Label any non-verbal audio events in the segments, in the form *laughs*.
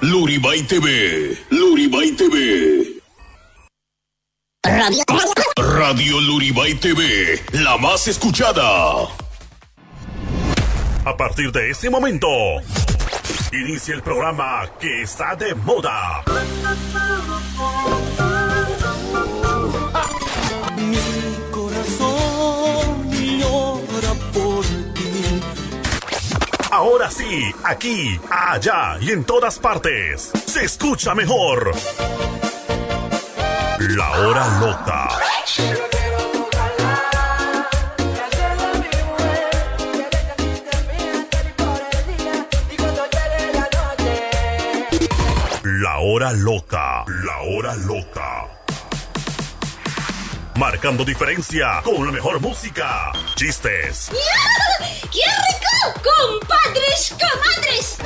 Luribay TV. Luribay TV. Radio. Radio Luribay TV. La más escuchada. A partir de este momento, inicia el programa que está de moda. Ahora sí, aquí, allá y en todas partes, se escucha mejor. La hora loca. La hora loca. La hora loca. Marcando diferencia con la mejor música, chistes, ¡Qué rico! ¡Compadres, comadres!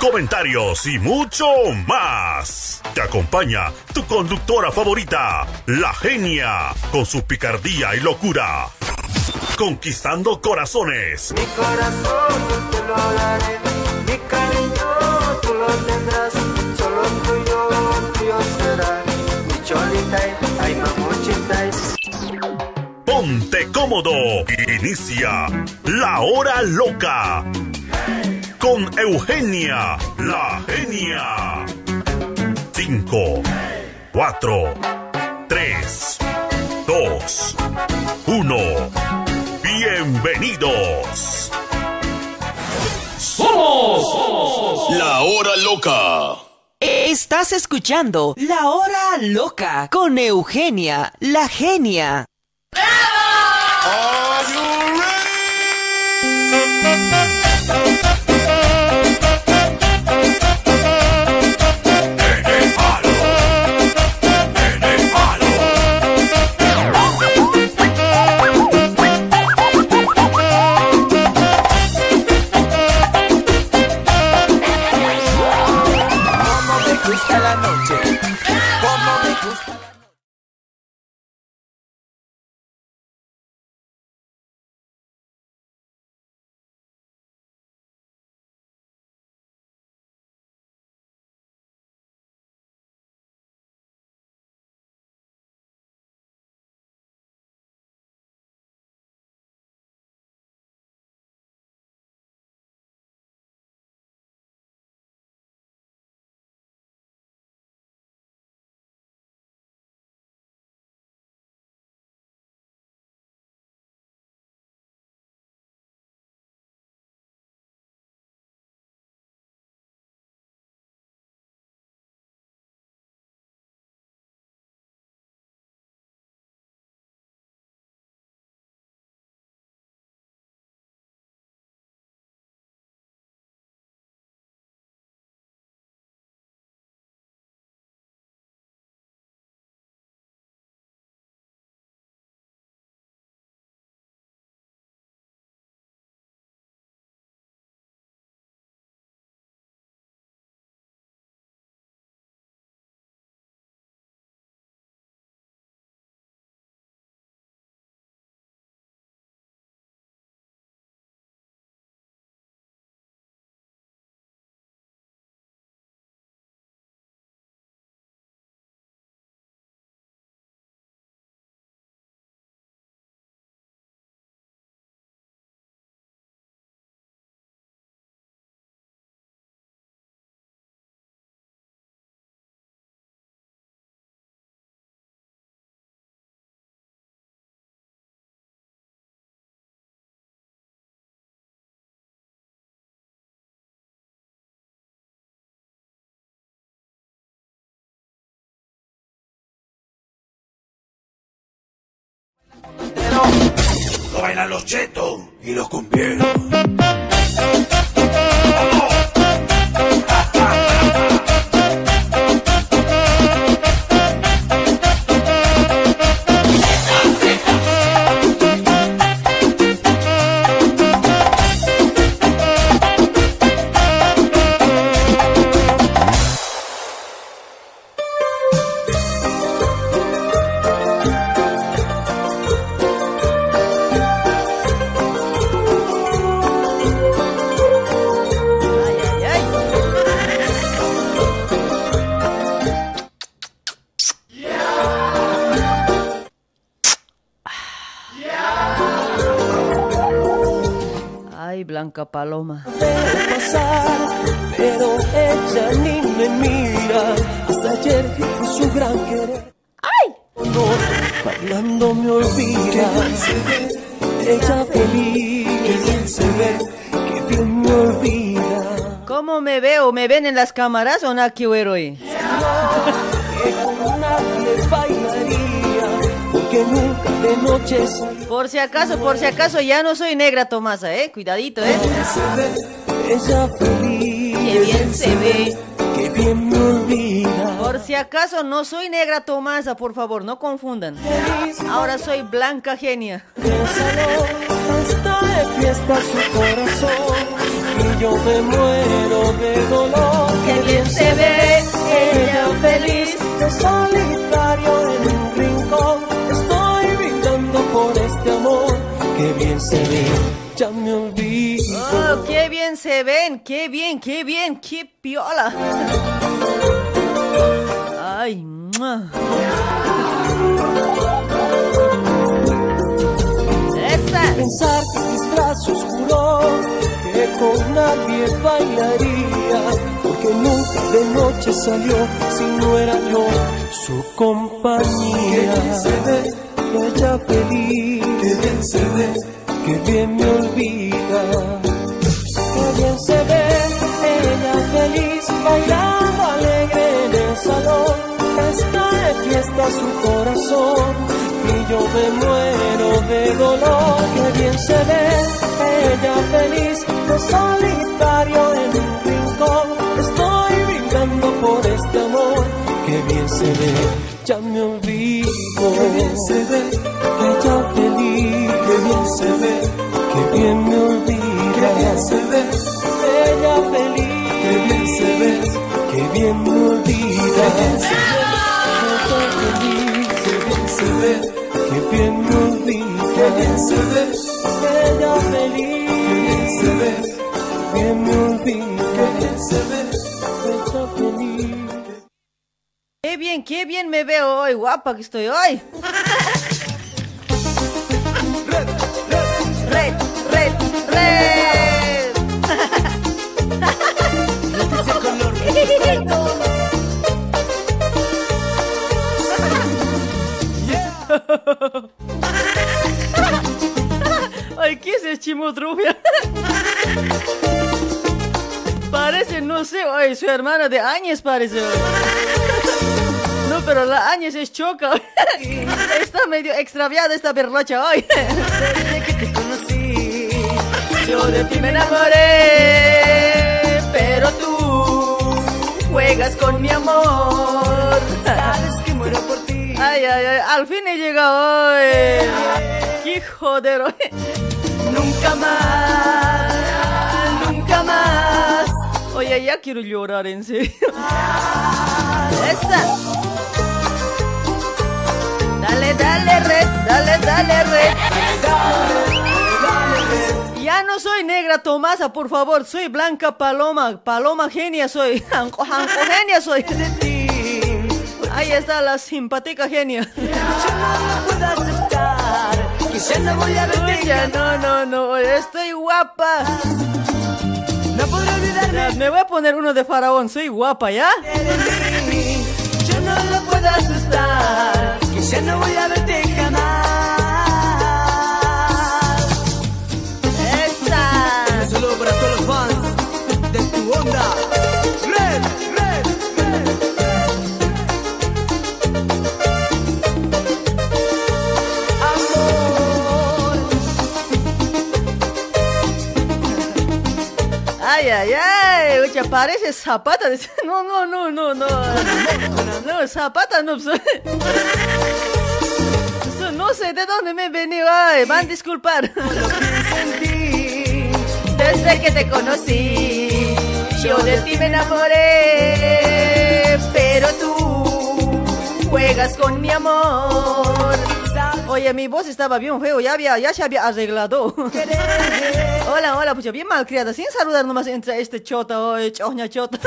comentarios y mucho más. Te acompaña tu conductora favorita, la genia, con su picardía y locura. Conquistando corazones. Mi corazón yo te lo daré, mi cariño tú lo tendrás, solo tuyo, tuyo será. Mi cholita, mamuchita. Ponte cómodo. Inicia la hora loca. Con Eugenia, la genia. 5, 4, 3, 2, 1. Bienvenidos. La hora loca. Estás escuchando La Hora Loca con Eugenia, la genia. Cómo bailan los chetos y los cumbieros. Las cámaras o hoy? Que salió. Por si acaso, por si acaso, ya no soy negra Tomasa, ¿eh? Cuidadito, ¿eh? Qué bien se ve. que bien me olvida. Por si acaso, no soy negra Tomasa, por favor, no confundan. Ahora soy Blanca Genia. Y yo me muero de dolor. Qué bien se ve, ella feliz. de solitario en un rincón. Estoy brindando por este amor que bien se ve. Ya me olvido. Oh, qué bien se ven, qué bien, qué bien, qué piola. Ay, ¡mua! Esa. Pensar que mis brazos juró que con nadie bailaría, porque nunca de noche salió si no era yo su compañía. Que bien se ve, ella feliz, que bien se ve, que bien me olvida. Que bien se ve, ella feliz, bailando alegre en el salón. Está de fiesta su corazón y yo me muero de dolor. Que bien se ve, ella feliz, yo solitario en un rincón. Estoy brindando por este amor. Que bien se ve, ya me olvido. Que bien se ve, ella feliz. Que bien se ve, que bien me olvida. Que bien se ve, ella feliz. Que bien se ve, que bien me olvida. Ve, que bien olvida. Que bien se ve, ella feliz. Que bien se ve, bien me olvida. Que bien se ve, ella feliz. Qué bien, qué bien me veo hoy, guapa que estoy hoy. *laughs* Red, red, red. *laughs* Ay, ¿qué es el chimotrufia? *laughs* Parece, no sé, ay, su hermana de Áñez parece. No, pero la Áñez es choca. *laughs* Está medio extraviada esta berrocha hoy. Desde que te conocí, Yo de ti me enamoré, pero tú juegas con mi amor. sabes que muero por ti. Ay, ay, ay, al fin he llegado hoy. Qué joder hoy. Nunca más, nunca más. Oye, ya quiero llorar en serio. Esa. Dale, dale, red, dale, dale, red. Ya no soy negra Tomasa, por favor, soy Blanca Paloma, Paloma genia soy, *laughs* genia soy. Ahí está la simpática genia. Yo no lo puedo aceptar, ya no voy a. Uy, no, no, no, estoy guapa. No podré olvidarme Ya, Me voy a poner uno de faraón, soy guapa, ¿ya? Yo no lo puedo aceptar, ya no voy a verte jamás. Esa. Un saludo para todos los fans de tu onda. Ay, ay, ay, oye, parece zapata. No, no, no, no, no. No, zapata no. Eso No sé de dónde me he venido, ay, van a disculpar. Desde que te conocí, yo de ti me enamoré, pero tú juegas con mi amor. Oye, mi voz estaba bien feo, ya, había, ya se había arreglado. Hola, hola, pues bien mal criada, sin saludar nomás entre este chota, oye, choña chota.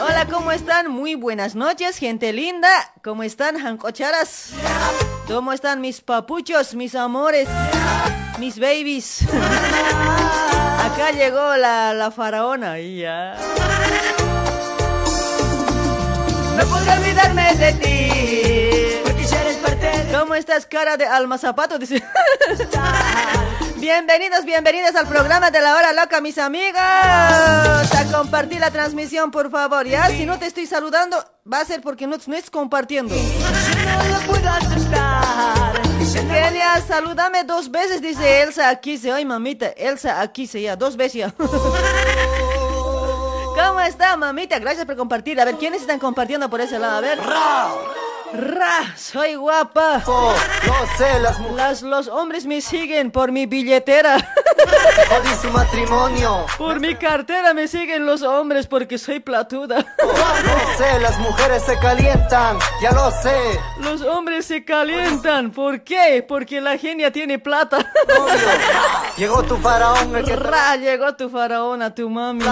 Hola, ¿cómo están? Muy buenas noches, gente linda. ¿Cómo están, jancocharas? ¿Cómo están mis papuchos, mis amores? mis babies. Acá llegó la, la faraona y ya. No puedo olvidarme de ti. ¿Cómo estás, cara de alma zapato? Dice. *laughs* Bienvenidos, bienvenidas al programa de la hora loca, mis amigos. A compartir la transmisión, por favor, ¿ya? Si no te estoy saludando, va a ser porque no, no estás compartiendo. Kenia, salúdame dos veces, dice Elsa aquí se. Ay, mamita, Elsa aquí se ya, dos veces ya. *laughs* ¿Cómo está, mamita? Gracias por compartir. A ver, ¿quiénes están compartiendo por ese lado? A ver. Ra, soy guapa. Oh, no sé, las mujeres Las, los hombres me siguen por mi billetera. *laughs* jodí su matrimonio. Por mi cartera me siguen los hombres porque soy platuda. No sé, las mujeres se calientan, ya lo sé. Los hombres se calientan. ¿Por qué? Porque la genia tiene plata. Obvio. Llegó tu faraón, el que Ra, llegó tu faraona, tu mami.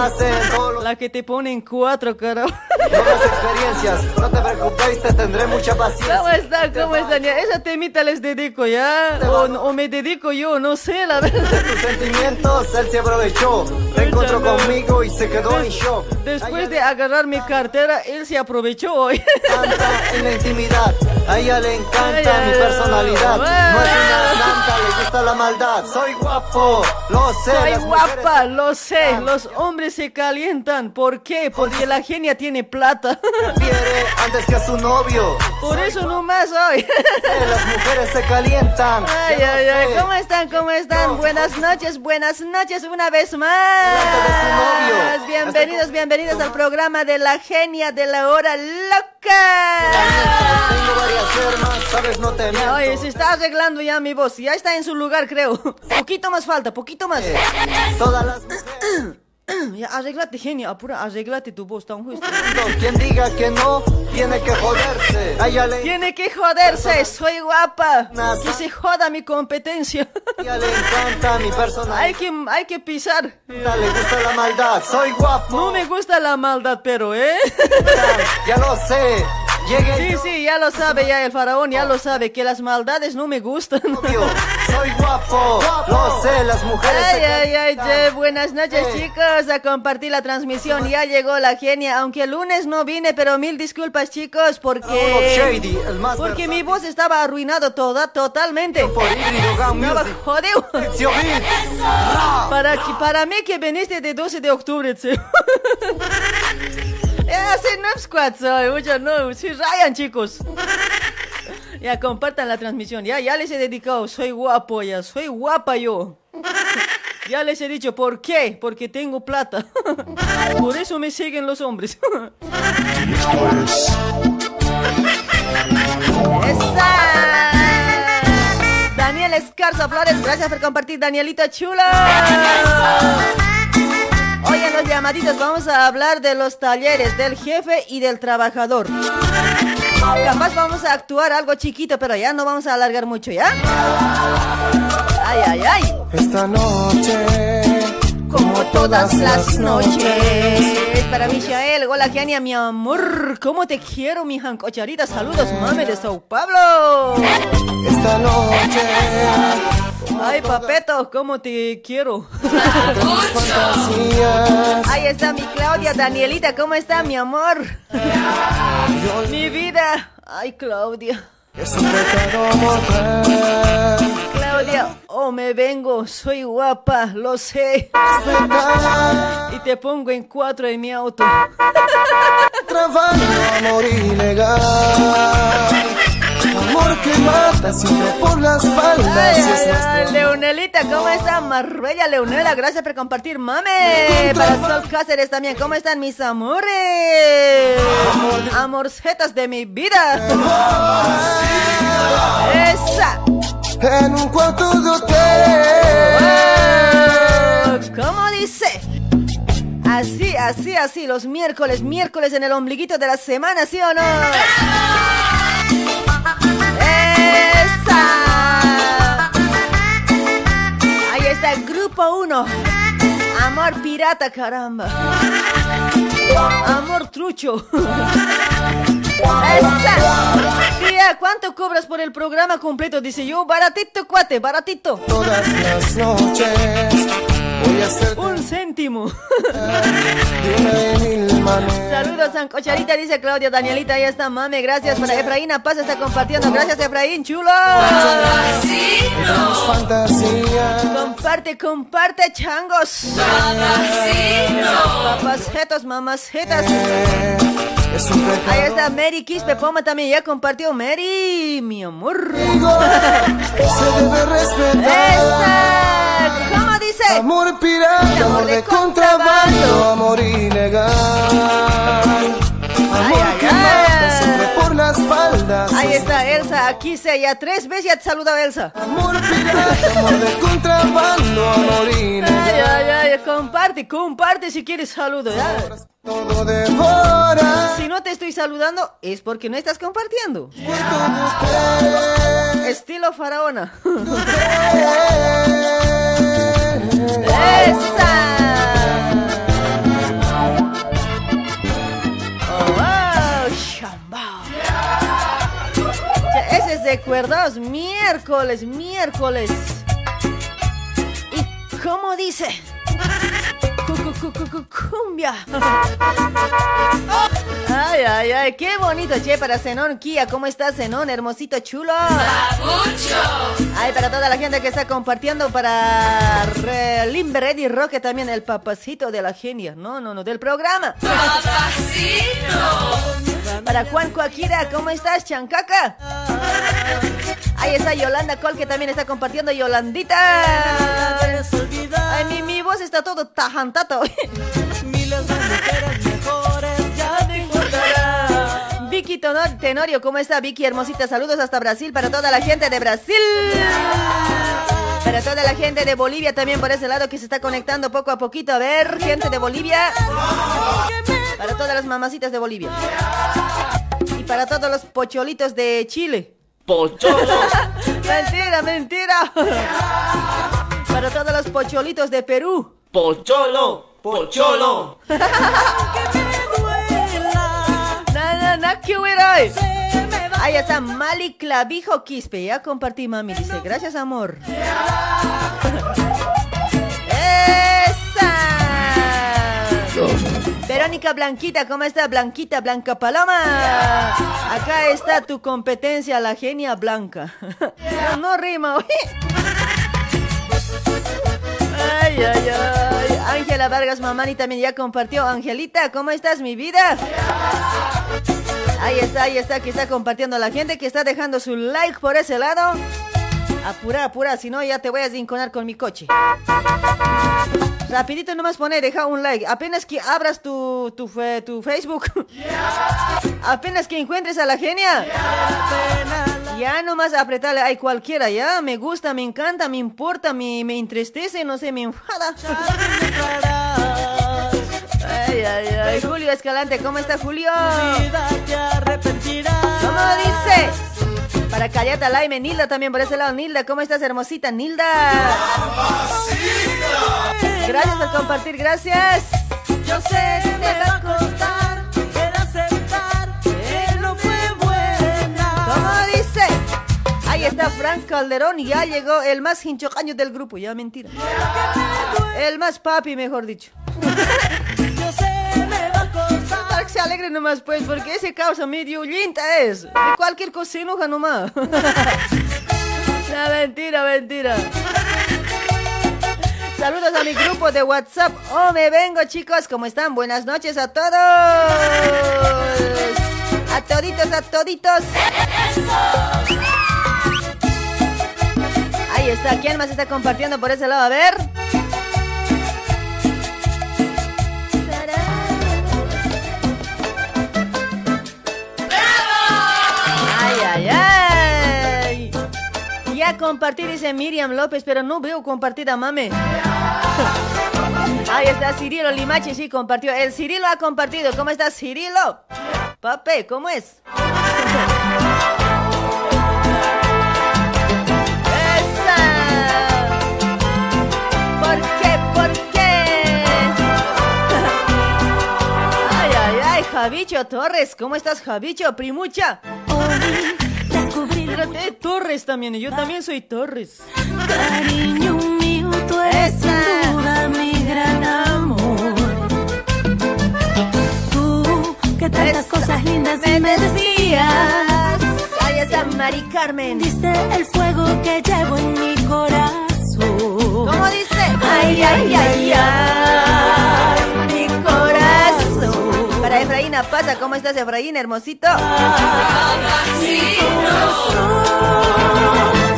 La que te pone en cuatro, carajo. nuevas experiencias. No te preocupes, te tendré mucha paciencia. ¿Cómo está? ¿Cómo están? Ya, esa temita les dedico, ¿ya? O, o me dedico yo, no sé, la verdad. Tus *laughs* sentimientos, él se aprovechó. Te encontró conmigo y se quedó en shock. Después de agarrar mi cartera, él se aprovechó hoy. Canta en la intimidad. A ella le encanta Ay, mi personalidad. ay. No es una santa, le gusta la maldad. Soy guapo, lo sé. Soy guapa, lo sé. Los hombres se calientan. ¿Por qué? Porque la genia tiene plata. prefiere antes que a su novio. Por eso nomás hoy. *laughs* Eh, Las mujeres se calientan. Ay, ay, ay. ¿cómo están? ¿Cómo están? Buenas noches, buenas noches una vez más. Bienvenidos, bienvenidos al programa de la genia de la hora loca. No oye, se está arreglando ya mi voz. Ya está en su lugar, creo. *laughs* Poquito más falta, poquito más. Todas las mujeres. *clears throat* Ya, arreglate, genio. Apura, arreglate tu voz tan justo. Quien diga que no, tiene que joderse. Le, Tiene que joderse, soy guapa. Que se joda mi competencia. a ella le encanta mi Hay personalidad. que, hay que pisar. Le gusta la maldad. Soy guapo. No me gusta la maldad, pero, ¿eh? Ya lo sé. Sí, sí, ya lo sabe ya el faraón, ya lo sabe, que las maldades no me gustan. Soy guapo. Lo sé, las mujeres Ay, ay, ay, buenas noches chicos, a compartir la transmisión, ya llegó la genia, aunque el lunes no vine, pero mil disculpas chicos, porque... Porque mi voz estaba arruinado toda, totalmente. Estaba jodido. Para, para mí que viniste de 12 de octubre, *laughs* Ya, sí, no es soy, mucho no, sí rayan, chicos. Ya, compartan la transmisión, ya, ya les he dedicado, soy guapo ya, soy guapa yo. Ya les he dicho, ¿por qué? Porque tengo plata. Por eso me siguen los hombres. ¡Esa! Daniel Escarza Flores, gracias por compartir, Danielito chulo. Hoy en los llamaditos vamos a hablar de los talleres del jefe y del trabajador. Capaz vamos a actuar algo chiquito, pero ya no vamos a alargar mucho, ¿ya? Ay, ay, ay. Esta noche, Como todas las noches. Para Michael, hola Giania, mi amor. ¿Cómo te quiero, mi jancocharita? Saludos, mami de Sao Pablo. esta noche, Ay, papeto, ¿cómo te quiero? Ahí está mi Claudia, Danielita, ¿cómo está, mi amor? Mi vida. Ay, Claudia. Es un pecado mortal. Claudia, oh, me vengo, soy guapa, lo sé. Y te pongo en cuatro en mi auto. Trabajo, amor ilegal. Amor que mata siempre por las Ay, faldas. ay, ay, Leonelita, ¿cómo está? Marbella Leonela, gracias por compartir, mame. Para Sol Cáceres también, ¿cómo están mis amores? Amorcetas de mi vida. Esa. En un cuarto de hotel. Oh, ¿Cómo dice? Así, así, así, los miércoles, miércoles en el ombliguito de la semana, ¿sí o no? ¡Esa! Ahí está el grupo 1. Amor pirata, caramba. Amor trucho. ¿cuánto cobras por el programa completo? Dice yo, baratito, cuate, baratito. Todas las noches Un céntimo. *laughs* Saludos, Sancocharita, dice Claudia Danielita. Ahí está, mame. Gracias para Efraín Paz, está compartiendo. Gracias, Efraín, chulo. Comparte, comparte, changos. Mamacetas. Es un pecado. Ahí está Mary Quispe Poma también. Ya compartió Mary, mi amor. Se debe respetar. Esta, ¿cómo dice? Amor pirata, amor de contrabando, amor ilegal. Amor ay, que ay. mata siempre por las espaldas. Ahí está Elsa, aquí se ya tres veces ya te saluda Elsa. Amor pirata, amor de contrabando, amor Ay, ilegal. ay, ay, comparte, comparte si quieres saludo. ya. Todo devora. Si no te estoy saludando es porque no estás compartiendo. Estilo faraona. Cuerdos, miércoles, miércoles. ¿Y cómo dice? Cumbia. Ay, ay, ay, qué bonito, che, para Zenón Kia. ¿Cómo estás, Zenón? Hermosito, chulo. Ay, para toda la gente que está compartiendo, para Re- Limber Ready Roque también, el papacito de la genia. No, no, no, del programa. Para Juan Coaquira, ¿cómo estás, Chancaca? Ahí está Yolanda Col, que también está compartiendo. Yolandita. Ay, mi, mi voz está todo tajantato. Vicky Tenorio, ¿cómo está Vicky? Hermosita, saludos hasta Brasil para toda la gente de Brasil. Para toda la gente de Bolivia también por ese lado que se está conectando poco a poquito. A ver, gente de Bolivia. Para todas las mamacitas de Bolivia. Y para todos los pocholitos de Chile. Pocholo. *laughs* mentira, mentira. Para todos los pocholitos de Perú. Pocholo. Pocholo. Nada *laughs* que hubiera hoy. Ahí está Mali Clavijo Quispe. Ya compartí, mami. Dice, gracias, amor. ¡Esa! Verónica Blanquita, ¿cómo está? Blanquita, Blanca Paloma. Acá está tu competencia, la genia blanca. No, *laughs* no rima. Ay, ay, ay. Ángela Vargas Mamani también ya compartió. Angelita, ¿cómo estás, mi vida? Ahí está, ahí está, que está compartiendo la gente, que está dejando su like por ese lado. Apura, apura, si no ya te voy a zinconar con mi coche. Rapidito nomás pone, deja un like. Apenas que abras tu, tu, fe- tu Facebook. Apenas que encuentres a la genia. Ya nomás apretarle, ay cualquiera, ya, me gusta, me encanta, me importa, me, me entristece, no sé, me enfada. Ay, ay, ay, Julio Escalante, ¿cómo está Julio? ¿Cómo dice? Para Callata Laime, Nilda también por ese lado. Nilda, ¿cómo estás, hermosita? Nilda. Gracias por compartir, gracias. Yo sé que me va a costar el aceptar que no fue buena. ¿Cómo dice? Ahí está Frank Calderón y ya llegó el más hinchocaño del grupo. Ya mentira. El más papi, mejor dicho. *laughs* Alegre nomás, pues, porque ese causa medio linta es. De cualquier cosa se enoja nomás. *laughs* No, mentira, mentira. Saludos a mi grupo de WhatsApp. Oh, me vengo, chicos. ¿Cómo están? Buenas noches a todos. A toditos, a toditos. Ahí está. ¿Quién más está compartiendo por ese lado? A ver. Ya compartí, dice Miriam López, pero no veo compartida, mame. *laughs* Ahí está Cirilo Limache, sí, compartió. El Cirilo ha compartido. ¿Cómo estás, Cirilo? Pape, ¿cómo es? *laughs* ¿Por qué? ¿Por qué? *laughs* Ay, ay, ay, Javicho Torres. ¿Cómo estás, Javicho? Primucha. Torres también. y Yo también soy Torres. Cariño mío, tú eres sin duda mi gran amor. Tú, que tantas Esa. cosas lindas Me me decías. Ahí está Mari Carmen. Diste el fuego que llevo en mi corazón. ¿Cómo dice? Ay, ay, ay, ay, Pasa, ¿cómo estás Efraín, hermosito?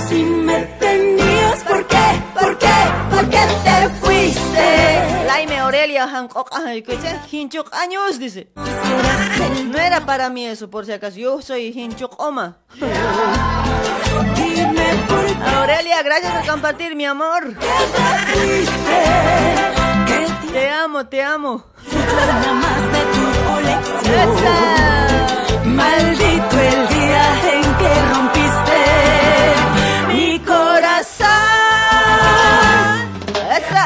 Si me tenías, ¿por qué? ¿Por qué? ¿Por qué te fuiste? Laime Aurelia. Hinchuk años, dice. No era para mí eso, por si acaso. Yo soy Hinchuk Oma. Aurelia, gracias por compartir, mi amor. Te amo, te amo. Colección. Maldito el día en que rompiste mi corazón. ¡Esa!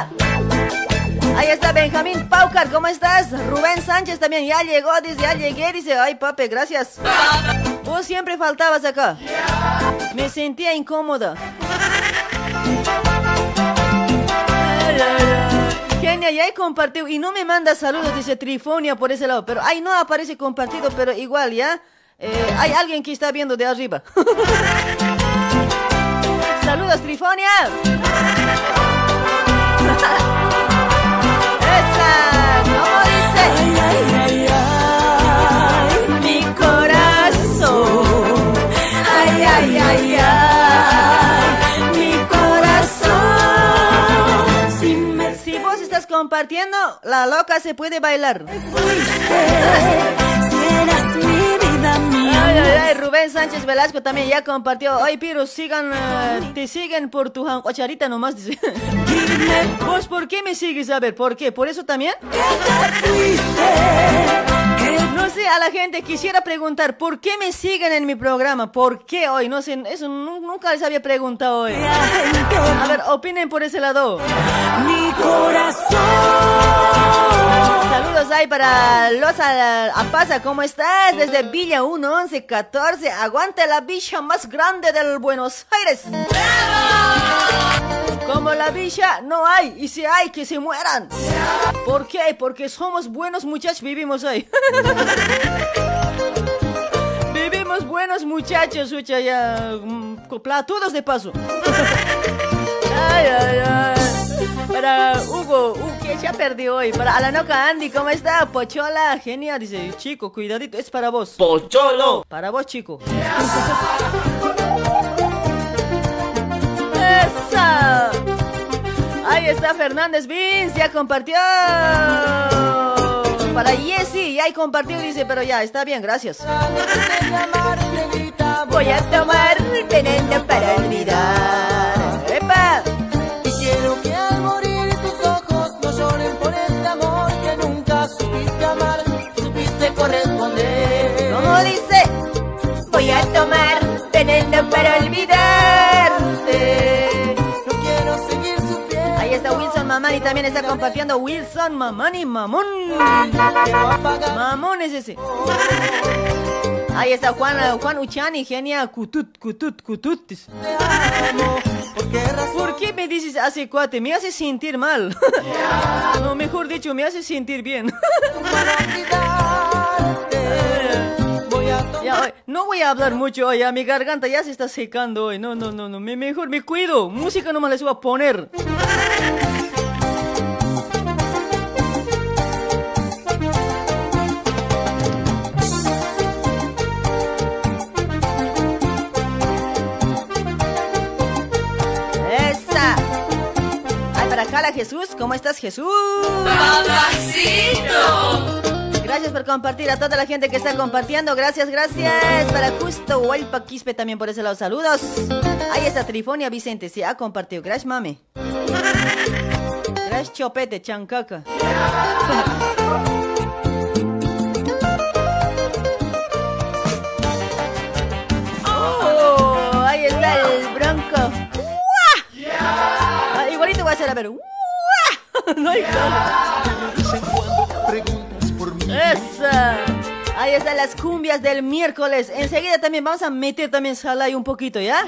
Ahí está Benjamín Paucar, ¿cómo estás? Rubén Sánchez también ya llegó, dice, ya llegué, dice, ay papi, gracias. Vos siempre faltabas acá. Me sentía incómoda. Genia, ya he compartido y no me manda saludos, dice Trifonia por ese lado, pero ahí no aparece compartido, pero igual, ¿ya? Eh, hay alguien que está viendo de arriba. *laughs* Saludos, Trifonia. *laughs* Esa, compartiendo, la loca se puede bailar. Ay, ay, ay, Rubén Sánchez Velasco también ya compartió. Ay, Piro, sigan, eh, te siguen por tu ocharita nomás, dice. ¿Vos por qué me sigues? A ver, ¿por qué? ¿Por eso también? No sé, a la gente quisiera preguntar, ¿por qué me siguen en mi programa? ¿Por qué hoy? No sé, eso nu- nunca les había preguntado hoy. A ver, opinen por ese lado. mi corazón. Saludos ahí para los Apasa, ¿cómo estás? Desde Villa 1114, aguante la villa más grande del Buenos Aires. Como la villa no hay, y si hay, que se mueran. ¿Por qué? Porque somos buenos muchachos, vivimos ahí. *laughs* Vivimos buenos muchachos, ya, mm, platudos de paso. Ay, ay, ay. Para Hugo, uh, que ya perdió hoy. Para Alanoca Andy, ¿cómo está? Pochola, genia. Dice, chico, cuidadito, es para vos. Pocholo. Para vos, chico. *laughs* ¡Esa! Ahí está Fernández Vince, ya compartió. Para Jessy, ya compartió, dice, pero ya, está bien, gracias. Voy a tomar veneno para olvidar. ¡Epa! Y quiero que al morir tus ojos no lloren por este amor que nunca supiste amar, supiste corresponder. ¿Cómo dice? Voy a tomar veneno para olvidarte. Mamani, también está compartiendo Wilson Mamani, mamón. Mamón es ese. Ahí está Juan, Juan Uchani, genia, cutut, cutut, cutut. ¿Por qué me dices así, cuate? Me hace sentir mal. *laughs* No, mejor dicho, me hace sentir bien. *laughs* No voy a hablar mucho hoy, ya, mi garganta ya se está secando hoy. No, no, no, no, me, mejor me cuido. Música nomás les voy a poner. Ay, para acá la Jesús, ¿cómo estás Jesús? Gracias por compartir a toda la gente que está compartiendo. Gracias, gracias. Para justo Huaypa Quispe también por ese lado. Saludos. Ahí está Trifonia Vicente. Sí, ha compartido. Gracias, mami. Gracias, Chopete, Chancaca. Igualito voy a hacer, a ver. ¡Uah! *laughs* No hay. Esa. Ahí están las cumbias del miércoles. Enseguida también vamos a meter también salay un poquito, ¿ya?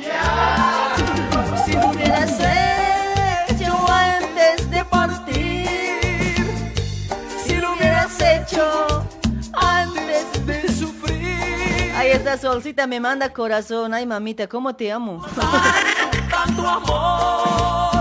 Si lo hubieras hecho antes de partir, si lo hubieras hecho antes de sufrir. Ahí está Solcita, me manda corazón. Ay, mamita, ¿cómo te amo? tanto amor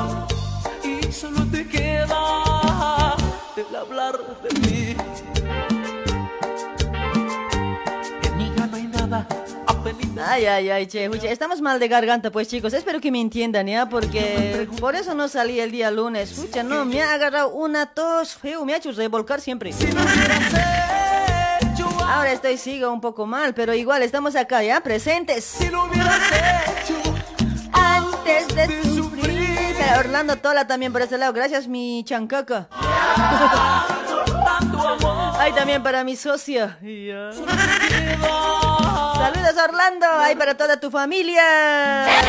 Ay, ay, ay, che, estamos mal de garganta, pues chicos, espero que me entiendan, ¿ya? Porque por eso no salí el día lunes. Escucha, no, me ha agarrado una tos feo, me ha hecho revolcar siempre. Ahora estoy, sigo un poco mal, pero igual estamos acá, ¿ya? Presentes. si lo hubieras hecho Antes de sufrir. Orlando Tola también por ese lado, gracias mi chancaca. tanto amor. Ay, también para mi socia. Ya. Saludos Orlando, ay para toda tu familia. Ay,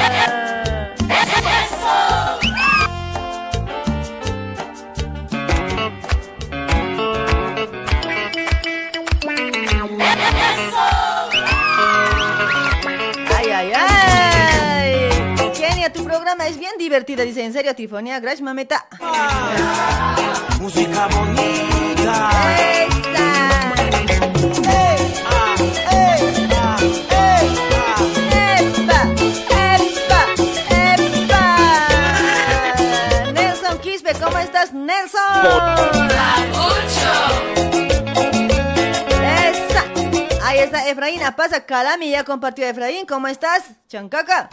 programa es bien divertido, dice. En serio, Tifonía, gracias, mameta. Música bonita. Efraín, pasa Calami, ya compartió Efraín, ¿cómo estás? Chancaca.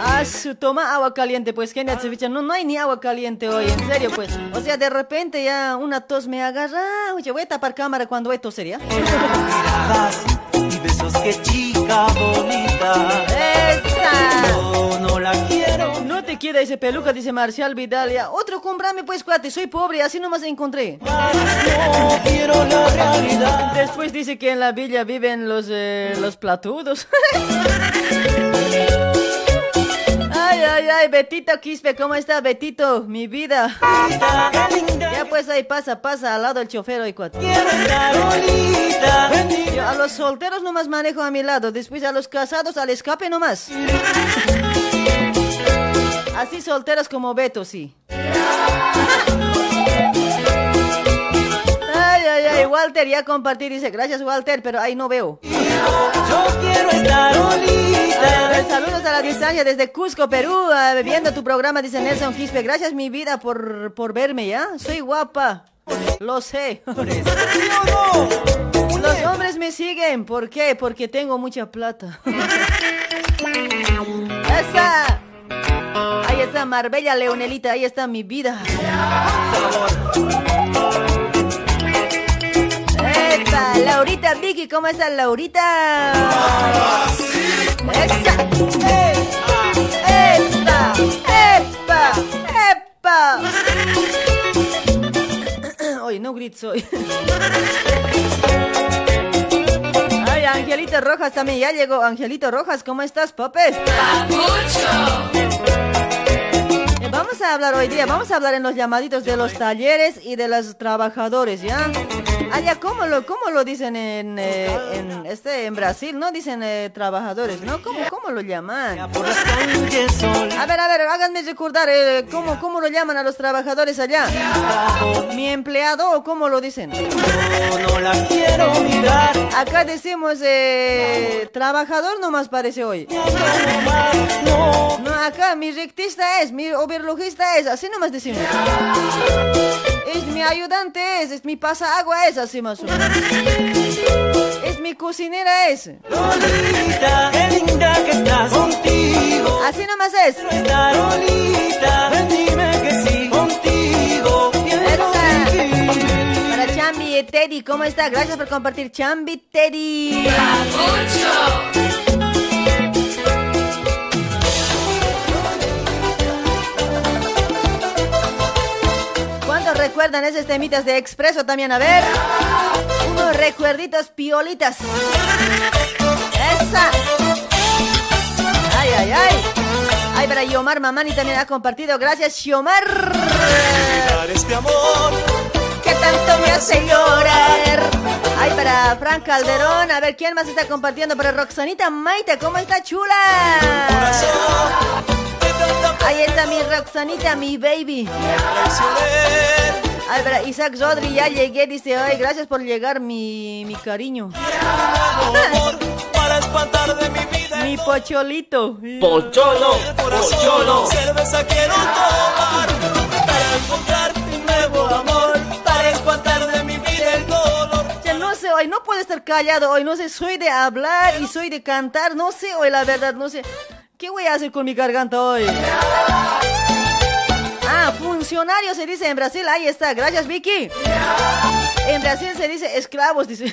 Ah, su, toma agua caliente, pues, Ceviche. No, no hay ni agua caliente hoy, en serio, pues. O sea, de repente ya una tos me agarra. Oye, voy a tapar cámara cuando voy a toser, ¿ya? Miradas y besos que chica bonita. No la quiero. No te quiera ese peluca, dice Marcial Vidal. Ya. Otro comprame, pues, cuate. Soy pobre, así nomás encontré. No quiero la realidad. Después dice que en la villa viven los, eh, los platudos. *laughs* Ay, ay, ay, Betito Quispe, ¿cómo está Betito? Mi vida. Ya pues ahí pasa, pasa al lado del chofer hoy, cuate. Quiero estar solita. Yo a los solteros nomás manejo a mi lado, después a los casados al escape nomás. Así solteros como Beto, sí. Ay, ay, ay, Walter ya compartí, dice, gracias Walter, pero ahí no veo. Yo quiero estar. Eh, Saludos a la distancia desde Cusco, Perú, eh, viendo tu programa, dice Nelson Quispe. Gracias mi vida por, por verme, ¿ya? Soy guapa, lo sé. Los hombres me siguen, ¿por qué? Porque tengo mucha plata. ¡Esa! Ahí está Marbella Leonelita, ahí está mi vida. ¡Epa! Laurita Vicky, ¿cómo está Laurita? ¡Esa! ¡Epa! ¡Epa! ¡Epa! Oye, *coughs* no grites hoy. Ay, Angelito Rojas también ya llegó. Angelito Rojas, ¿cómo estás, papes? Eh, Vamos a hablar hoy día, vamos a hablar en los llamaditos de los talleres y de los trabajadores, ¿ya? Allá, ¿cómo lo, cómo lo dicen en, eh, en, este, en Brasil? No dicen eh, trabajadores, ¿no? ¿Cómo, ¿Cómo lo llaman? A ver, a ver, háganme recordar, eh, ¿cómo, ¿cómo lo llaman a los trabajadores allá? ¿Mi empleado o cómo lo dicen? Yo no la quiero mirar. Acá decimos, eh, trabajador nomás parece hoy. No, No, acá mi rectista es, mi overlogista es, así nomás decimos. Es mi ayudante es, es mi pasagua es, así más o menos. Es mi cocinera es. Lolita, qué linda que estás contigo. Así nomás es. Lolita, ven, dime que sí. Contigo. Para Chambi y Teddy, ¿cómo está? Gracias por compartir. Chambi Teddy. ¿Cuántos recuerdan esos temitas de Expreso también? A ver. Unos recuerditos piolitas. Esa. Ay, ay, ay. Ay, para Yomar Mamani también ha compartido. Gracias, Yomar. Este amor Que tanto me hace llorar. Ay, para Fran Calderón, a ver quién más está compartiendo. Para Roxanita Maite, ¿cómo está chula? Ahí está mi Roxanita, mi baby. Ay, para Isaac Rodri, ya llegué, dice, ay, gracias por llegar, mi, mi cariño. Mi *laughs* Mi pocholito. Pocholo, pocholo Cerveza quiero tomar Para encontrar un nuevo amor Para espantar de mi vida el dolor Ya no sé, hoy no puedo estar callado, hoy no sé, soy de hablar y soy de cantar, no sé, hoy la verdad, no sé. ¿Qué voy a hacer con mi garganta hoy? Ah, funcionario se dice en Brasil, ahí está, gracias Vicky. En Brasil se dice esclavos, dice.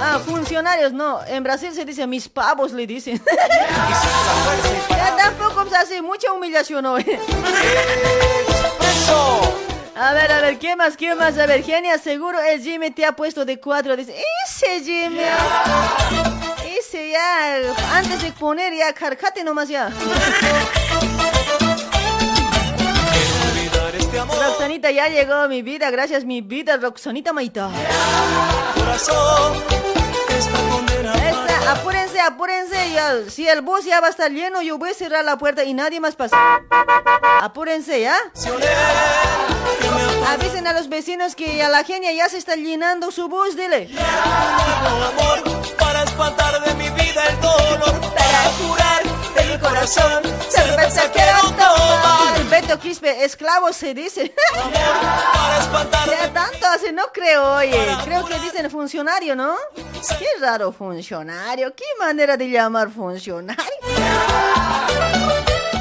Ah, funcionarios, no, en Brasil se dice mis pavos, le dicen. Ya tampoco se hace mucha humillación hoy. A ver, a ver, ¿qué más? ¿Qué más? A ver, Genia, seguro el Jimmy te ha puesto de cuatro. Dice, ese Jimmy. Ya, antes de poner ya, carcate nomás ya. Roxanita, ya llegó mi vida, gracias mi vida, Roxanita Maita. Apúrense, apúrense, si el bus ya va a estar lleno, yo voy a cerrar la puerta y nadie más pasa. Apúrense, ¿ya? Avisen a los vecinos que a la genia ya se está llenando su bus, dile. Para espantar de mi vida el dolor Corazón Cerveza quiero tomar Beto Quispe, esclavo se dice. *laughs* Ya tanto así, no creo, oye. Creo que dicen funcionario, ¿no? Qué raro funcionario. ¿Qué manera de llamar funcionario?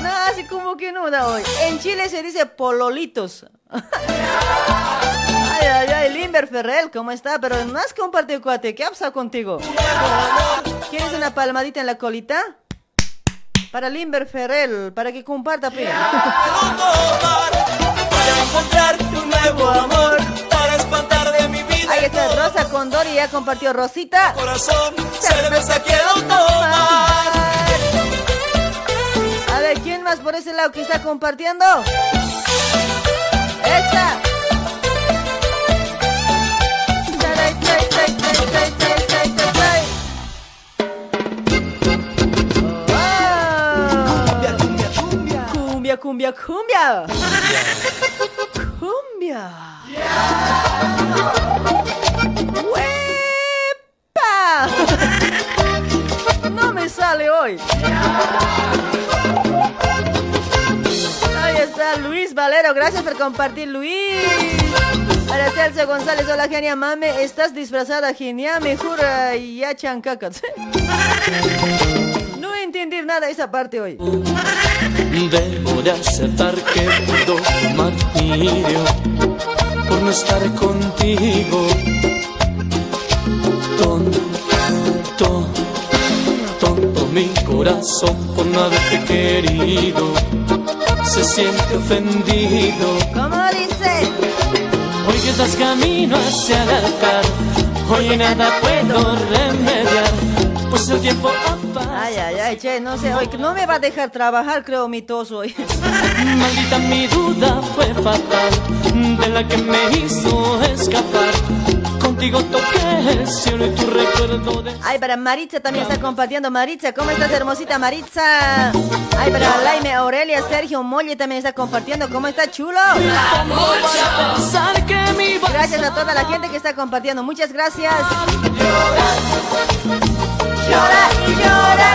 No, así como que no da hoy. En Chile se dice pololitos. *laughs* Ay, ay, ay, Limber Ferrell, ¿cómo está? Pero no has compartido cuate, ¿qué ha pasado contigo? ¿Quieres una palmadita en la colita? Para Limber Ferrell, para que comparta, pe. Para encontrar un nuevo amor Para espantar de mi vida Ahí está Rosa Condori, ya compartió Rosita. Corazón, cerveza quiero tomar A ver, ¿quién más por ese lado que está compartiendo? ¡Esa! Cumbia, cumbia, cumbia. Cumbia. ¡Huepa! No me sale hoy. Ahí está Luis Valero, gracias por compartir, Luis. Para Celso González, hola genia mame, estás disfrazada genial, mejor ya chancacas. *laughs* No entendí nada de esa parte hoy. Debo de aceptar que puedo martirio por no estar contigo. Tonto, tonto mi corazón por no haberte querido. Se siente ofendido. ¿Cómo dice? Hoy que estás camino hacia el altar, hoy nada puedo remediar, pues el tiempo Ay, ay, ay, che, no sé, hoy no me va a dejar trabajar, creo, mi tos hoy. Maldita mi duda fue fatal, de la que me hizo escapar. Contigo toqué el cielo y tu recuerdo de... Ay, para Maritza también está compartiendo. Maritza, ¿cómo estás, hermosita Maritza? Ay, para Laime, Aurelia, Sergio, Molle también está compartiendo. ¿Cómo está, chulo? Gracias a toda la gente que está compartiendo. Muchas gracias. Llora y llora.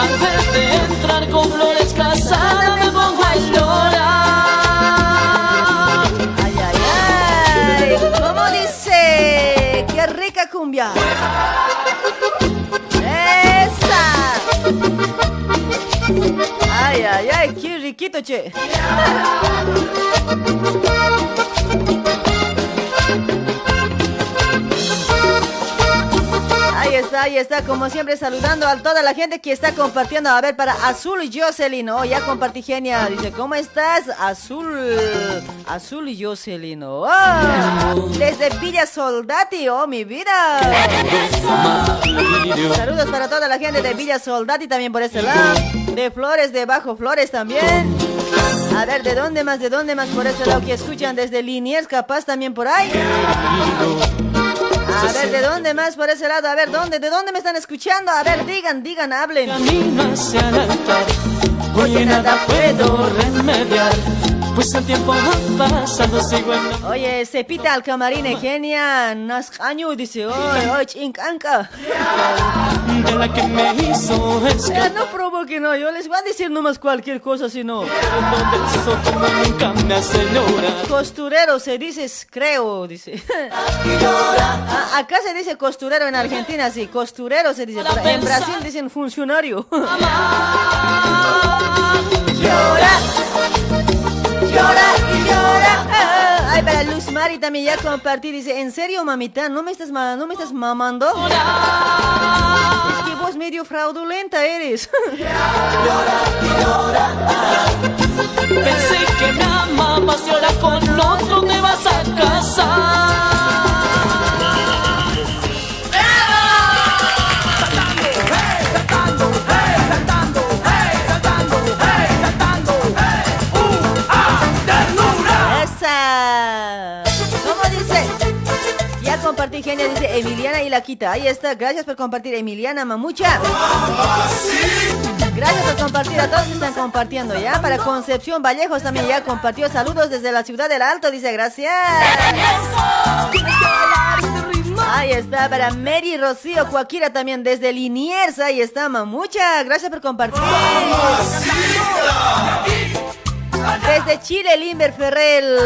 Al verte entrar con flores casada me pongo a llorar. Ay, ay, ay. ¿Cómo dice? ¡Qué rica cumbia! ¡Esa! Ay, ay, ay, qué riquito, che. Está, ahí está, como siempre saludando a toda la gente que está compartiendo. A ver, para Azul y Jocelyn, oh, ya compartí genia. Dice, ¿cómo estás? Azul, Azul y Jocelyn, oh, desde Villa Soldati, oh, mi vida. Saludos para toda la gente de Villa Soldati también por ese lado. De Flores, de Bajo Flores también. A ver, ¿de dónde más? ¿De dónde más? Por eso lo que escuchan desde Liniers, capaz también por ahí. A ver, ¿de dónde más por ese lado? A ver, ¿dónde? ¿De dónde me están escuchando? A ver, digan, digan, hablen. Camino hacia el altar, hoy nada puedo remediar, pues el tiempo ha pasado, sigo en la... Oye, se pita al camarín, genia, nas año, dice, oye, oye, chincanca. de la que me hizo escapar. no provoque, no, yo les voy a decir nomás cualquier cosa, si no. Costurero se dice, creo, dice. Acá se dice costurero en Argentina, sí, costurero se dice. pero en Brasil dicen funcionario. Llora, llora y llora. Ah, Ay, para Luz Mari también ya compartí, dice, ¿en serio, mamita? ¿No me estás, no me estás mamando? Es que vos medio fraudulenta eres. Pensé que me amabas y ahora con otro te vas a casar. Genia, dice Emiliana y la quita. Ahí está, gracias por compartir, Emiliana Mamucha. Gracias por compartir a todos que están compartiendo, ¿ya? Para Concepción Vallejos también ya compartió. Saludos desde la ciudad del Alto, dice, gracias. Ahí está, para Mary Rocío Cuaquira también desde Liniers. Ahí está, Mamucha. Gracias por compartir. Desde Chile, Limber Ferrell.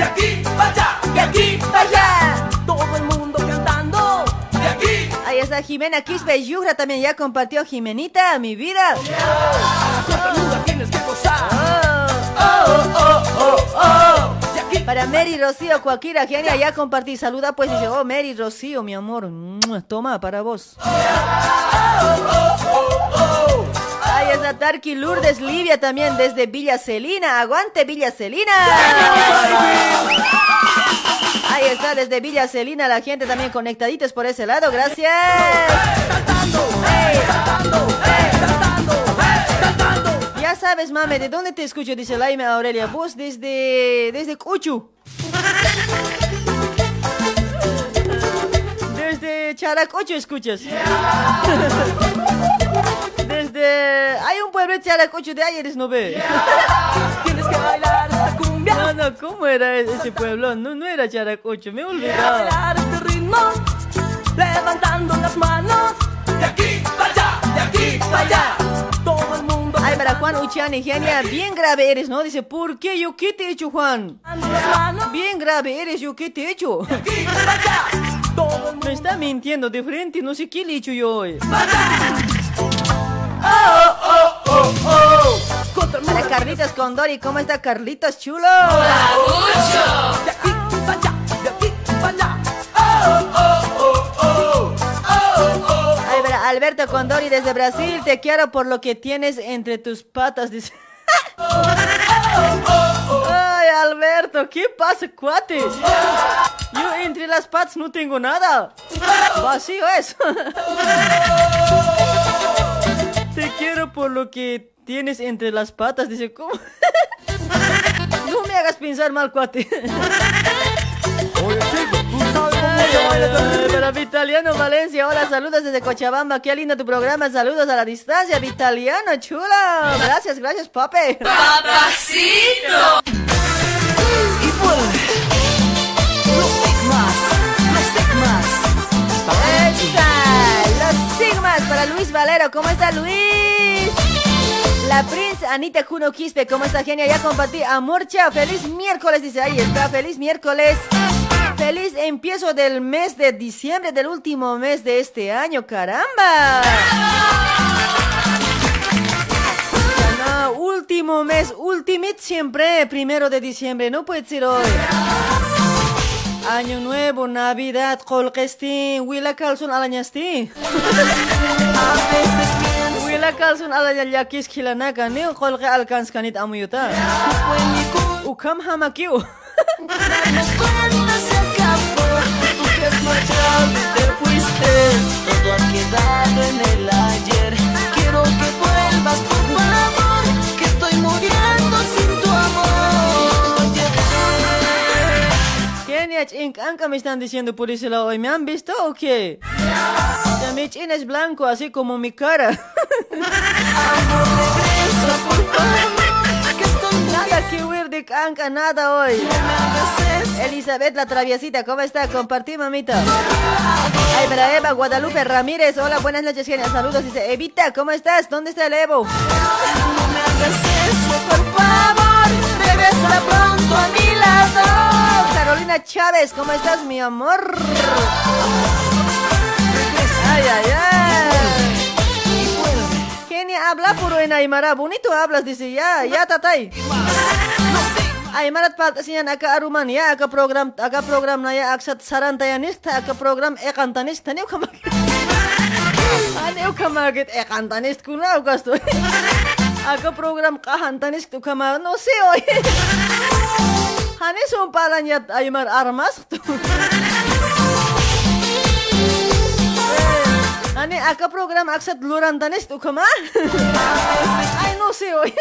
De aquí para allá, de aquí para allá. Todo el mundo cantando de aquí. Ahí está Jimena Quispe Yugra también ya compartió Jimenita, mi vida. Tienes que gozar. Oh, oh, oh. Para Mary Rocío Cuaquira, genia, ya compartí. Saluda pues dice, oh Mary Rocío, mi amor. Toma, para vos. Ahí está Tarki Lourdes Livia también desde Villa Celina. Aguante Villa Celina. Ahí está desde Villa Celina la gente también conectaditos por ese lado. Gracias. Ya sabes, mame, ¿de dónde te escucho? Dice Laime Aurelia. Vos desde. desde Cuchu. Desde Characocho escuchas. Desde. Hay un pueblo de Characocho de ayer, ¿no ve? *laughs* Tienes que bailar esta cumbia. No, no, ¿cómo era ese pueblo? No, no era Characocho, me he olvidado. Bailar este ritmo, levantando las manos de aquí para allá, de aquí para allá. Todo el mundo Ay, para Juan Uchani, genia, bien grave eres, ¿no? Dice, ¿por qué yo qué te he hecho, Juan? Bien grave eres, ¿yo qué te he hecho? de aquí para allá. *laughs* Me está mintiendo de frente, no sé qué le he hecho yo hoy. Contra el Para mundo Carlitos Condori, ¿cómo está Carlitos chulo? Ay, para Alberto Condori desde Brasil, te quiero por lo que tienes entre tus patas, dice. Ay, Alberto, ¿qué pasa, cuate? Yo entre las patas no tengo nada. Vacío es. Te quiero por lo que tienes entre las patas, dice. ¿Cómo? *laughs* No me hagas pensar mal, cuate. *laughs* Ay, Para Vitaliano Valencia, hola, saludos desde Cochabamba, qué lindo tu programa, saludos a la distancia, Vitaliano, chulo, gracias, gracias, pape. Y pues, para Luis Valero, ¿cómo está Luis? La Prince Anita Kuno Quispe, ¿cómo está genia? Ya compartí, Amorcha, feliz miércoles, dice, ahí está, feliz miércoles. Feliz empiezo del mes de diciembre, del último mes de este año, caramba. No, último mes, ultimate siempre, primero de diciembre, no puede ser hoy. Año nuevo, Navidad, colquestin, wila calzun alañasti. *laughs* Wila calzun alañakis kilanaka, ni colque alcanskanit amuyuta. Ukam hamakiu. Me están diciendo por ese lado. ¿Y ¿Me han visto o qué? Ya mi chin es blanco, así como mi cara. *laughs* Nada que huir de canca, nada hoy. Elizabeth la traviesita, ¿cómo está? Compartí, mamita. Ay, para Eva Guadalupe Ramírez. Hola, buenas noches, genia. Saludos. Dice, Evita, ¿cómo estás? ¿Dónde está el Evo? Por favor, regresa pronto a mi lado. Carolina Chávez, ¿cómo estás, mi amor? Ay, ay, ay. Genia, habla puro en Aymara. Bonito hablas, dice. Ya, ya, tatay. Aymara paltasiyan aka aruman ya aka program aka program ya aksat sarantayanis ta aka program ekantanis taniu kamagit. *laughs* Aneu kamagit ekantanis kuna ukasto. Aka program kahantanis tu kama no sé hoy. *laughs* Hanis un palanya Aymar armas tu. *laughs* Ani aka program aksat lurantanis tu kama. *laughs* Ay no sé hoy.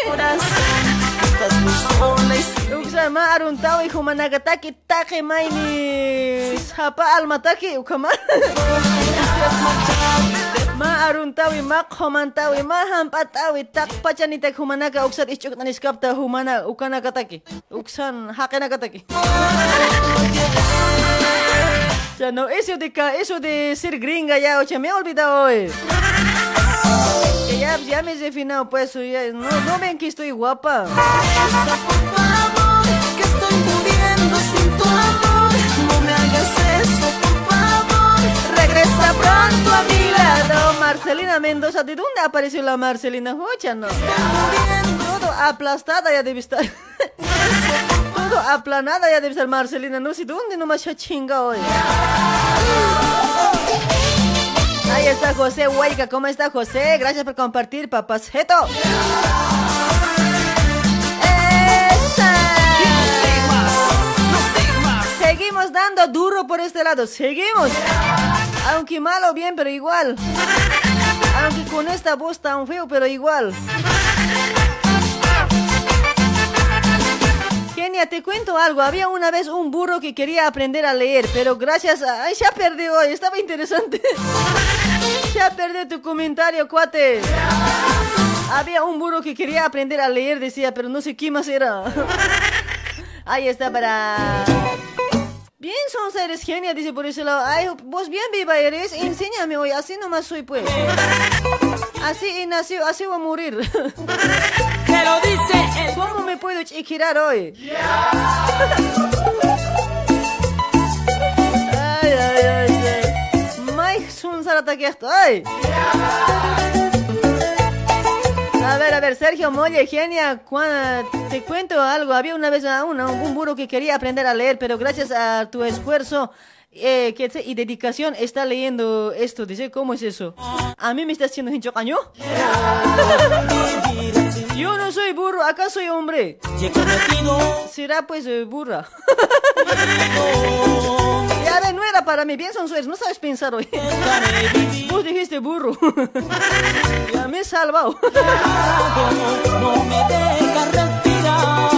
Uksa ma aruntaw iku managataki take maini hapa almataki ukama. Ma aruntawi ma khomantawi ma hampatawi tak pachani tak humanaka uksat ichuk tanis kapta humana ukana kataki. Uksan hakena kataki. Ya no, eso de, ca- eso de ser gringa ya, oye, me he olvidado ya, ya me he definado, pues, ya, no, no ven que estoy guapa. Regresa pronto a mi lado. Marcelina Mendoza, ¿de dónde apareció la Marcelina Hocha, no? Todo aplastada ya debe estar. *laughs* Todo aplanada ya debe estar Marcelina, no sé dónde nomás se chinga hoy. Ahí está José Huayca, ¿cómo está José? Gracias por compartir, papasjeto. ¡Esa! Seguimos dando duro por este lado, seguimos. Aunque malo bien, pero igual. Aunque con esta voz tan feo, pero igual. Genia, te cuento algo. Había una vez un burro que quería aprender a leer, pero gracias a... ¡Ay, perdido hoy! Estaba interesante. *laughs* se ha perdido tu comentario, cuate. Había un burro que quería aprender a leer, decía, pero no sé qué más era. *laughs* Ahí está para... Bien, Sonsa, eres genia, dice por ese lado. Ay, vos bien viva eres, enséñame hoy, así nomás soy pues. Así y nació, así voy a morir. *laughs* Te lo dice el ¿Cómo me puedo chiquirar hoy? *laughs* Ay, ay, ay, ay. Mike Sunsarata que estoy. A ver, a ver, Sergio Molle, genia, te cuento algo. Había una vez a una- un burro que quería aprender a leer, pero gracias a tu esfuerzo eh, y dedicación está leyendo esto. Dice, ¿cómo es eso? ¿A mí me estás haciendo hincho caño? *laughs* Yo no soy burro, acá soy hombre. Será pues eh, burra. *laughs* ya ve, no era para mí, son sueres, no sabes pensar hoy. *laughs* Vos dijiste burro. ya me he salvado. no me deja respirar.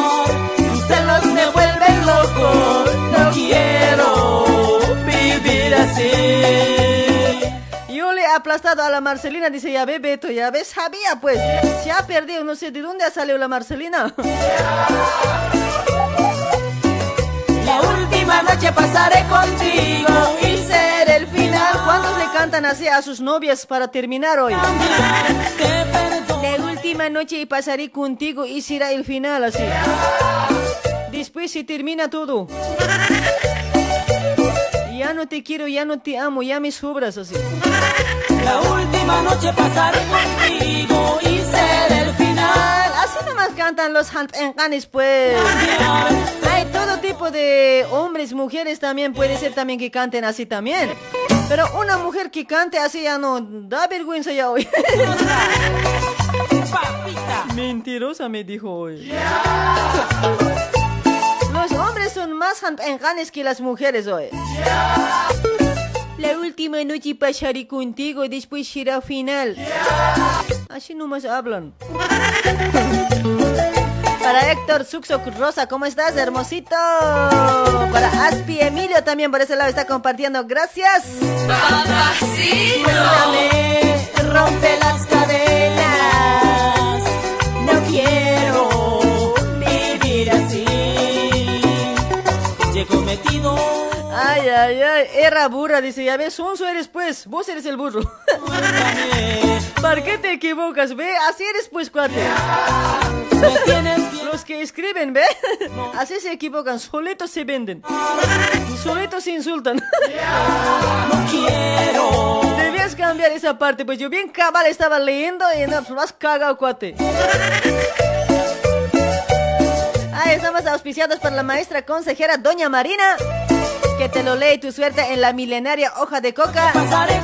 Me vuelven loco. No quiero vivir así. Yo le he aplastado a la Marcelina, dice, ya ve, Beto, ya ves, sabía pues. Se ha perdido, no sé de dónde ha salido la Marcelina. La última noche pasaré contigo y será el final. ¿Cuántos le cantan así a sus novias para terminar hoy? La última noche y pasaré contigo y será el final así. Después se termina todo. Ya no te quiero, ya no te amo, ya me sobras así. La última noche pasaré contigo y será el final. Así nomás cantan los hantencanes, pues. Hay todo tipo de hombres, mujeres también, puede ser también que canten así también. Pero una mujer que cante así ya no da vergüenza ya hoy. *laughs* Mentirosa me dijo hoy. Los hombres son más hantencanes que las mujeres hoy. La última noche pasaré contigo y después será final. Así nomás hablan. Para Héctor Suxo Rosa, ¿cómo estás, hermosito? Para Aspi Emilio también por ese lado está compartiendo. Gracias. Papacito. Cuéntame, rompe las cadenas. Ay, ay, ay. Era burra, dice. Ya ves, Sonso eres pues. Vos eres el burro. *laughs* ¿Para qué te equivocas, ve? Así eres pues, cuate. Los que escriben, ¿ve? Así se equivocan. Solitos se venden. Solitos se insultan. No quiero. Debías cambiar esa parte, pues yo bien cabal estaba leyendo y no, pues más cagado, cuate. Ah, estamos auspiciados por la maestra consejera Doña Marina. Que te lo lee tu suerte en la milenaria hoja de coca.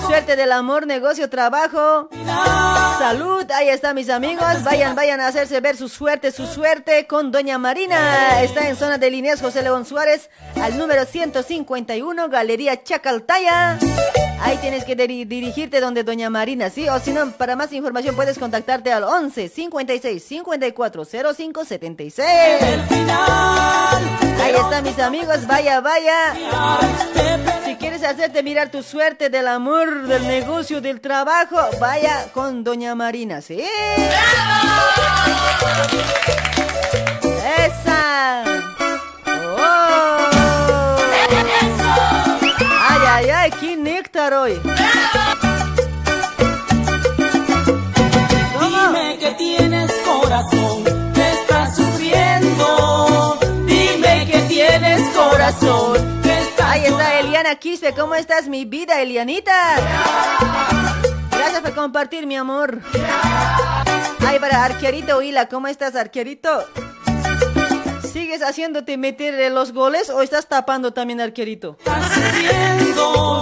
Suerte del amor, negocio, trabajo. Salud, ahí está mis amigos. Vayan, vayan a hacerse ver su suerte, su suerte con Doña Marina. Está en zona de líneas José León Suárez, al número 151, Galería Chacaltaya. Ahí tienes que diri- dirigirte donde Doña Marina, ¿sí? O si no, para más información puedes contactarte al 11 56 54 05 76. Ahí están mis amigos, vaya, vaya. Si quieres hacerte mirar tu suerte del amor, del negocio, del trabajo, vaya con Doña Marina, ¿sí? ¡Esa! ¡Qué néctar hoy! Dime que tienes corazón, que estás sufriendo. Dime que tienes corazón, que estás Ahí está Eliana Quispe, ¿cómo estás mi vida, Elianita? Gracias por compartir, mi amor. Ahí para Arquerito Hila, ¿cómo estás, Arquerito? ¿Sigues haciéndote meter los goles o estás tapando también, Arquerito?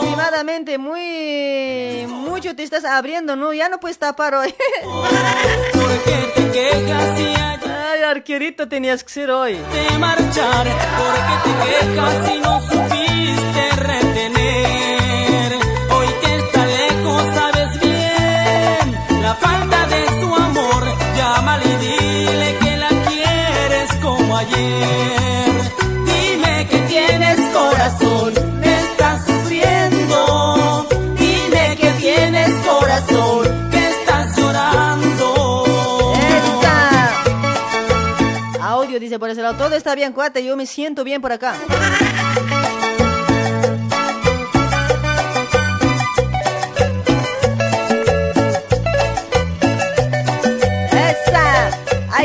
Últimamente, muy... mucho te estás abriendo, ¿no? Ya no puedes tapar hoy. ¿Por qué te Ay, Arquerito tenías que ser hoy. de marchar? ¿Por qué te quejas si no supiste retener? Dime que tienes corazón, estás sufriendo. Dime que tienes corazón, que estás llorando. ¡Esa! Audio dice por ese lado, todo está bien, cuate, yo me siento bien por acá.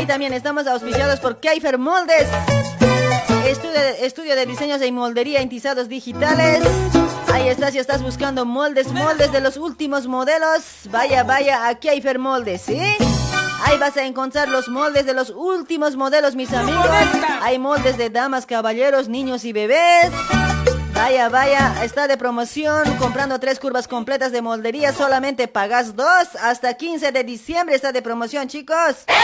También estamos auspiciados por Keifer Moldes. Estudio de, estudio de diseños y moldería en tizados digitales. Ahí estás, si estás buscando moldes, moldes de los últimos modelos. Vaya, vaya a Keifer Moldes, ¿sí? Ahí vas a encontrar los moldes de los últimos modelos, mis amigos. Hay moldes de damas, caballeros, niños y bebés. Vaya, vaya, está de promoción. Comprando tres curvas completas de moldería, solamente pagas dos. Hasta 15 de diciembre está de promoción, chicos. Ahí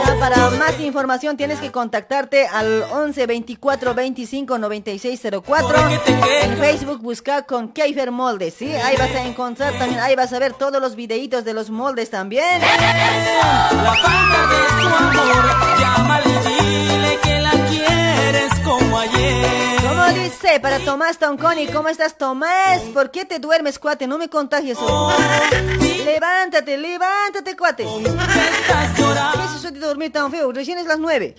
está, para más información tienes que contactarte al 11 24 25 96 04. En Facebook busca con Keifer Moldes, ¿sí? Ahí vas a encontrar también, ahí vas a ver todos los videitos de los moldes también. La Para Tomás Tonconi, ¿cómo estás Tomás? ¿Por qué te duermes, cuate? No me contagies. Levántate, levántate, cuate. ¿Qué es eso de dormir tan feo? Recién es las nueve.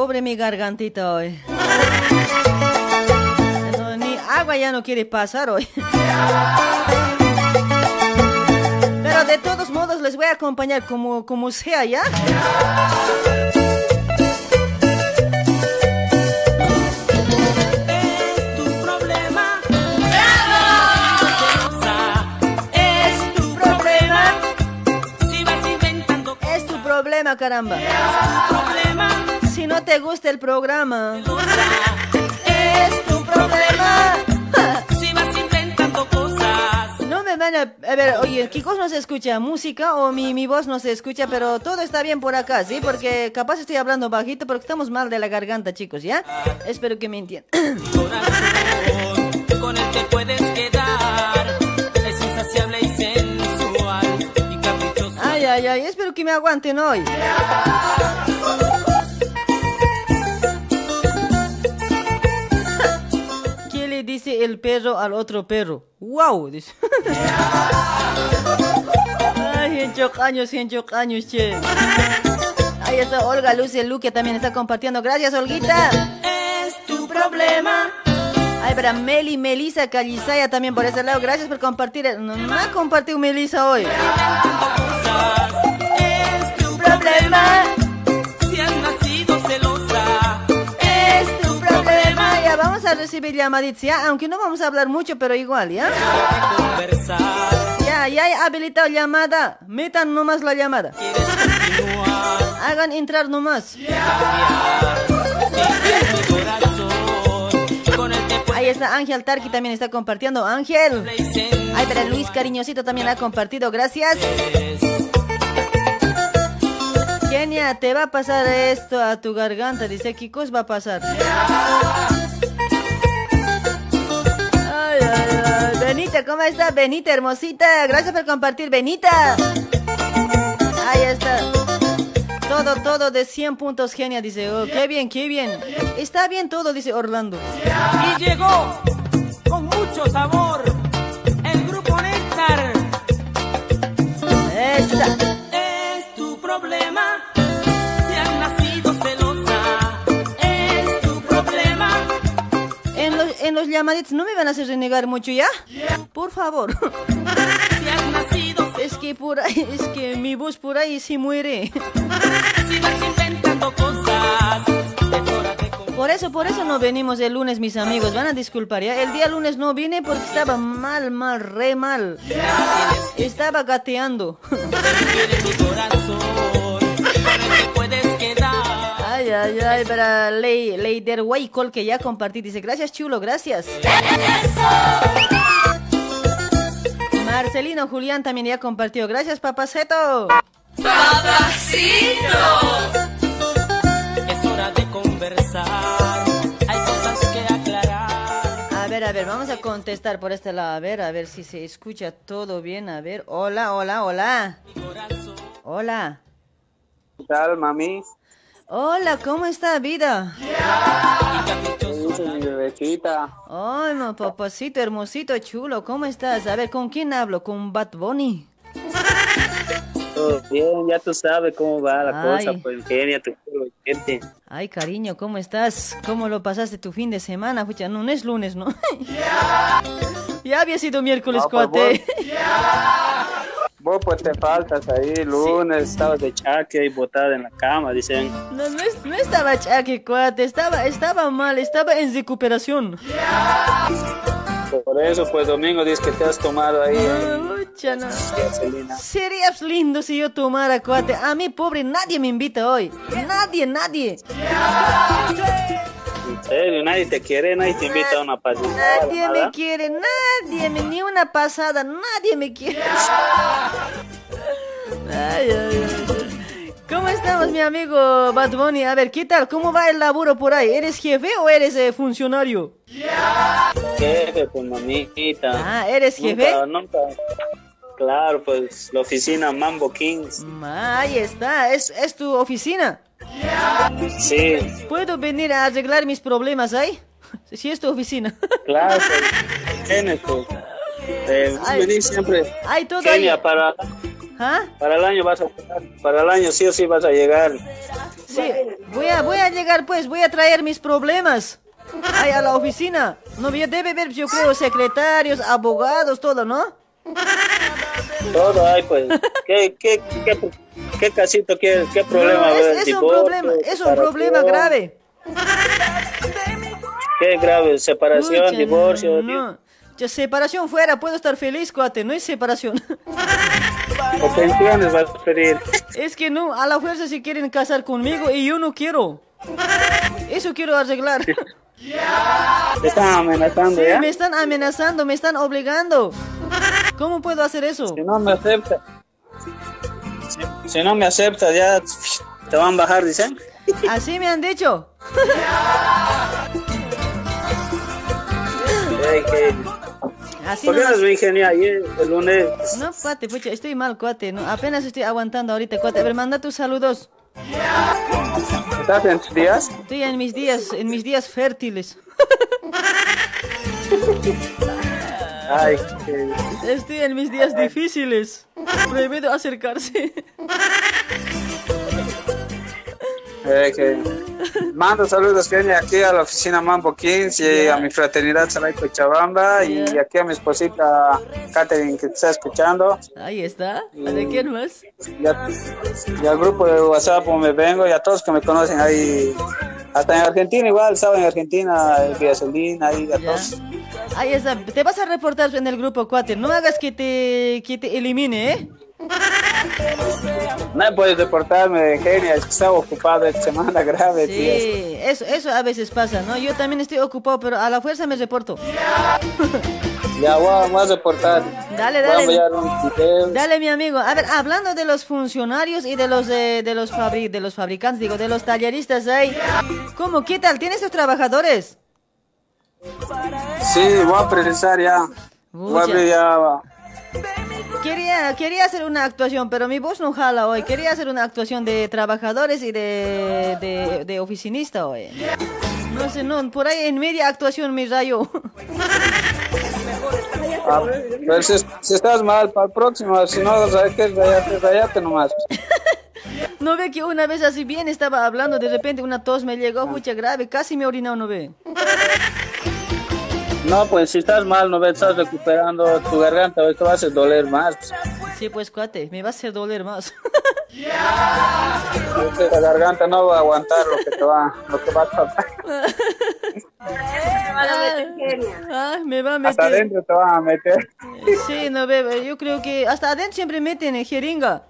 Pobre mi gargantita hoy. No, ni agua ya no quiere pasar hoy. Pero de todos modos les voy a acompañar como, como sea, ¿ya? Es tu problema. Es tu problema. Es tu problema, caramba. Si no te gusta el programa. Es tu problema. *laughs* Si vas inventando cosas. No me Bueno, a ver, oye, Kikos no se escucha música o mi, mi voz no se escucha, pero todo está bien por acá, ¿sí? Porque capaz estoy hablando bajito porque estamos mal de la garganta, chicos, ¿ya? Espero que me entiendan. Con el que puedes quedar. Es insaciable y sensual. Y caprichoso. Ay, ay, ay, espero que me aguanten hoy. Le dice el perro al otro perro? ¡Wow! Dice. *laughs* Ay, años, en años, che. Ahí está Olga Luce Luque también está compartiendo. Gracias, Olguita. Es tu problema. Ay, para Meli, Melisa, Calizaya también por ese lado. Gracias por compartir. No, no ha compartido Melisa hoy. Es tu problema. Vamos a recibir llamaditas, ¿ya? Aunque no vamos a hablar mucho, pero igual, ¿ya? Ya, ya he habilitado llamada. Metan nomás la llamada. Hagan entrar nomás. Ahí está Ángel Tarqui también está compartiendo. Ángel. Ay, pero Luis Cariñosito también ha compartido. Gracias. Kenia, te va a pasar esto a tu garganta. Dice, ¿qué cosa va a pasar? ¿Cómo está? Benita, hermosita. Gracias por compartir, Benita. Ahí está. Todo, todo de 100 puntos, genia, dice. Oh, qué bien, qué bien. Está bien todo, dice Orlando. Y llegó con mucho sabor el grupo Néctar. En los, llamaditos no me van a hacer renegar mucho, ¿ya? Por favor. Si has nacido Es que por ahí, es que mi voz por ahí se muere. Si vas inventando cosas. Por eso, por eso no venimos el lunes, mis amigos. Van a disculpar, ¿ya? El día lunes no vine porque estaba mal, mal, re mal. Estaba gateando. Ay, ay, ay, para Ley, Leider Waikol que ya compartí. Dice, gracias, chulo, gracias. Marcelino Julián también ya compartió. Gracias, papaceto. Es hora de conversar. Hay cosas que aclarar. A ver, a ver, vamos a contestar por este lado. A ver, a ver si se escucha todo bien. A ver, hola, hola, hola. Hola. ¿Qué tal, mami? Hola, ¿cómo está, vida? ¿Qué dice mi bebecita? Ay, mi papacito hermosito, chulo, ¿cómo estás? A ver, ¿con quién hablo? ¿Con Bad Bunny? Todo bien, ya tú sabes cómo va la Ay. cosa, pues genia, tu gente. Ay, cariño, ¿cómo estás? ¿Cómo lo pasaste tu fin de semana? Pucha, no, no es lunes, ¿no? *laughs* ya había sido miércoles, No, pues, cuate. *laughs* Vos pues te faltas ahí, lunes, estabas de chaque y botada en la cama, dicen. No, no, no estaba chaque, cuate, estaba, estaba mal, estaba en recuperación. Por eso, pues domingo dices que te has tomado ahí. No. Gasolina. Serías lindo si yo tomara, cuate. A mí, pobre, nadie me invita hoy. Nadie, nadie. Serio, nadie te quiere, nadie te invita a una pasita. Nadie me quiere, nadie, me- ni una pasada, nadie me quiere. Ay, ay, ay. ¿Cómo estamos, mi amigo Bad Bunny? A ver, ¿qué tal? ¿Cómo va el laburo por ahí? ¿Eres jefe o eres eh, funcionario? Jefe, pues mamita. Ah, ¿eres jefe? Nunca, nunca. Claro, pues la oficina Mambo Kings. Ahí está, ¿es, es tu oficina? Sí, ¿Puedo venir a arreglar mis problemas ahí? *laughs* Si es tu oficina. *laughs* claro, pues. Tienes, pues. Eh, Ay. venís siempre. Hay todo Kenia, ahí. para, ¿Ah? para el año vas a llegar. Para el año sí o sí vas a llegar. Sí, voy a, voy a llegar pues, voy a traer mis problemas. Ahí a la oficina. No, debe haber, yo creo, secretarios, abogados, todo, ¿no? Todo hay, pues. ¿Qué, qué, qué, qué casito, qué, qué problema? No, es, es un problema, es un problema grave. Qué grave, separación, Pucha, divorcio. No, ya separación fuera, puedo estar feliz, cuate, no es separación. O pensiones vas a pedir. Es que no, a la fuerza se quieren casar conmigo y yo no quiero. Eso quiero arreglar. Te están amenazando Sí, ya. me están amenazando, me están obligando. ¿Cómo puedo hacer eso? Si no me acepta. Si, si no me acepta, ya te van a bajar, dicen. Así me han dicho. Así ¿Por qué no mi ingenia ayer, el lunes? No, cuate, pucha, estoy mal, cuate. No, apenas estoy aguantando ahorita, cuate. A ver, manda tus saludos. ¿Estás en tus días? Estoy en mis días, en mis días fértiles. Ay. Estoy en mis días difíciles. Prohibido acercarse. Eh, que mando saludos Kenia aquí a la oficina Mambo 15 y a mi fraternidad Salay Cochabamba y aquí a mi esposita Katherine que te está escuchando Ahí está. ¿A de quién más? y, a- y al grupo de WhatsApp me vengo y a todos que me conocen ahí hasta en Argentina igual, estaba en Argentina, en Villasolín, ahí a todos. Ahí está. Te vas a reportar en el grupo, cuate. No hagas que te, que te elimine, ¿eh? No puedes deportarme, que estaba ocupado esta semana grave, tío. Sí, eso, eso a veces pasa, ¿no? Yo también estoy ocupado, pero a la fuerza me reporto. Ya voy a deportar. Dale, dale. un. Dale, mi amigo. A ver, hablando de los funcionarios y de los eh, de los fabri- de los fabricantes, digo, de los talleristas ahí. ¿Cómo? ¿Qué tal? ¿Tienes tus trabajadores? Sí, voy a precisar ya. Voy a abrir ya. Quería, quería hacer una actuación, pero mi voz no jala hoy. Quería hacer una actuación de trabajadores y de, de, de oficinista hoy. No sé, no, por ahí en media actuación me rayo. Ah, pero si, si estás mal para el próximo, si no, ¿sabes qué? Rayate, rayate nomás. *laughs* No ve que una vez así bien estaba hablando, de repente una tos me llegó, mucha grave, casi me orinado, ¿no ve? No, pues si estás mal, no ves, estás recuperando tu garganta, hoy te va a hacer doler más. Sí, pues cuate, me va a hacer doler más. La garganta no va a aguantar lo que te va, lo que va a tapar. Ah, me va a Hasta meter. adentro te van a meter. Sí, no ve, yo creo que hasta adentro siempre meten en jeringa.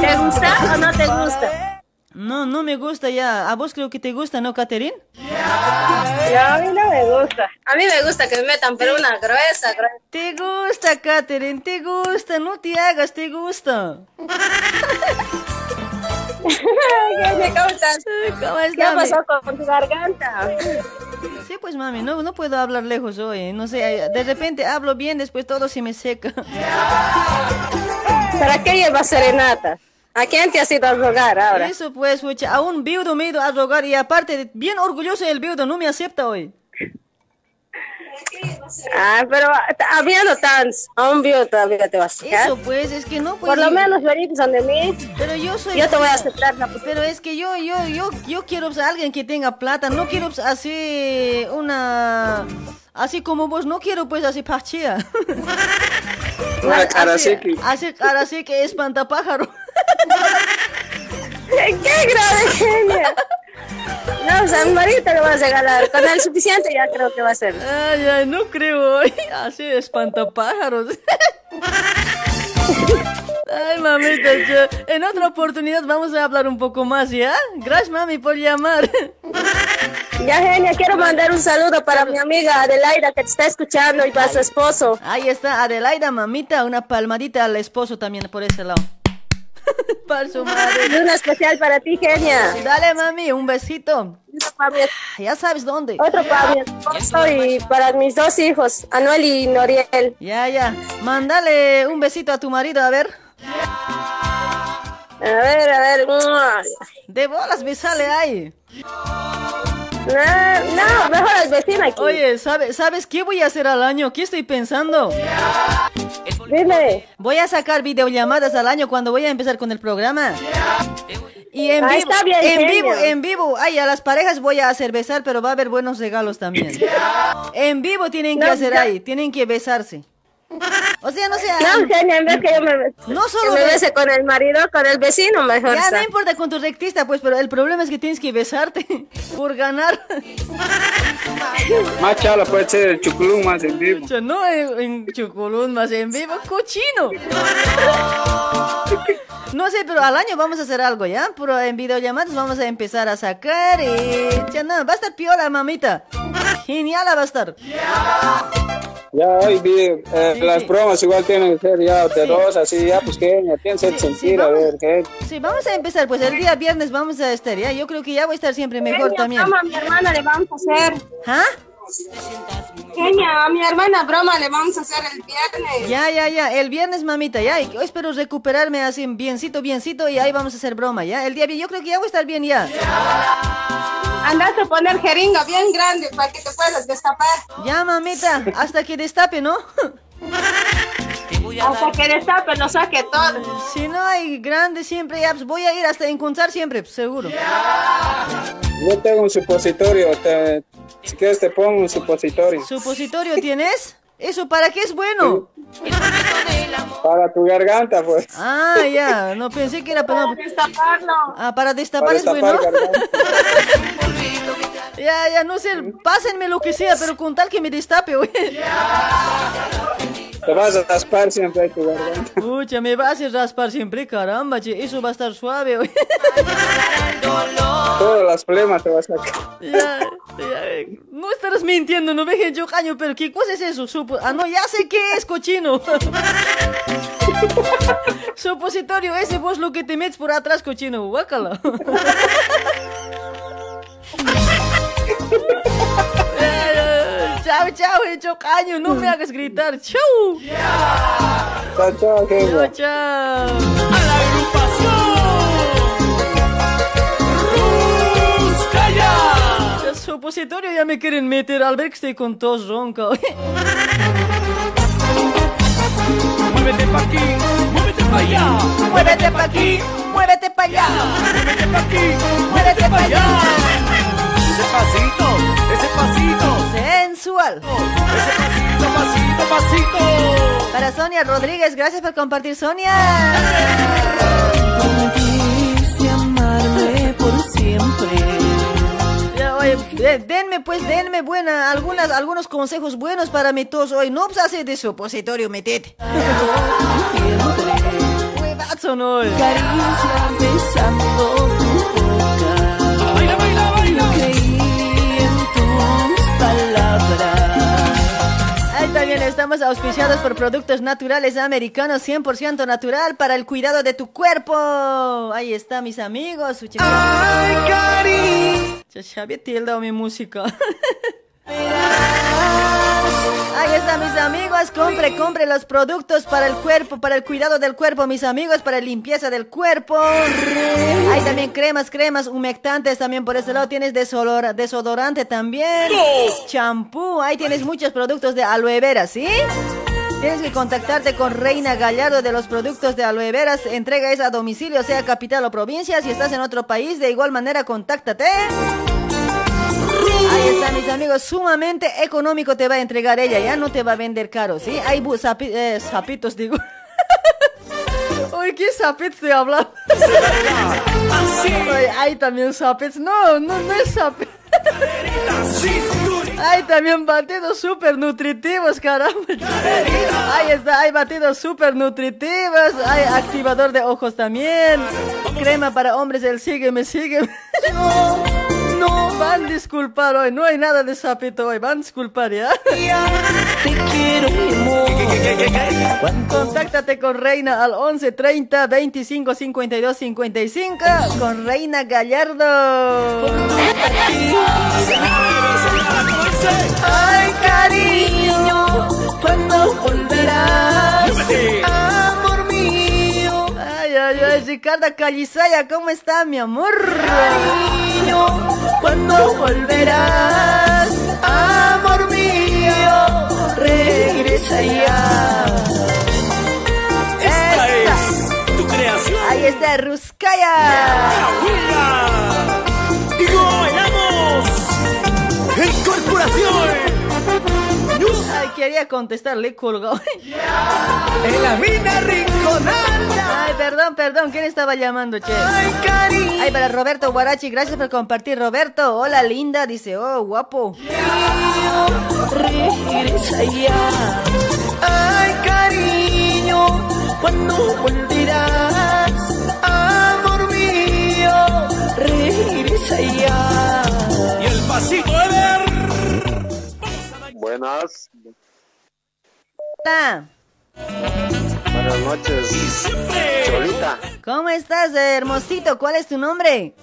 ¿Te gusta o no te gusta? No, no me gusta ya. A vos creo que te gusta, ¿no, Caterín? No, a mí no me gusta. A mí me gusta que me metan, pero una gruesa, gruesa. Te gusta, Caterín, te gusta, no te hagas, te gusta. *laughs* ¿Cómo estás? ¿Cómo ¿Qué estás? pasó con tu garganta? Sí, pues mami, no, no puedo hablar lejos hoy. No sé, de repente hablo bien, después todo se me seca. ¿Para qué llevas serenata? ¿A quién te has ido a rogar ahora? Eso pues, pucha, a un viudo me he ido a rogar y aparte, bien orgulloso del viudo, no me acepta hoy. Ah, pero habiendo tan a un viudo todavía te vas a sacar. Eso pues, es que no pues. Por lo yo- menos venir donde mí. Pero yo soy. Yo te voy a aceptar la Pero es que yo, yo, yo, yo quiero pues, a alguien que tenga plata, no quiero pues, así una, así como vos, no quiero pues así parchía. Una cara *laughs* así, así que- así cara así que espantapájaro. *laughs* ¡Qué grave, genia! No, o sea, mi marido te lo vas a regalar. Con el suficiente ya creo que va a ser. Ay, ay, no creo. Así espantapájaros. *laughs* Ay, mamita, en otra oportunidad vamos a hablar un poco más, ¿ya? Gracias, mami, por llamar. Ya, genia, quiero mandar un saludo para mi amiga Adelaida que te está escuchando y para su esposo. Ahí está, Adelaida, mamita, una palmadita al esposo también por ese lado. *laughs* para su madre. Y una especial para ti, genia. Dale, mami, un besito. Ya sabes dónde. otro para mi esposo y para mis dos hijos, Anuel y Noriel. Ya, ya. Mándale un besito a tu marido, a ver. A ver, a ver. De bolas, besale ahí. No, no, mejor al vecino aquí. Oye, ¿sabe- ¿sabes qué voy a hacer al año? ¿Qué estoy pensando? Dime. Voy a sacar videollamadas al año cuando voy a empezar con el programa. Y en Ah, vivo, bien, en vivo, en vivo, ay, a las parejas voy a hacer besar, pero va a haber buenos regalos también. *laughs* En vivo tienen que No, hacer ahí, tienen que besarse. O sea, no sé. No, genia, en vez que yo me, No que solo me de- bese con el marido, con el vecino mejor. Ya está. no importa con tu rectista, pues, pero el problema es que tienes que besarte *laughs* por ganar. Más chala puede ser el chuculún más en vivo. Sea, no en, en Chuculún, más en vivo, cochino. No sé, pero al año vamos a hacer algo, ¿ya? Pero en videollamadas vamos a empezar a sacar y... Ya no, va a estar piola, mamita. Genial va a estar. Ya hoy vi, eh, Sí, las sí. bromas igual tienen que ser ya de Sí. dos, así ya, pues que sentir, a vamos. ver, ¿qué? Sí, vamos a empezar, pues el día viernes vamos a estar, ¿ya? Yo creo que ya voy a estar siempre mejor también. a mi hermana le vamos a hacer. ¿Ah? Kenia, a mi hermana broma le vamos a hacer el viernes. Ya, ya, ya, el viernes, mamita, ya, y yo espero recuperarme así, biencito, biencito, y ahí vamos a hacer broma, ¿ya? El día bien, yo creo que ya voy a estar bien ya. Andas a poner jeringa bien grande para que te puedas destapar. Ya, mamita, hasta que destape, ¿no? *laughs* Hasta que destape, lo saque todo. Si no hay grande siempre, ya, pues voy a ir hasta encontrar siempre, pues, seguro. Yo tengo un supositorio, te- si quieres te pongo un supositorio. ¿Supositorio tienes? ¿Eso para qué es bueno? Para tu garganta, pues. Ah, ya, no pensé que era para... Para destaparlo. Ah, para destapar Para es destapar bueno. *laughs* Ya, ya, no sé, pásenme lo que sea, pero con tal que me destape, oye. Te vas a raspar siempre tu garganta. Pucha, me va a raspar siempre, caramba, che, eso va a estar suave, oye. Todas las flemas te vas a sacar. Ya, ya, no estarás mintiendo, no vejen yo caño, pero ¿qué cosa es eso? Supo- ah, no, ya sé qué es, cochino. *laughs* Supositorio, ese vos lo que te metes por atrás, cochino, guácala. *laughs* Chao, chao, hecho caño, no me hagas gritar, chau. Chao, chao, Chao, chao. A la agrupación Ruscaya. El supositorio ya me quieren meter al ver que estoy con tos ronca. Muévete pa' aquí, muévete pa' allá. Muévete pa' aquí, muévete pa' allá. Muévete pa' aquí, Muévete pa' allá. Ese pasito, ese pasito. Sensual. Ese pasito, pasito, pasito. Para Sonia Rodríguez, gracias por compartir, Sonia. Prometiste amarme por siempre. Ya, oye, de- denme pues, denme buena, algunas, algunos consejos buenos para mi tos hoy. No pues hace de supositorio, metete. Huevazo, no. oye. Caricia Estamos auspiciados por productos naturales americanos 100% natural para el cuidado de tu cuerpo. Ahí está, mis amigos. Ay, cari. Ya había tildado mi música. *laughs* Ahí está, mis amigos. Compre, compre los productos para el cuerpo, para el cuidado del cuerpo, mis amigos, para limpieza del cuerpo. Hay también cremas, cremas, humectantes también por ese lado. Tienes desodora- desodorante también. Champú. Ahí tienes muchos productos de aloe vera, ¿sí? Tienes que contactarte con Reina Gallardo de los productos de aloe veras. Entrega es a domicilio, sea capital o provincia. Si estás en otro país, de igual manera, contáctate. Ahí está, mis amigos, sumamente económico te va a entregar ella, ya no te va a vender caro, ¿sí? Hay zapi- eh, digo. *laughs* Oye, ¿qué zapitos estoy hablando? Hay también zapitos. No, no, no es zapit. *laughs* Hay también batidos súper nutritivos, caramba. Ahí está, hay batidos súper nutritivos. Hay activador de ojos también. Crema para hombres, el sígueme, sígueme. *laughs* No, van a disculpar hoy. No hay nada de sapito hoy. Van a disculpar, ¿ya? Te quiero, mi amor. Contáctate con Reina al 11 30 25 52 55 con Reina Gallardo. Ay, cariño, ¿cuándo volverás? Ay, Ricarda Calizaya, ¿cómo está, mi amor? cariño, ¿cuándo volverás? Amor mío, regresa ya. Esta Esta. es tu creación. Ahí está Ruskaya. Y bailamos. En corporación. Ay, quería contestarle colgado. En la mina rinconada. Ay, perdón, perdón, ¿quién estaba llamando, che? Ay, cariño, Ay, para Roberto Guarachi, gracias por compartir, Roberto. Hola, linda, dice, oh, guapo. regresa ya. Ay, cariño, ¿cuándo volverás? Amor mío, regresa ya. Y el pasito Ever. Buenas. Buenas noches, Cholita. ¿Cómo estás, hermosito? ¿Cuál es tu nombre?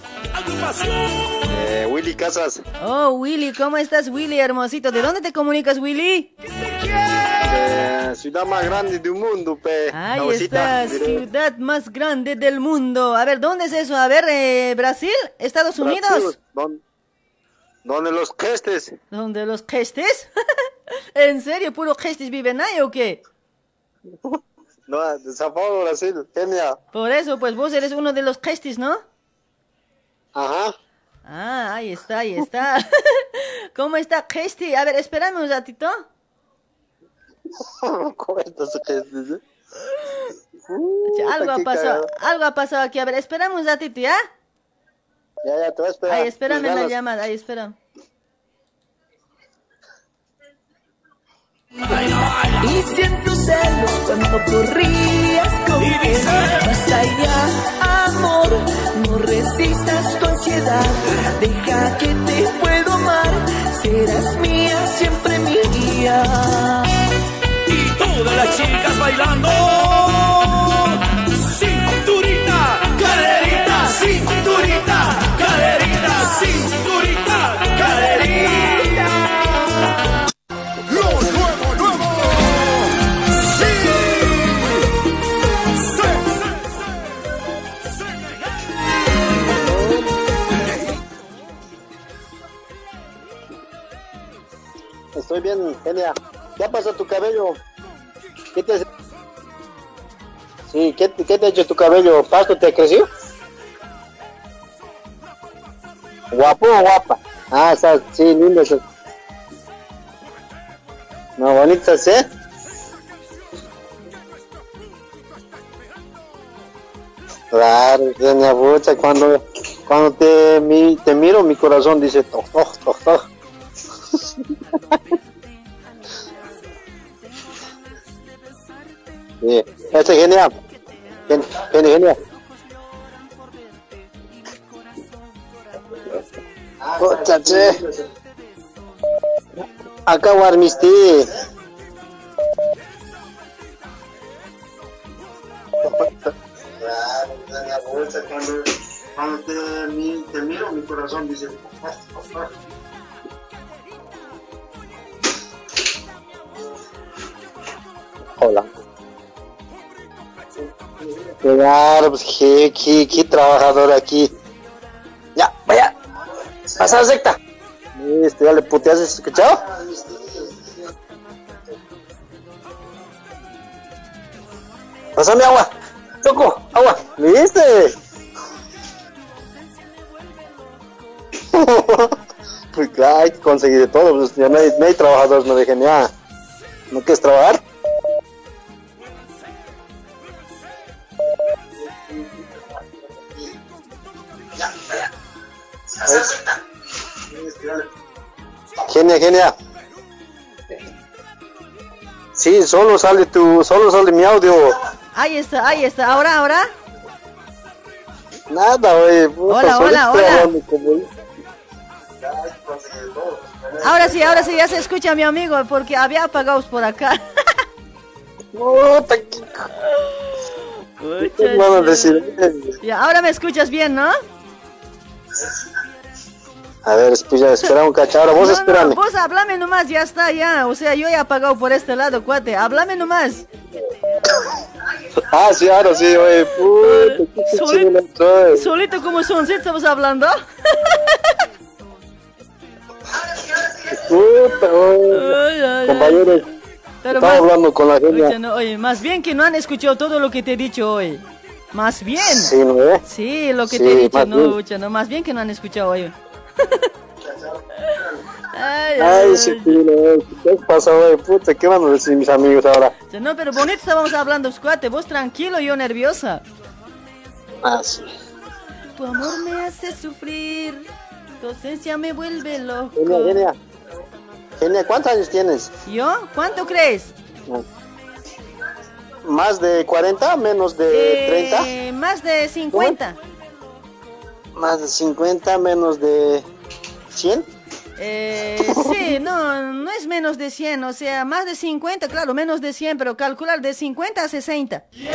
Eh, Willy Casas, Oh, Willy, ¿cómo estás, Willy, hermosito? ¿De dónde te comunicas, Willy? de ciudad más grande del mundo, pe. Ahí Causita, está, ciudad más grande del mundo. A ver, ¿dónde es eso? A ver, eh, ¿Brasil? ¿Estados Unidos? ¿dónde, dónde los gestes? ¿Dónde los gestes? *laughs* ¿En serio, puro gestes viven ahí o qué? *laughs* No, de Sao Paulo, Brasil, Kenia. Por eso, pues vos eres uno de los gestes, ¿no? Ajá. Ah, ahí está, ahí está. *laughs* ¿Cómo está Gesti? A ver, espérame un ratito. ¿Cómo algo ha pasado, algo ha pasado aquí. A ver, espérame un ratito, ¿ya? Ya, ya, te voy a esperar. Ahí, espérame en la llamada, ahí, espérame. Y siento celos cuando corrías con él. Más allá, amor, no resistas tu ansiedad. Deja que te puedo amar. Serás mía, siempre mi guía. Y todas las chicas bailando. Cinturita, caderita, cinturita, caderita. Lo nuevo, nuevo. Sí. Estoy bien, Kenia. ¿Qué pasó tu cabello? ¿Qué te? Sí, ¿qué, qué te ha hecho tu cabello? ¿Pasto te creció? ¿Guapo o guapa? Ah, está, sí, lindo eso. No, bonitas, ¿eh? Claro, Kenia, pucha, cuando, cuando te, mi- te miro, mi corazón dice, toc, toc, toc, toc. *laughs* Sí, este es genial. Gen- Genial, genial. Pucha, che. Acá warmisti. Cuando te, mi- te miro, mi corazón dice... Hola. Claro, pues qué, qué, qué trabajador aquí. Ya, vaya. Pasa la secta. Listo, ya le puteas, ¿escuchado? Pásame agua. Toco, agua. ¿Viste? *laughs* pues claro, hay que conseguir de todo. Pues ya no hay, no hay trabajadores, no dejen ya. ¿No quieres trabajar? Genia, genia. Sí, solo sale tu, solo sale mi audio. Ahí está, ahí está. Ahora, ahora. Nada, oye. puta, Hola, solo hola, hola. Ahora sí, ahora sí, ya se escucha mi amigo, porque había apagados por acá. Puta, ¿Qué van a decir? Ya, ahora me escuchas bien, ¿no? A ver, espera, espera un cacho. Ahora vos No, no, espérame. vos hablame nomás, ya está, ya. O sea, yo he apagado por este lado, cuate. Háblame nomás. Ah, sí, ahora sí, oye. Qué Solito, estoy. solito como son, ¿sí estamos hablando? Puta, oye. *laughs* Compañeros, Pero estaba más- hablando con la Oye, genia. no, oye, más bien que no han escuchado todo lo que te he dicho hoy. Más bien. Sí, ¿no eh? Sí, lo que Sí, te he dicho, más no, bien. ucha, no, más bien que no han escuchado hoy. Ay, ay, sí, tío, eh. ¿qué pasa, oye? Puta, ¿qué van a decir mis amigos ahora? No, pero bonito estábamos hablando, cuate. Vos tranquilo, yo nerviosa. Ah, sí. Tu amor me hace sufrir. Tu ausencia me vuelve loco. Genia, genia. Genia, ¿cuántos años tienes? ¿Yo? ¿Cuánto crees? ¿Más de 40? ¿Menos de 30? Eh, más de 50. ¿Más de 50? ¿Menos de 100? Eh, sí, no, no es menos de 100, o sea, más de 50, claro, menos de 100, pero calcular de 50 a 60. ¿En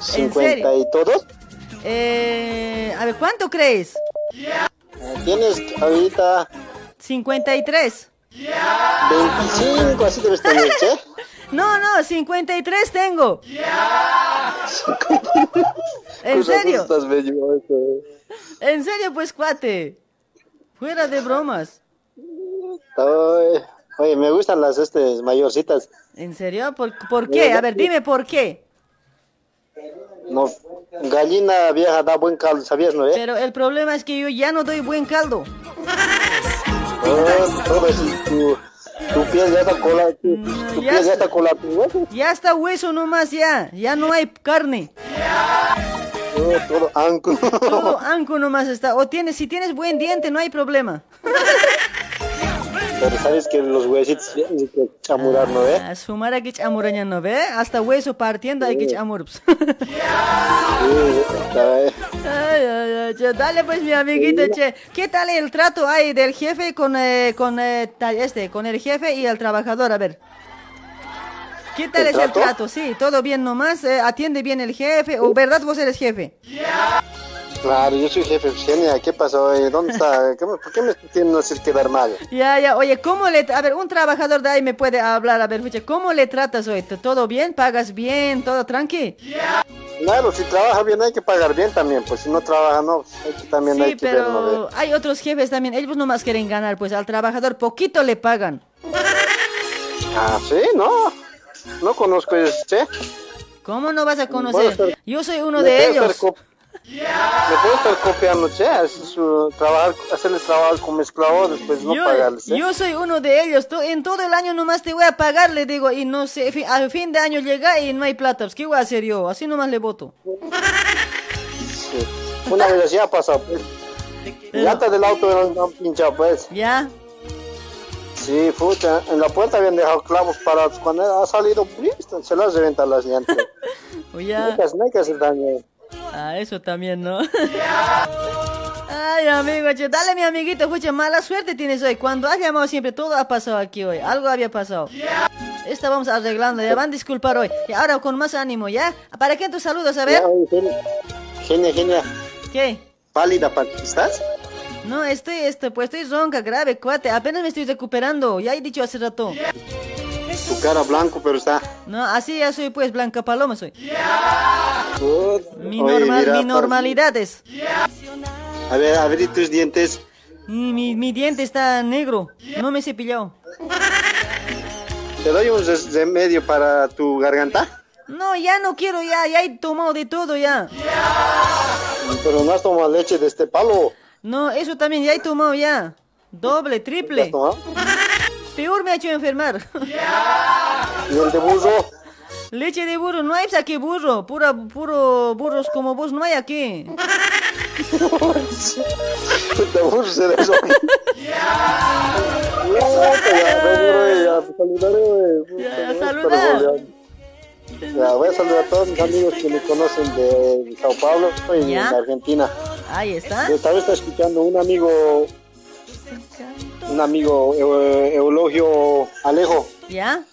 50 serio? y todos. Eh, a ver, ¿cuánto crees? Tienes ahorita 53. 25, así debes tener, ¿sí? *laughs* No, no, 53 tengo. ¿En Cosa, serio? En serio, pues, cuate. Fuera de bromas. Ay, Oye, me gustan las este, mayorcitas. ¿En serio? ¿Por, por qué? A ver, dime por qué. No, gallina vieja da buen caldo, ¿sabías, no? Eh? Pero el problema es que yo ya no doy buen caldo. Oh, tu, tu piel ya está cola, tu, tu ya piel ya está- está cola, tu hueso. Ya está hueso nomás, ya. Ya no hay carne. Oh, todo anco. Todo *laughs* anco nomás está. O tienes, si tienes buen diente, no hay problema. Pero sabes que los huesitos tienen que chamurar, ¿no? Eh? Ah, Sumara que chamuraña no ve. Hasta hueso partiendo hay que chamur. Sí, está, eh. Ay, ay, ay, che, dale pues mi amiguito, che. ¿Qué tal el trato hay del jefe con, eh, con, eh, este, con el jefe y el trabajador? A ver. ¿Qué tal ¿El es el trato? Sí, todo bien nomás, eh, atiende bien el jefe, o verdad vos eres jefe. Claro, yo soy jefe, genia, ¿qué pasó? eh? ¿Dónde está? *laughs* ¿Qué me- ¿Por qué me tienen que hacer quedar mal? Ya, ya, oye, ¿cómo le, a ver, un trabajador de ahí me puede hablar, a ver, fuche, ¿cómo le tratas hoy? ¿Todo bien? ¿Pagas bien? ¿Todo tranqui? Claro, si trabaja bien hay que pagar bien también, pues si no trabaja no, hay que, también Sí, hay que ver, ¿no? pero hay otros jefes también, ellos nomás quieren ganar, pues al trabajador poquito le pagan. Ah, sí, no, no conozco ese, ¿sí? ¿Cómo no vas a conocer? Yo soy uno de ellos. Me puedo estar copiando. Así su trabajar, como esclavo, después no yo, pagarles, ¿sí? yo soy uno de ellos. En todo el año nomás te voy a pagar, le digo, y no sé, fi- al fin de año llega y no hay plata. Pues, ¿Qué voy a hacer yo? Así nomás le voto. Sí. Una vez así ha pasado, pues. Llantas del auto han pinchado, pues. ¿Ya? Sí, pucha, en la puerta habían dejado clavos parados. Cuando ha salido, se las reventan las *laughs* llantas. O No ya. hay que- no hay que hacer daño. Ah, eso también, ¿no? *laughs* Ay, amigo, che, dale mi amiguito, escucha, mala suerte tienes hoy. Cuando has llamado siempre, todo ha pasado aquí hoy. Algo había pasado. Esta vamos arreglando, ya van a disculpar hoy. Y ahora con más ánimo, ¿ya? ¿Para qué tus saludos? A ver. Genia, Genia. ¿Qué? Pálida, ¿estás? No, estoy, este, pues estoy ronca, grave, cuate. Apenas me estoy recuperando. Ya he dicho hace rato. Tu cara blanco, pero está. No, así ya soy, pues, Blanca Paloma soy. Mi, Oye, normal, mira, mi normalidad es. A ver, abrí tus dientes. Mi, mi, mi diente está negro. No me he cepillado. Te doy un remedio para tu garganta. No, ya no quiero, ya, ya he tomado de todo ya. Pero no has tomado leche de este palo. No, eso también ya he tomado ya. Doble, ¿Has triple. tomado? Peor me ha hecho enfermar. ¿Y el de burro? Leche de burro, no hay aquí burro. Pura, puro burros como vos no hay aquí. *laughs* de burro será eso. Ya, ya, voy a saludar a todos mis amigos que me conocen de Sao Paulo y de Argentina. Ahí está. Está escuchando un amigo, un amigo Eu- Eulogio Alejo, ¿Ya?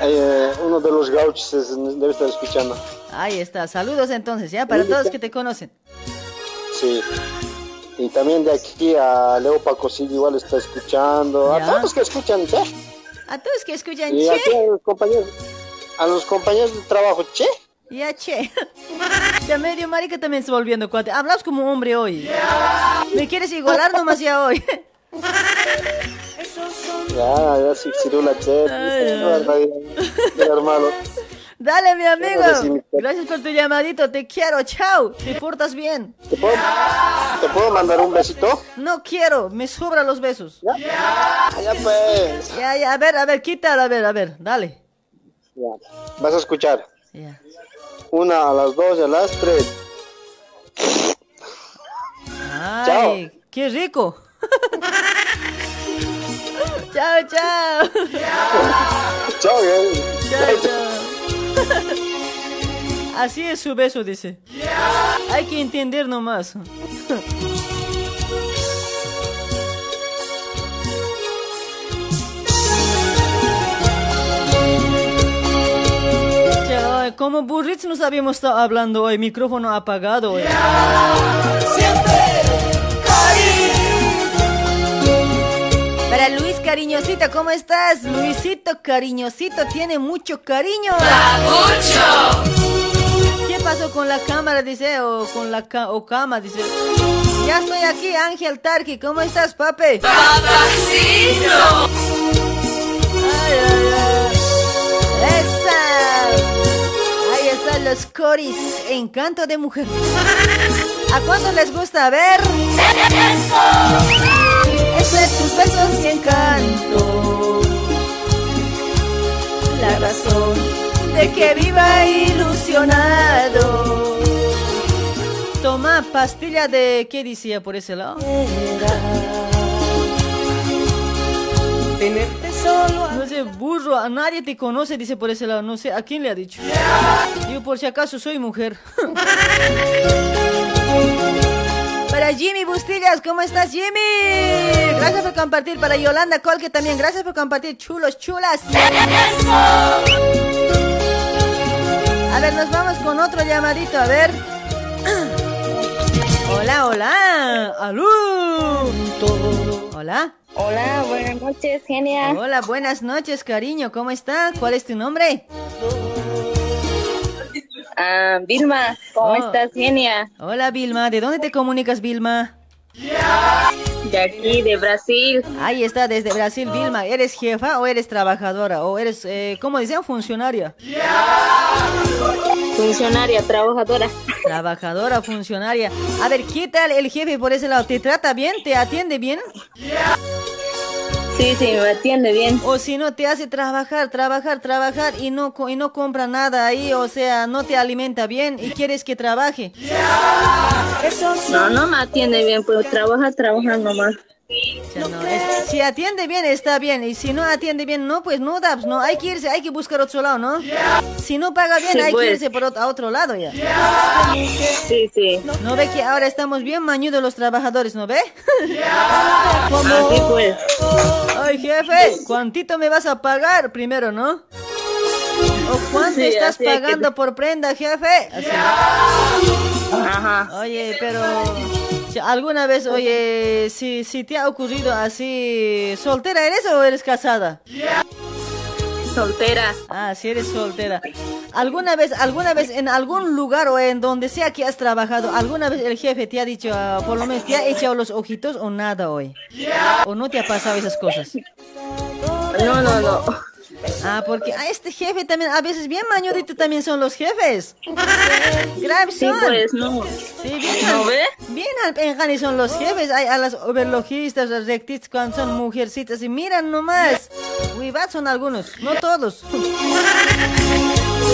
eh, uno de los gauchos debe estar escuchando. Ahí está. Saludos entonces, ¿ya? Para todos que te conocen. Sí. Y también de aquí a Leo Pacosillo igual está escuchando. Ya. A todos que escuchan, che. A todos que escuchan, Y che. a los compañeros, a los compañeros de trabajo, che. Ya, *laughs* che. Ya medio marica también se volviendo cuate. Hablas como hombre hoy. ¿Me quieres igualar nomás ya hoy? Ya, ya sí, cirula, che. Hermano. Dale, mi amigo. Gracias por tu llamadito. Te quiero. Chao. Te portas bien. ¿Te puedo, ¿Te puedo mandar un besito? No quiero. Me sobran los besos. Ya, ya pues. Ya, ya. A ver, a ver. Quítalo. A ver, a ver. Dale. Ya. Vas a escuchar. Ya. Una a las dos a las tres. Ay, qué rico. *laughs* chao, chao. Chao, eh. Chao, chao. Así es su beso, dice. Hay que entender nomás. *laughs* Ay, como burrits nos habíamos estado hablando hoy, micrófono apagado. hoy. Para Luis Cariñosito, ¿cómo estás? Luisito Cariñosito tiene mucho cariño. ¿Qué pasó con la cámara, dice? O con la ca- o cama, dice. Ya estoy aquí, Ángel Tarki. ¿Cómo estás, papi? ¡Papacito! Encanto de mujer. ¿A cuántos les gusta? Ver. Eso es tus besos y encanto. La razón de que viva ilusionado. Toma pastilla de. ¿Qué decía por ese lado? Tenerte solo Burro, a nadie te conoce, dice por ese lado. No sé, ¿a quién le ha dicho? Yo por si acaso soy mujer. *laughs* Para Jimmy Bustillas, ¿cómo estás Jimmy? Gracias por compartir. Para Yolanda Colque también, gracias por compartir. Chulos, chulas. A ver, nos vamos con otro llamadito, a ver. *clears throat* Hola, hola. Alú. Hola. Hola, buenas noches, genia. Hola, buenas noches, cariño. ¿Cómo estás? ¿Cuál es tu nombre? Ah, Vilma, ¿cómo Oh. estás, genia? Hola, Vilma. ¿De dónde te comunicas, Vilma? De aquí, de Brasil. Ahí está, desde Brasil, Vilma. ¿Eres jefa o eres trabajadora? ¿O eres, eh, cómo dicen, funcionaria? Funcionaria, trabajadora. Trabajadora, funcionaria. A ver, ¿qué tal el jefe por ese lado? ¿Te trata bien? ¿Te atiende bien? Sí, sí, me atiende bien. O si no, te hace trabajar, trabajar, trabajar y no, y no compra nada ahí, o sea, no te alimenta bien y quieres que trabaje. No, no me atiende bien, pero trabaja, trabaja nomás. No, es- si atiende bien, está bien. Y si no atiende bien, no, pues no, Dabs, no. Hay que irse, hay que buscar otro lado, ¿no? Si no paga bien, Sí, hay que pues. irse por ot- a otro lado ya. Sí, sí. ¿No ve que ahora estamos bien mañudos los trabajadores, ¿no ve? *laughs* Así pues. Ay, jefe, ¿cuántito me vas a pagar primero, no? ¿O cuánto Sí, estás que- pagando por prenda, jefe? Así. Ajá. Oye, pero alguna vez, oye, si, si te ha ocurrido así, ¿soltera eres o eres casada? Soltera. Ah, si eres soltera. ¿Alguna vez, alguna vez en algún lugar o en donde sea que has trabajado, alguna vez el jefe te ha dicho, ah, por lo menos te ha echado los ojitos o nada hoy? ¿O no te ha pasado esas cosas? No, no, no. Ah, porque a este jefe también, a veces bien mañorito también son los jefes. Graves Sí, pues, no. Sí, bien. ¿No ve? Bien al son los jefes. Hay a las overlogistas, las rectitas, cuando son mujercitas. Y miran nomás. Huivat son algunos, no todos.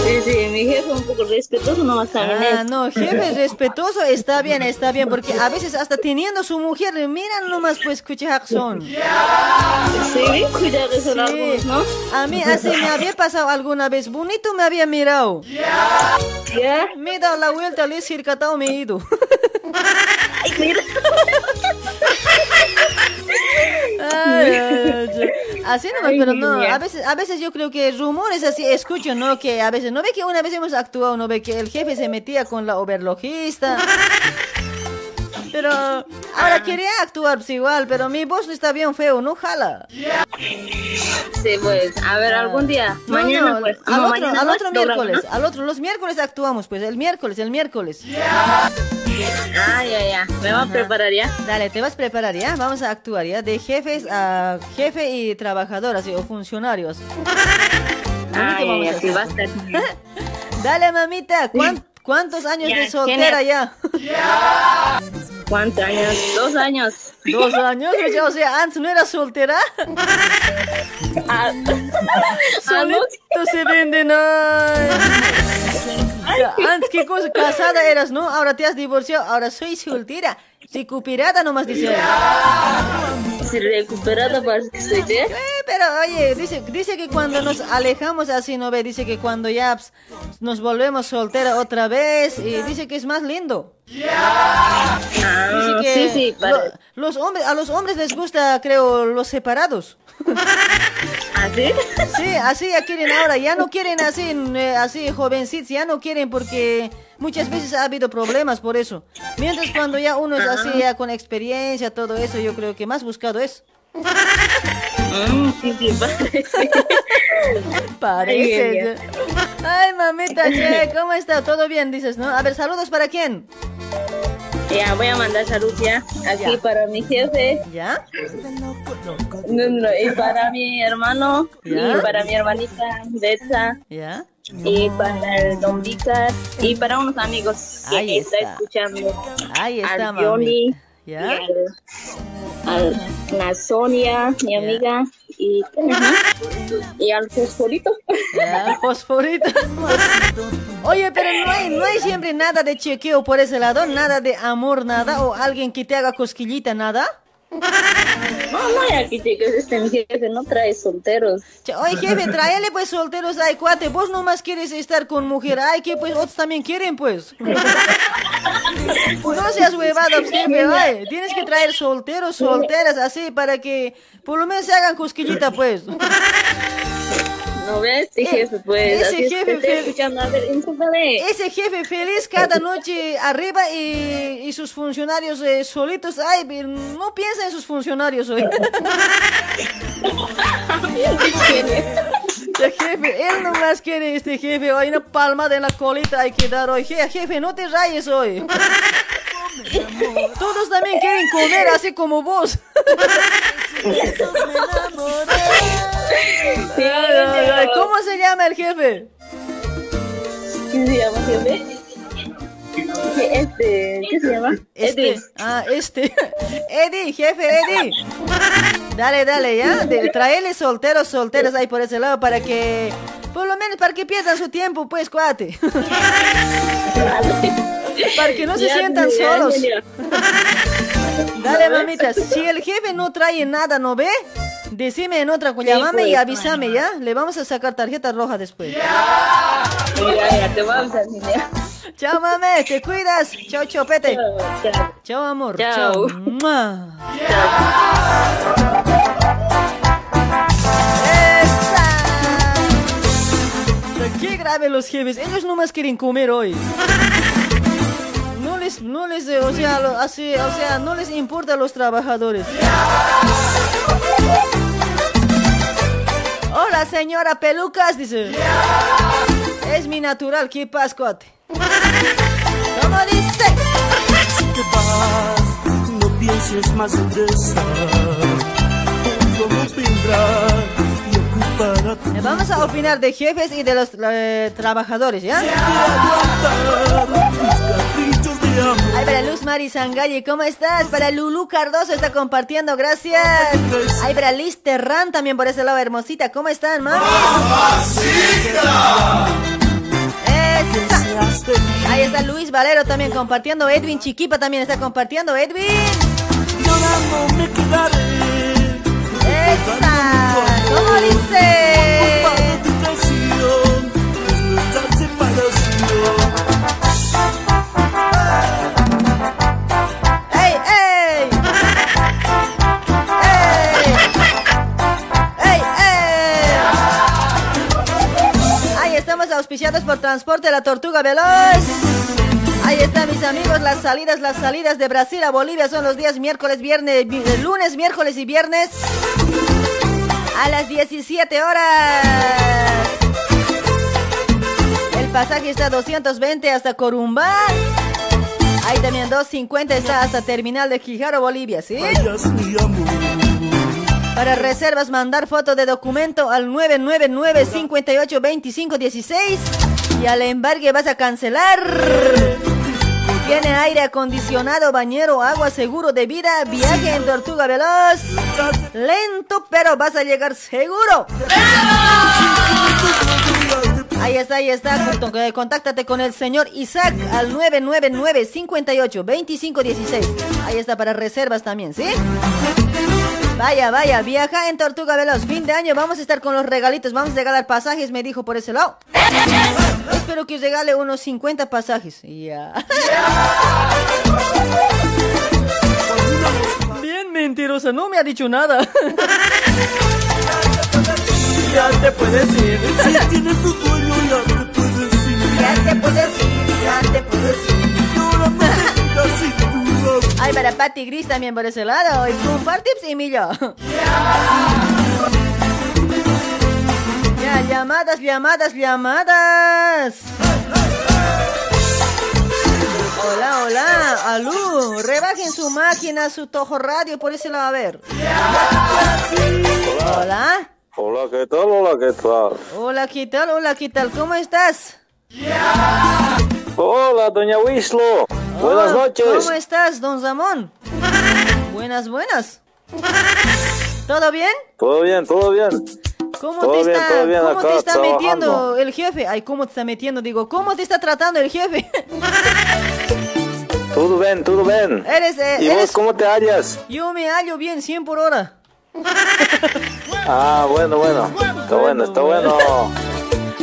Sí, sí, mi jefe un poco respetuoso nomás también Ah, es. no, jefe respetuoso está bien, está bien, porque a veces hasta teniendo su mujer, miran nomás pues son. Sí, algunos, ¿no? A mí así me había pasado alguna vez, bonito me había mirado. ¿Ya? Me he dado la vuelta, le he circatado, me he ido. Ay, mira. Ay. Así nomás, pero no, a veces, a veces yo creo que rumores así escucho, ¿no? Que a veces, ¿no ve que una vez hemos actuado, no ve que el jefe se metía con la overlogista? *laughs* Pero ahora quería actuar pues, igual, pero mi voz no está bien feo, no jala. Sí, pues, a ver, algún día. No, mañana, no, pues. al No, otro, mañana al no, otro programa, miércoles, al otro, los miércoles actuamos, pues, el miércoles, el miércoles. Ah, ya, ya. Me va a preparar ya. Dale, te vas a preparar ya, vamos a actuar ya, de jefes a jefe y trabajadoras o funcionarios. Ay, así va a estar. *laughs* Dale, mamita, ¿cuán- ¿cuántos años Ya, de soltera ya? ¿Cuántos años? Dos años. Dos años, ya, o sea, antes no era soltera. Ah, Solito se venden, Antes, ¿qué cosa? Casada eras, ¿no? Ahora te has divorciado, ahora soy soltera. Recuperada nomás dice. Recuperada parece que estoy de. Eh, pero oye, dice, dice que cuando nos alejamos así, ¿no ve? Dice que cuando ya ps, nos volvemos soltera otra vez, y dice que es más lindo. Que sí, sí, lo- los hombres, a los hombres les gusta, creo, los separados. *laughs* ¿Así? Sí, así ya quieren ahora, ya no quieren así, eh, así jovencitos, ya no quieren porque muchas veces ha habido problemas por eso. Mientras cuando ya uno es así, ya con experiencia, todo eso, yo creo que más buscado es. *laughs* Mm, sí, sí, parece. Parece. Ay, mamita, *laughs* che, ¿cómo está? ¿Todo bien? Dices, ¿no? A ver, saludos para quién. Ya, voy a mandar salud ya. Aquí Ya. para mi jefe. ¿Ya? No, no, y para mi hermano. Ya. Y para mi hermanita Betsa. ¿Ya? Y para el Don Vícar. Y para unos amigos que Ahí está, está. escuchando. Ahí está, al Johnny. Y al, al- la Sonia, mi amiga. Y, y al fosforito. Ya, fosforito. Oye, pero no hay, no hay siempre nada de chequeo por ese lado, nada de amor, nada, o alguien que te haga cosquillita, nada. No, no hay aquí, chicos. Este jefe no trae solteros. Oye, jefe, tráele pues solteros, ay, cuate, vos nomás quieres estar con mujer, ay, que pues otros también quieren, pues. No seas huevado, jefe, ay, tienes que traer solteros, solteras, así, para que por lo menos se hagan cosquillita, pues. No ves, este jefe, pues. ese es, jefe te estoy fe- escuchando. A ver. Ese jefe feliz cada noche arriba y, y sus funcionarios eh, solitos, ay, no piensa en sus funcionarios hoy. *laughs* Este jefe, él nomás quiere este jefe, hoy una palmada en la colita hay que dar hoy. Je- Jefe, no te rayes hoy. Todos también quieren comer así como vos. ¿Cómo se llama el jefe? ¿Qué se llama, jefe? Este, ¿qué se llama? Este, Edwin. ah, este. *laughs* Eddie, jefe Eddie. Dale, dale, ya. De, traele solteros, solteras ahí por ese lado para que, por lo menos para que pierdan su tiempo, pues, cuate. *laughs* *laughs* para que no se sientan solos. *laughs* Dale, mamita. Si el jefe no trae nada, ¿no ve? Decime en otra, llámame y pues, avísame, ¿ya? Le vamos a sacar tarjeta roja después. Ya, ya, te vamos a enseñar. Chao, mame, te cuidas. Chao, chopete. Chao. Chao, amor. Chao. Mua. ¡Esa! ¡Qué grave los jefes! Ellos nomás quieren comer hoy. *laughs* No les, no les, eh, o sea, lo- así, o sea, no les importa a los trabajadores. Hola, señora Pelucas, dice. Es mi natural, ¿qué pascuate? ¿Cómo dice? Si te vas, no pienses más en Eh, Vamos a opinar de jefes y de los eh, trabajadores, ¿ya? Ay, para Luz Mari Sangalle, ¿cómo estás? Para Lulu Cardoso está compartiendo, gracias. Ay, para Liz Terran también por ese lado, hermosita, ¿cómo están, mami? Esa. Ahí está Luis Valero también compartiendo, Edwin Chiquipa también está compartiendo, Edwin. Llorando me quedaré. Esa. ¿Cómo dice? Auspiciados por Transporte La Tortuga Veloz. Ahí están mis amigos, las salidas, las salidas de Brasil a Bolivia son los días miércoles, viernes, vi- eh, lunes, miércoles y viernes a las 17 horas. El pasaje está a 220 hasta Corumbá. Ahí también 250 está hasta Terminal de Quijaro, Bolivia, ¿sí? Amor. Para reservas, mandar foto de documento al 999-582516 y al embargue vas a cancelar. Tiene aire acondicionado, bañero, agua, seguro de vida, viaje en Tortuga Veloz. Lento, pero vas a llegar seguro. Ahí está, ahí está. Eh, Contáctate con el señor Isaac al 999-58-2516. Ahí está para reservas también, ¿sí? Vaya, vaya, viaja en Tortuga Veloz. Fin de año vamos a estar con los regalitos. Vamos a regalar pasajes, me dijo por ese lado. Espero que regale unos 50 pasajes. Ya. *laughs* Bien mentirosa, no me ha dicho nada. *laughs* Ya te puedes ir. *laughs* Si tienes tu dueño, ya te puedes ir. Ya te puedes ir, ya te puedes ir. Ay, para Patty Gris también por ese lado. Y con Tips y Millo. Ya, llamadas, llamadas, llamadas. Hola, hola, alú, rebajen su máquina, su tojo radio, por ese lado, a ver. Hola. Hola, ¿qué tal? Hola, ¿qué tal? Hola, ¿qué tal? Hola, ¿qué tal? ¿Cómo estás? Hola, doña Wislo. Buenas Oh, noches. ¿Cómo estás, don Zamón? Buenas, buenas. ¿Todo bien? Todo bien, todo bien. ¿Cómo Todo te bien, está, todo bien cómo acá, te está trabajando. metiendo el jefe? Ay, ¿cómo te está metiendo? Digo, ¿cómo te está tratando el jefe? *laughs* Todo bien, todo bien. Eres, eh, ¿Y eres- vos cómo te hallas? Yo me hallo bien, 100 por hora. *laughs* Ah, bueno, bueno. Está bueno, está bueno.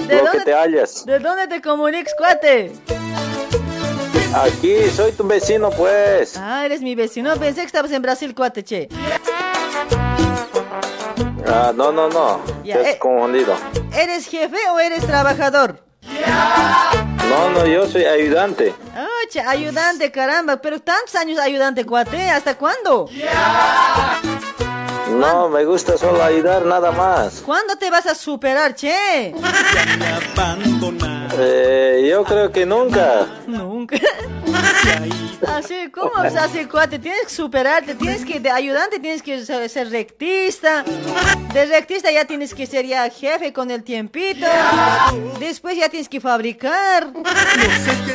¿De Lo que dónde, te hallas. ¿De dónde te comunicas, cuate? Aquí, soy tu vecino, pues. Ah, eres mi vecino. Pensé que estabas en Brasil, cuate, che. Ah, no, no, no. Ya, has eh. confundido. ¿Eres jefe o eres trabajador? No, no, yo soy ayudante. Ah, che, ayudante, caramba. Pero tantos años ayudante, cuate. ¿Hasta cuándo? No, me gusta solo ayudar, nada más. ¿Cuándo te vas a superar, che? Eh, yo creo que nunca. Nunca. *laughs* Así, ¿cómo vas a hacer, cuate? Tienes que superarte, tienes que, de ayudante tienes que ser, ser rectista. De rectista ya tienes que ser ya jefe con el tiempito. Después ya tienes que fabricar.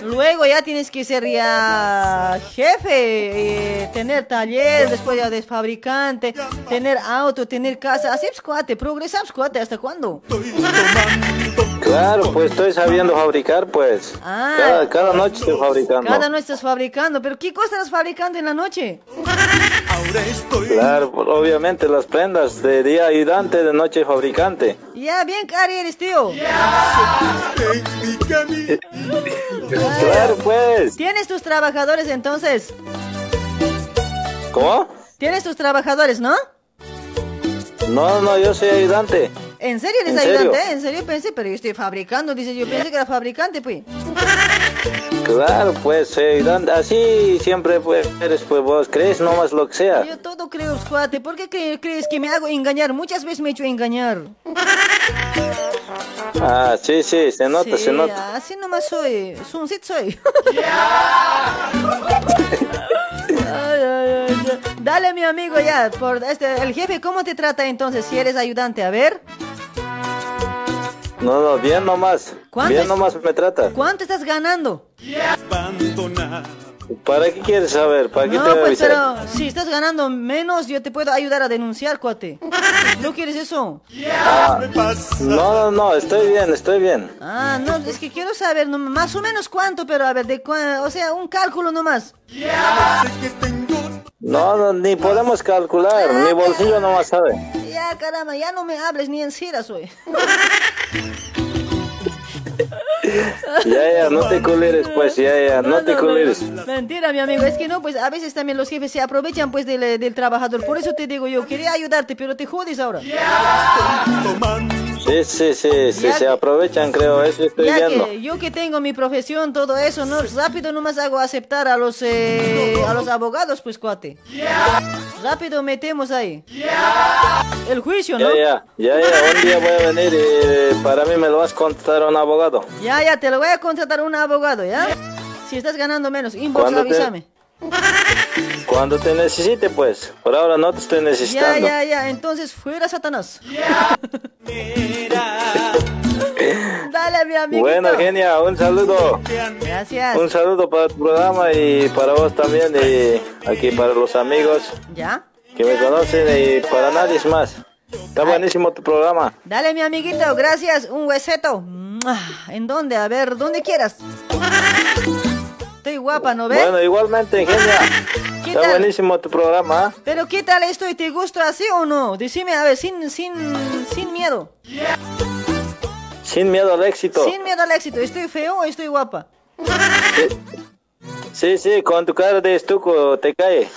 Luego ya tienes que ser ya jefe, eh, tener taller, después ya de fabricante, tener auto, tener casa. Así es, cuate, progresamos, cuate, ¿hasta cuándo? Claro, pues estoy sabiendo fabricar, pues. Ah. Cada, cada noche estoy fabricando. Cada noche estás fabricando, pero ¿qué cosa estás fabricando en la noche? Claro, pues, obviamente las prendas de día ayudante, de noche fabricante. Ya, bien cari eres, tío. Claro, pues. ¿Tienes tus trabajadores entonces? ¿Cómo? ¿Tienes tus trabajadores, no? No, no, yo soy ayudante. ¿En serio eres ¿En serio? ayudante? ¿En serio pensé? Pero yo estoy fabricando, dice, yo pensé que era fabricante, pues. *laughs* Claro, pues soy ayudante. Así siempre pues eres, pues vos crees nomás lo que sea. Yo todo creo, cuate. ¿Por qué cre- crees que me hago engañar? Muchas veces me he hecho engañar. Ah, sí, sí, se nota, Sí, se nota. así nomás soy. Suncit soy. *laughs* *laughs* Dale, mi amigo, ya. Por este, el jefe, ¿cómo te trata entonces si eres ayudante? A ver. No, no, bien nomás. ¿Cuánto Bien es? nomás me trata. ¿Cuánto estás ganando? ¿Para qué quieres saber? ¿Para qué No, te voy a pues, avisar? pero si estás ganando menos, yo te puedo ayudar a denunciar, cuate. ¿No quieres eso? Ah, no, no, no, estoy bien, estoy bien. Ah, no, es que quiero saber no, más o menos cuánto, pero a ver, de cua- o sea, un cálculo nomás. No, no, ni podemos calcular, mi bolsillo nomás sabe. Ya, caramba, ya no me hables ni en ciras *laughs* hoy. Ya, ya, no te culeres, pues, ya, ya, no te culeres. Mentira, mi amigo, es que no, pues a veces también los jefes se aprovechan pues del, del trabajador. Por eso te digo yo, quería ayudarte, pero te jodes ahora. Sí, sí, sí, sí, se que- aprovechan, creo, eso estoy Ya viendo. que yo que tengo mi profesión, todo eso, no, rápido nomás hago aceptar a los eh, a los abogados, pues cuate. Rápido metemos ahí. El juicio, ¿no? Ya, ya, ya, ya, un día voy a venir y para mí me lo vas a contratar a un abogado. Ya, ya, te lo voy a contratar un abogado, ¿ya? Si estás ganando menos, inbox, ¿Cuándo te- avísame. Cuando te necesite, pues. Por ahora no te estoy Ya, necesitando. ya, ya, entonces fuera Satanás. *laughs* Dale, mi amigo. Bueno, genia, un saludo. Gracias. Un saludo para tu programa y para vos también y aquí para los amigos ¿Ya? que me conocen y para nadie más. Está buenísimo tu programa. Dale, mi amiguito, gracias. Un hueseto. ¿En dónde? A ver, donde quieras. Estoy guapa, ¿no ves? Bueno, igualmente, genia. ¿Qué Está tal? buenísimo tu programa. Pero ¿qué tal estoy? ¿Te gusta así o no? Decime, a ver, sin, sin, sin miedo. Sin miedo al éxito. Sin miedo al éxito. ¿Estoy feo o estoy guapa? Sí, sí, con tu cara de estuco te cae.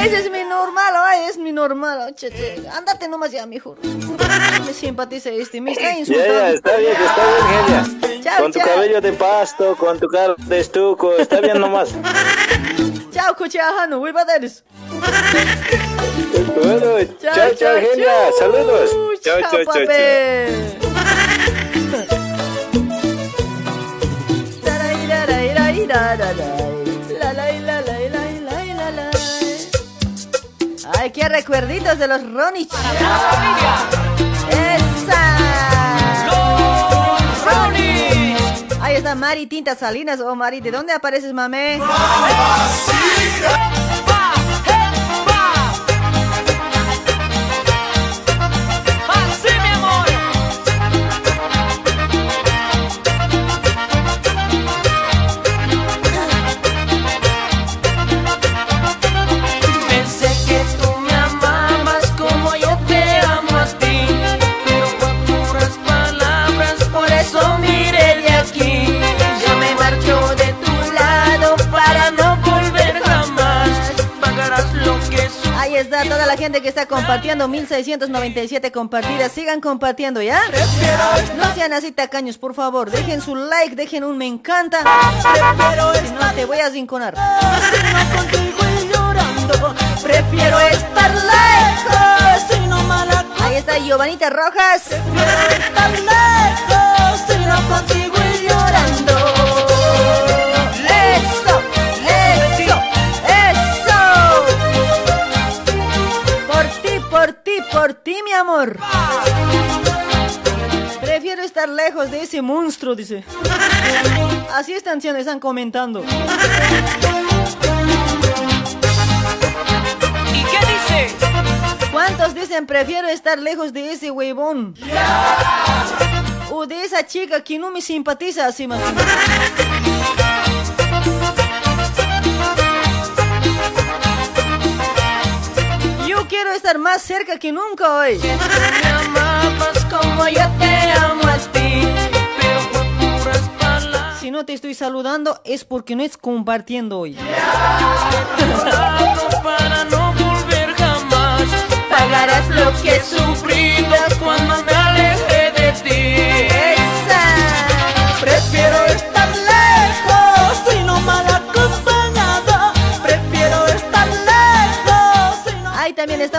Ese es mi normal, ay, es mi normal. Che, che, Ándate nomás ya, mijo. Me simpatiza este, me está Ya, insultando. ya, está bien, está bien, genia. Chao, con tu chao. cabello de pasto, con tu cara de estuco, está bien nomás. Chao, cochajano, voy a darles. Bueno, chao, chao, genia. Saludos. Chao, chao, chao, chao. Ay, qué recuerditos de los Ronich. ¡Esa! Ahí está Mari Tinta Salinas. Oh, Mari, ¿de dónde apareces, mamé? Ahí está toda la gente que está compartiendo. 1697 compartidas. Sigan compartiendo, ¿ya? No sean así tacaños, por favor. Dejen su like, dejen un me encanta. Si no, te voy a zinconar. Prefiero estar lejos y no mala Ahí está Giovanita Rojas. estar lejos y no contigo por ti, mi amor. Prefiero estar lejos de ese monstruo, dice. Así están siendo, están comentando. ¿Y qué dice? ¿Cuántos dicen prefiero estar lejos de ese huevón? O de esa chica que no me simpatiza así más. Quiero estar más cerca que nunca hoy. Me amabas como yo te amo a ti, pero. Si no te estoy saludando es porque no es compartiendo hoy. Pagarás lo que he sufrido cuando me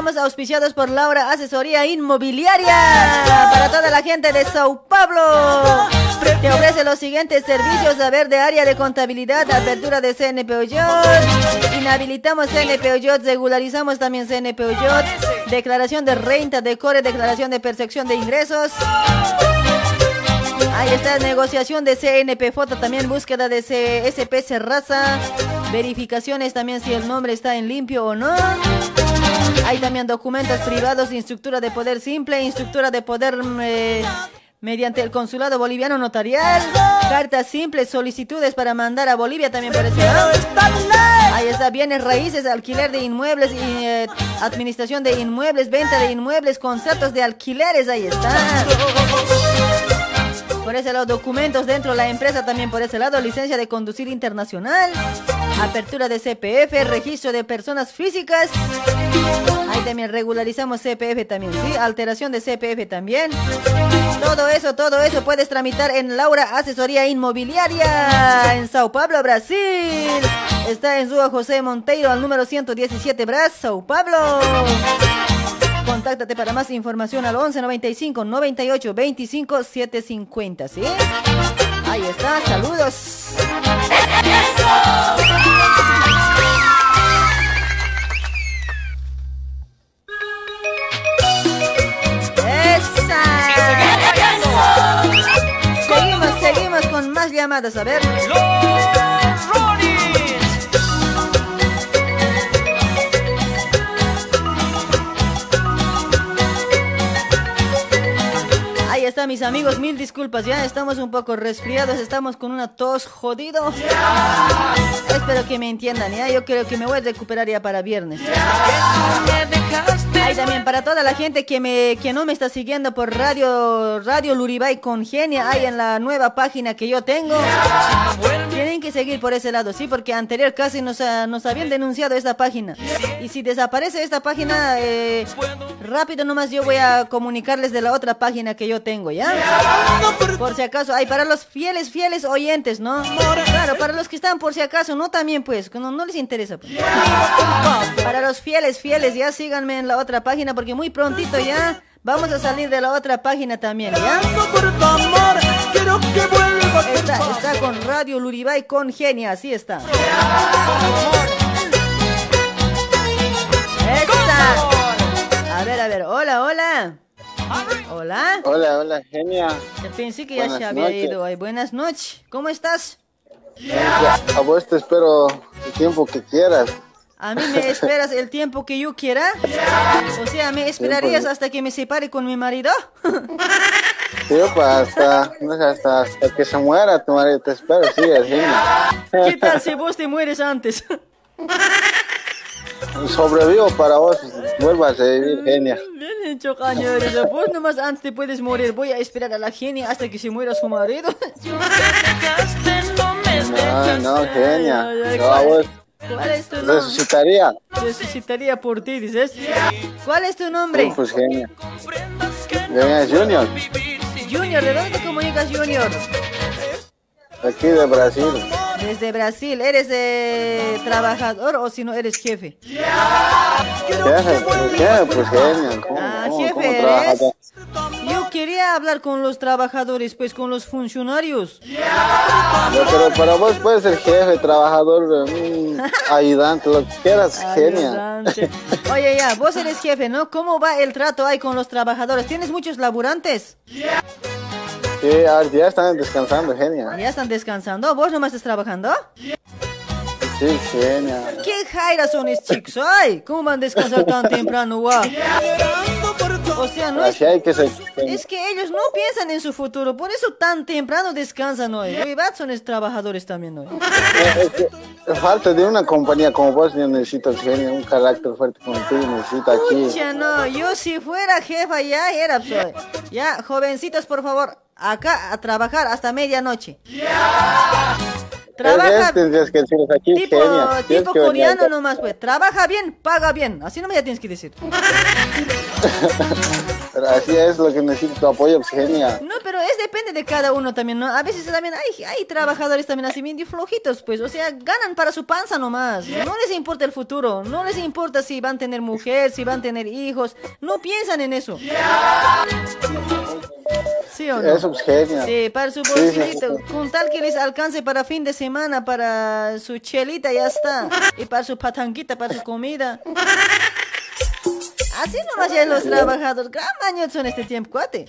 estamos auspiciados por Laura Asesoría Inmobiliaria para toda la gente de Sao Paulo. Te ofrece los siguientes servicios, saber de área de contabilidad, apertura de CNP inhabilitamos CNP regularizamos también CNP declaración de renta, decore, declaración de percepción de ingresos. Ahí está, negociación de CNP Foto, también búsqueda de CSP Serraza, verificaciones también si el nombre está en limpio o no. Hay también documentos privados, instructura de poder simple, instructura de poder mm, eh, mediante el consulado boliviano notarial, cartas simples, solicitudes para mandar a Bolivia también por lado. Ahí está, bienes raíces, alquiler de inmuebles, y, eh, administración de inmuebles, venta de inmuebles, conceptos de alquileres, ahí está. Por ese lado, documentos dentro de la empresa también por ese lado, licencia de conducir internacional, apertura de CPF, registro de personas físicas. Ahí también regularizamos CPF también, ¿sí? Alteración de CPF también. Todo eso, todo eso puedes tramitar en Laura Asesoría Inmobiliaria en Sao Paulo, Brasil. Está en Rua José Monteiro al número 117 Bras, Sao Paulo. Contáctate para más información al 11 95 98 25 750, ¿sí? Ahí está, saludos. ¡Esa! Seguimos, seguimos con más llamadas, a ver. Está, mis amigos, mil disculpas. Ya estamos un poco resfriados, estamos con una tos jodido. Espero que me entiendan, ya. Yo creo que me voy a recuperar ya para viernes. Ahí también para toda la gente que me que no me está siguiendo por Radio Radio Luribay con Genia, hay en la nueva página que yo tengo. Tienen que seguir por ese lado, sí, porque anterior casi nos, ah, nos habían denunciado esta página. Y si desaparece esta página, eh, rápido nomás yo voy a comunicarles de la otra página que yo tengo, ¿ya? Por si acaso, hay para los fieles, fieles oyentes, ¿no? Claro, para los que están por si acaso, no también, pues, no, no les interesa. pues. Para los fieles, fieles, ya síganme en la otra página porque muy prontito ya vamos a salir de la otra página también, ¿ya? Está, está con Radio Luribay con Genia, así está. Esta. A ver, a ver, hola, hola. Hola. Hola, hola, genia. Pensé que ya Buenas se había noches. ido. Ay, buenas noches. ¿Cómo estás? A vos te espero el tiempo que quieras. ¿A mí me esperas el tiempo que yo quiera? O sea, ¿me esperarías hasta que me separe con mi marido? Sí, pues hasta, no hasta, hasta que se muera tu marido, te espero, sí, es genia. ¿Qué tal si vos te mueres antes? Sobrevivo para vos, vuelvas a vivir, genia. Bien hecho, caño, eres. Vos nomás antes te puedes morir. Voy a esperar a la genia hasta que se muera su marido. No, no, genia. Ay, ay, Yo a vos ¿Cuál es tu nombre? resucitaría. Resucitaría por ti, dices. ¿Cuál es tu nombre? Pues. Genia Junior, Junior, ¿de dónde te comunicas, Junior? Aquí de Brasil. Desde Brasil. ¿Eres eh, trabajador o si no eres jefe? Jefe, pues jefe, pues genia. ¿Cómo, Ah, cómo- jefe cómo trabajas? eres. Yo quería hablar con los trabajadores, pues con los funcionarios. No, pero para vos puedes ser jefe, trabajador, mm, ayudante, lo que quieras, genia. Ayudante. Oye, ya, vos eres jefe, ¿no? ¿Cómo va el trato ahí con los trabajadores? ¿Tienes muchos laburantes? Sí, ya están descansando, genia. ¿Ya están descansando? ¿Vos nomás estás trabajando? Sí, genia. ¿Qué jaira son estos chicos? ¡Ay! ¿Cómo van a descansar tan temprano, guau? O sea, no es, que ser. es que ellos no piensan en su futuro, por eso tan temprano descansan hoy. Va, son trabajadores también hoy. Falta de una compañía como vos, yo necesito genia, un carácter fuerte como tú, necesito aquí. Pucha, no, yo si fuera jefa ya era, pues, oye. Ya, jovencitos, por favor, acá a trabajar hasta medianoche. Trabaja que aquí, tipo, genia. Coreano nomás, pues. Trabaja bien, paga bien. Así no me ya tienes que decir. *laughs* Pero así es lo que necesito tu apoyo, pues, genia. No, pero es depende de cada uno también, ¿no? A veces también hay, hay trabajadores también así bien flojitos, pues. O sea, ganan para su panza nomás. No les importa el futuro. No les importa si van a tener mujer, si van a tener hijos. No piensan en eso. ¿Sí o no? Eso, pues, genia. Sí, para su Sí, sí, bolsillito. Con tal que les alcance para fin de semana, para su chelita, ya está. Y para su patanquita, para su comida. Así nomás ya los trabajadores. Gran maños son este tiempo, cuate.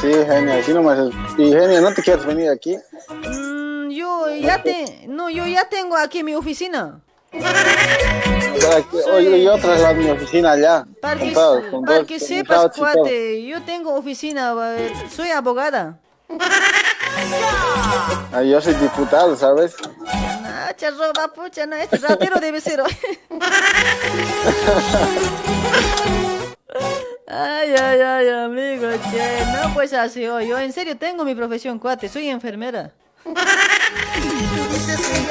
Sí, genia, así nomás es. Y genia, ¿no te quieres venir aquí? Mm, yo ya te... No, yo ya tengo aquí mi oficina. Oye, yo trasladar mi oficina allá. Para que, con para que sepas, cuate, yo tengo oficina, eh, soy abogada. Ah, yo soy diputado, ¿sabes? Ah, charroba, pucha, no, este ratero debe ser hoy. *laughs* Ay, ay, ay, amigo, che, no pues así hoy. Yo en serio tengo mi profesión, cuate, soy enfermera.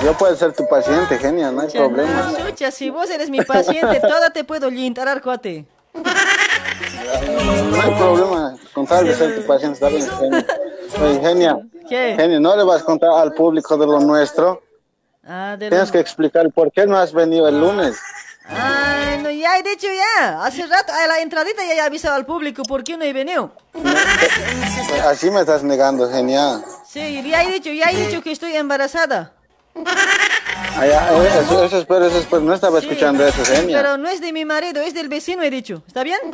Yo puedo ser tu paciente, genia, no hay Chucha, problema. no, chucha, si vos eres mi paciente, toda te puedo lintarar, cuate. No hay problema, con tal de ser tu paciente, está bien, genia. Oye, genia, ¿Qué? genia, ¿no le vas a contar al público de lo nuestro? Ah, de Tienes lo- que explicar por qué no has venido el lunes. Ay, no, ya he dicho ya. Hace rato, a la entradita ya he avisado al público por qué no he venido. Así me estás negando, genial. Sí, ya he dicho, ya he dicho que estoy embarazada. *laughs* Ah, ya, eso, eso espero, eso espero. No estaba escuchando eso, genia. Pero no es de mi marido, es del vecino, he dicho. ¿Está bien? *laughs*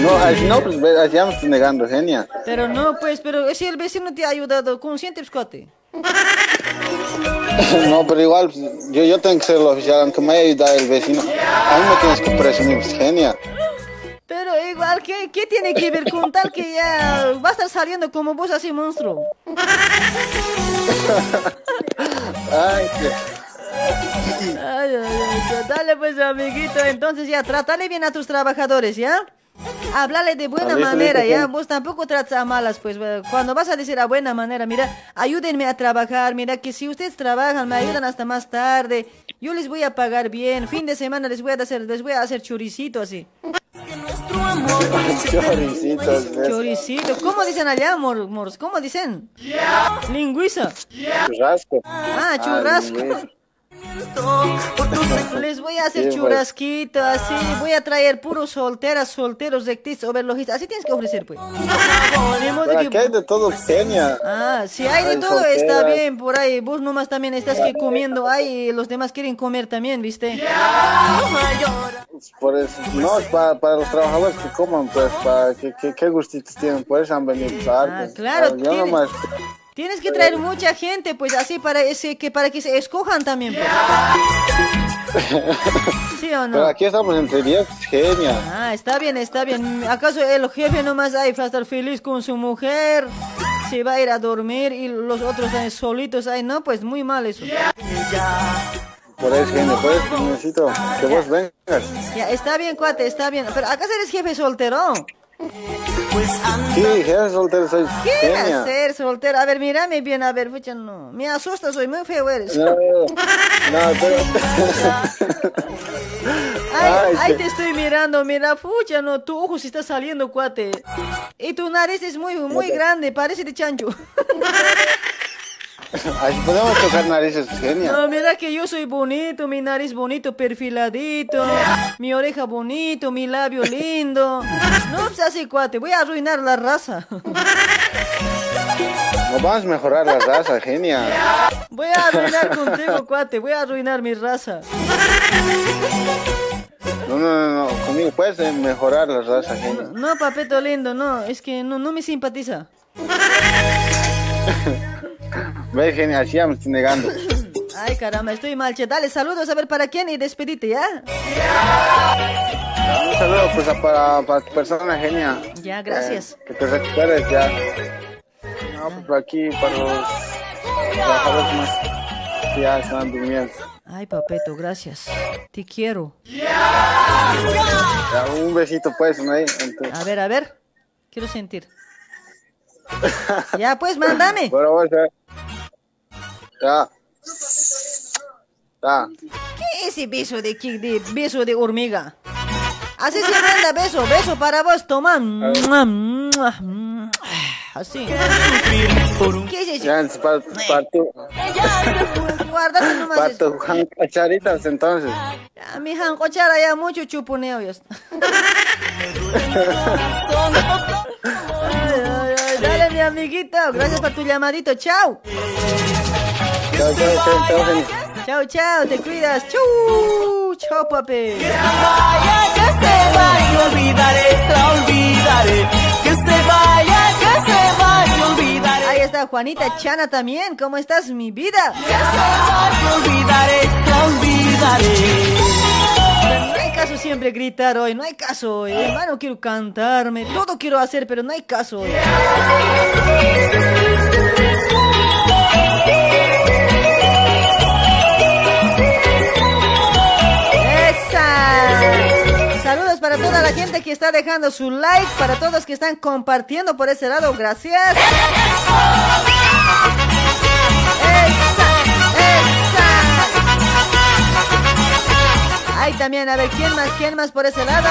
No, así no, pues ya me estás negando, genia. Pero no, pues, pero si el vecino te ha ayudado, consciente, pues, cuate. *laughs* No, pero igual, pues, yo, yo tengo que ser el oficial, aunque me haya ayudado el vecino. A mí me tienes que presumir, pues, genia. Pero igual ¿qué, ¿qué tiene que ver con tal que ya va a estar saliendo como vos así, monstruo? Ay, Ay, ay, ay, dale pues, amiguito, entonces ya, trátale bien a tus trabajadores, ¿ya? Háblale de buena manera, ¿ya? Vos tampoco tratas a malas, pues. Cuando vas a decir a buena manera, mira, ayúdenme a trabajar, mira, que si ustedes trabajan, me ayudan hasta más tarde, yo les voy a pagar bien, fin de semana les voy a hacer, les voy a hacer choricito así. *laughs* Choricitos, ¿ves? Choricito, ¿cómo dicen allá, mor, mors? ¿Cómo dicen? Lingüiza. Churrasco. Ah, churrasco. *laughs* Les voy a hacer Sí, pues. churrasquito, así, voy a traer puros solteras, solteros, rectistas, overlojistas, así tienes que ofrecer, pues. Pero que- hay de todo, Kenia. Ah, si hay de todo está bien, por ahí, vos nomás también estás que comiendo, ahí los demás quieren comer también, ¿viste? Por eso, no, es para, para los trabajadores que coman, pues, para que, que, qué gustitos tienen, por eso han venido Ah, claro, Yo tiene- nomás, Tienes que traer mucha gente, pues así para ese que para que se escojan también, pues. *laughs* ¿Sí o no? pero aquí estamos entre 10, genia. Ah, está bien, está bien. ¿Acaso el jefe nomás ahí va a estar feliz con su mujer? Se va a ir a dormir y los otros ahí solitos ahí, no, pues muy mal eso. Por eso, genia, por eso necesito que vos vengas. Ya, está bien, cuate, está bien. Pero ¿acaso eres jefe soltero? Sí, genia soltero soy ¿Qué genia. hacer soltero? A ver, mírame bien, a ver, pucha, no. Me asusta, soy muy feo eres. No, no, *laughs* pero... *laughs* Ay, Ay, ay, que- te estoy mirando, mira, pucha, no, tu ojo sí está saliendo, cuate. Y tu nariz es muy, muy grande, parece de chancho. *laughs* *laughs* Así podemos tocar narices, genia. No, mira que yo soy bonito, mi nariz bonito, perfiladito, *laughs* mi oreja bonito, mi labio lindo. No se hace cuate, voy a arruinar la raza. No vamos a mejorar la raza, genia. Voy a arruinar contigo, cuate, voy a arruinar mi raza. No, no, no, no, conmigo puedes mejorar la raza, genia. No, papeto lindo, no, es que no, no me simpatiza. *laughs* Ve, genia, así ya me estoy negando. *coughs* Ay, caramba, estoy mal, che. Dale, saludos a ver para quién y despedite, ¿ya? Un saludo pues, a- para, para tu persona, genia. Ya, gracias. Eh, que te recuperes ya. No, pues por aquí, para los trabajadores más ya están durmiendo. Ay, papeto, gracias. Te quiero. Ya, un besito pues, ¿no? Ahí, A ver, a ver. Quiero sentir. Ya, pues, mándame. Bueno, vos, ya. Ya. Ya. ¿Qué es ese beso de, de beso de hormiga? Así se manda beso, beso para vos, toma. Así. ¿Qué es eso? Para, para tu, Guárdate nomás para tu cacharitas entonces. Ya, mi jancochara ya mucho chuponeo *laughs* ya está. Dale, mi amiguito. Gracias por tu llamadito. Chao. Chao, chao, chao, chao, genia. Chao, chao. Te cuidas. Chau. Chao, papi. vaya, que se vaya, olvidaré, la olvidaré. Que se vaya, que se vaya, olvidaré. Ahí está Juanita Chana también. ¿Cómo estás, mi vida? Que se vaya, olvidaré, la olvidaré. No hay caso siempre gritar hoy, no hay caso hoy. Hermano, quiero cantarme, todo quiero hacer, pero no hay caso hoy. Para toda la gente que está dejando su like, para todos que están compartiendo por ese lado, gracias. Ay, también, a ver, ¿quién más? ¿Quién más por ese lado?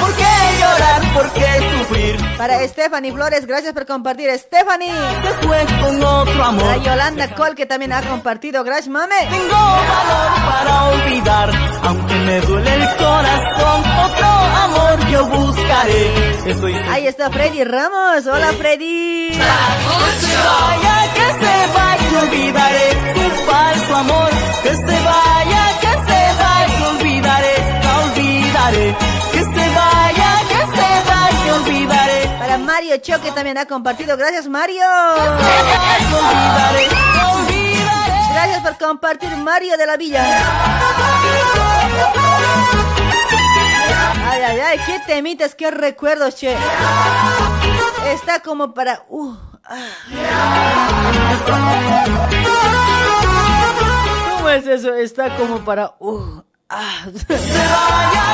¿Por qué llorar? ¿Por qué sufrir? Para Stephanie Flores, gracias por compartir. Stephanie. Se fue con otro amor. Para Yolanda Cole, que también ha compartido. Gracias, mame. Tengo valor para olvidar, aunque me duele el corazón. Otro amor yo buscaré. Estoy Ahí está Freddy Ramos. Hola, Freddy. Vaya, que se vaya, olvidaré su falso amor. Que se vaya, Mario Choque también ha compartido. Gracias, Mario. Gracias por compartir, Mario de la Villa. Ay, ay, ay, qué temitas, qué recuerdos, che. Está como para... Uh, ah. ¿Cómo es eso? Está como para... Uh, ah. que se vaya,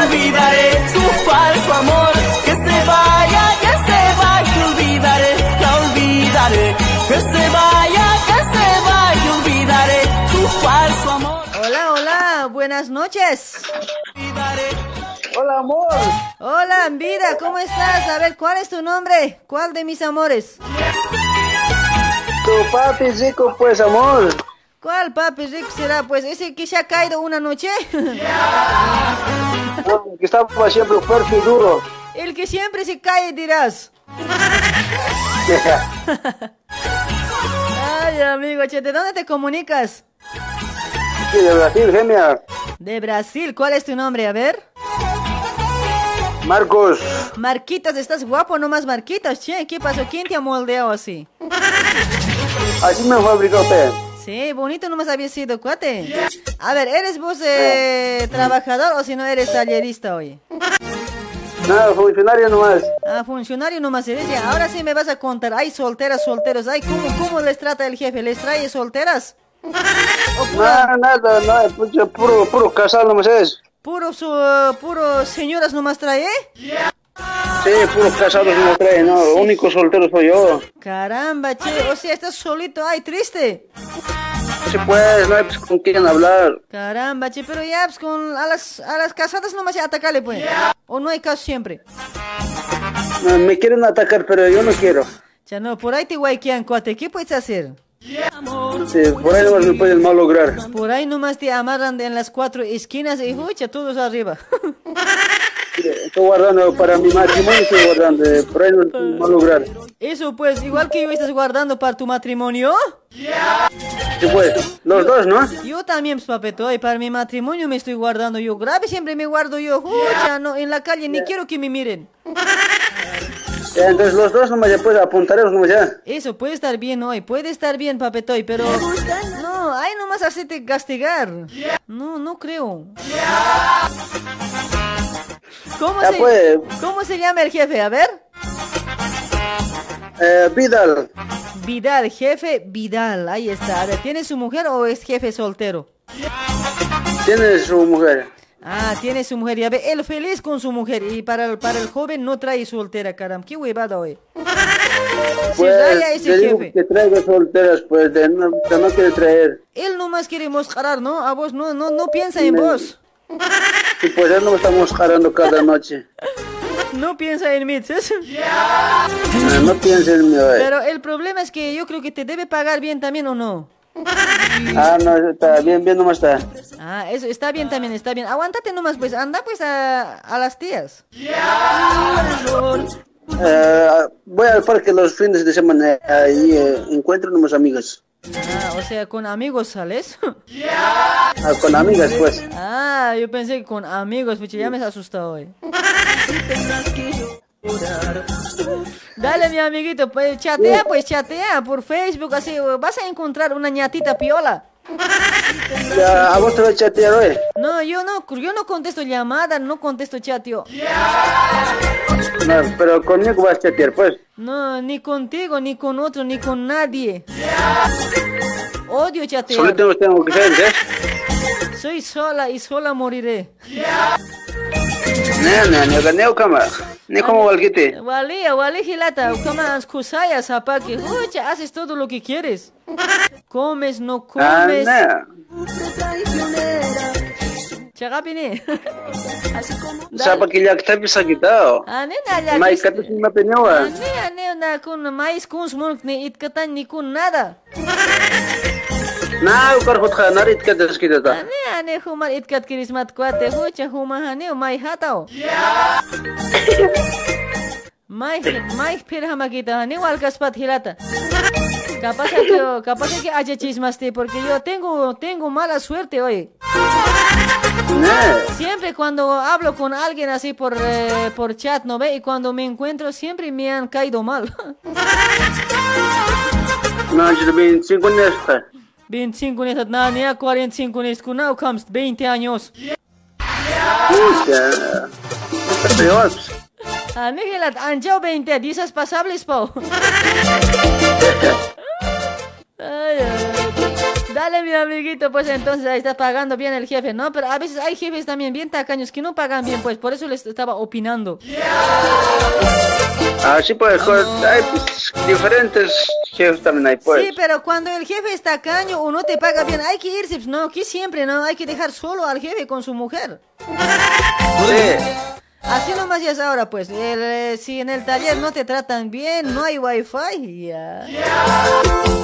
olvidaré su falso amor. Que se vaya, que se vaya, olvidaré, la olvidaré. Que se vaya, que se vaya, olvidaré su falso amor. Hola, hola, buenas noches. Hola, amor. Hola, vida, ¿cómo estás? A ver, ¿cuál es tu nombre? ¿Cuál de mis amores? Tu papi rico, pues, amor. ¿Cuál papi rico será? Pues ese que se ha caído una noche. *laughs* Que estaba siempre fuerte y duro. El que siempre se cae, dirás. *laughs* Ay, amigo, che, ¿de dónde te comunicas? Sí, de Brasil, genia. De Brasil, ¿cuál es tu nombre? A ver. Marcos. Marquitos, estás guapo nomás, Marquitos, che, ¿qué pasó? ¿Quién te ha moldeado así? Así me fabricó usted. Sí, bonito nomás había sido, cuate. A ver, ¿eres vos eh, trabajador o si no eres tallerista hoy? Nada, funcionario nomás. Ah, funcionario nomás eres ya. Ahora sí me vas a contar. Hay solteras, solteros. Ay, ¿cómo, cómo les trata el jefe? ¿Les trae solteras? Nada, nada, pucha, puro, puro casado nomás es. Puro, su, puro señoras nomás trae, ¿eh? Sí, puro casado nomás trae, no, lo único soltero soy yo. Caramba, che, o sea, estás solito, ay, triste. Sí, pues, no hay pues, con quién hablar. Caramba, che, pero ya, pues, con, a las, a las casadas nomás ya atacarle, pues. O no hay caso siempre. No, me quieren atacar, pero yo no quiero. Ya no, por ahí te guayquean, cuate, ¿qué puedes hacer? Sí, por ahí nomás me pueden malograr. Por ahí nomás te amarran en las cuatro esquinas y hucha, todos arriba. *laughs* Estoy guardando para mi matrimonio, estoy guardando, eh, por ahí no malograr. Eso pues, igual que yo estás guardando para tu matrimonio. Sí, pues, los dos, ¿no? Yo también, pues, papeto, y para mi matrimonio me estoy guardando yo. Grave siempre me guardo yo. Hucha, no, en la calle ni quiero que me miren. Ya, entonces los dos nomás ya pueden apuntarlos nomás ya. Eso puede estar bien hoy, puede estar bien, papetoy, pero no, ahí nomás hacerte castigar. No, no creo. ¿Cómo Ya se, pues. ¿Cómo se llama el jefe? A ver. Eh, Vidal, Vidal, jefe Vidal, ahí está. A ver, ¿tiene su mujer o es jefe soltero? tiene su mujer. Ah, tiene su mujer, ya ve, él feliz con su mujer y para el, para el joven no trae soltera, caramba, qué huevada hoy. Pues, raya ese digo jefe. que traiga solteras, pues, de no, de no quiere traer. Él nomás quiere moscarar, ¿no? A vos no, no, no piensa en vos. Y pues ya no estamos jarando cada noche. No piensa en mí, ¿sí? Ah, no piensen en mí, oye. Pero el problema es que yo creo que te debe pagar bien también o no. Ah, no, está bien, bien nomás está. Ah, eso está bien también, está bien. Aguántate nomás, pues, anda pues a, a las tías. Eh, voy al parque los fines de semana, ahí eh, encuentro unos amigos. Ah, o sea, con amigos sales. *laughs* Ah, con amigas, pues. Ah, yo pensé que con amigos, pucha, ya me has asustado hoy. Dale, mi amiguito, pues chatea, pues chatea por Facebook, así vas a encontrar una ñatita piola. *laughs* Ya, a vos te hoy. No, yo no, yo no contesto llamada, no contesto chat, yo. No, pero conmigo vas a chatear, pues. No, ni contigo, ni con otro, ni con nadie. Odio chatear. Solito nos tengo que ser, ¿eh? Soy sola y sola moriré. No, ganeo cama. Ni como valquite. Wali, wali hilata, kama kusaya sapaki. Ucha, haces todo lo que quieres. Comes, no Ah, comes. no. Chagapini. Sapa que ya está bisa kita. Ane na ya. May katas ni mapenyawa. Ane ane na kun mais kun smulk ni itkatan ni kun nada. Nah, ukar khutha nar itkat das kita ta. Ane ane humar itkat kirismat kuate hucha huma hane mai hatao. Mai mai phir hama kita hane wal kaspat hilata. Capaz que capaz que haya chismaste porque yo tengo tengo mala suerte hoy. Siempre cuando hablo con alguien así por, eh, por chat, ¿no ve? Y cuando me encuentro siempre me han caído mal. No, yo también, 50 25 años, nada, 45 años, kunau comes 20 años. Pucha. Ah, Nigelat, anjao 20, dices pasables, po. *laughs* Ay, ay. Dale, mi amiguito, pues entonces ahí está pagando bien el jefe, ¿no? Pero a veces hay jefes también bien tacaños que no pagan bien, pues por eso les estaba opinando. Así pues, joder, hay pues, diferentes jefes también hay, pues. Sí, pero cuando el jefe es tacaño o no te paga bien, hay que irse, pues, no, que siempre, ¿no? Hay que dejar solo al jefe con su mujer. Sí. Así nomás ya es ahora, pues. El, eh, si en el taller no te tratan bien, no hay wifi, ya.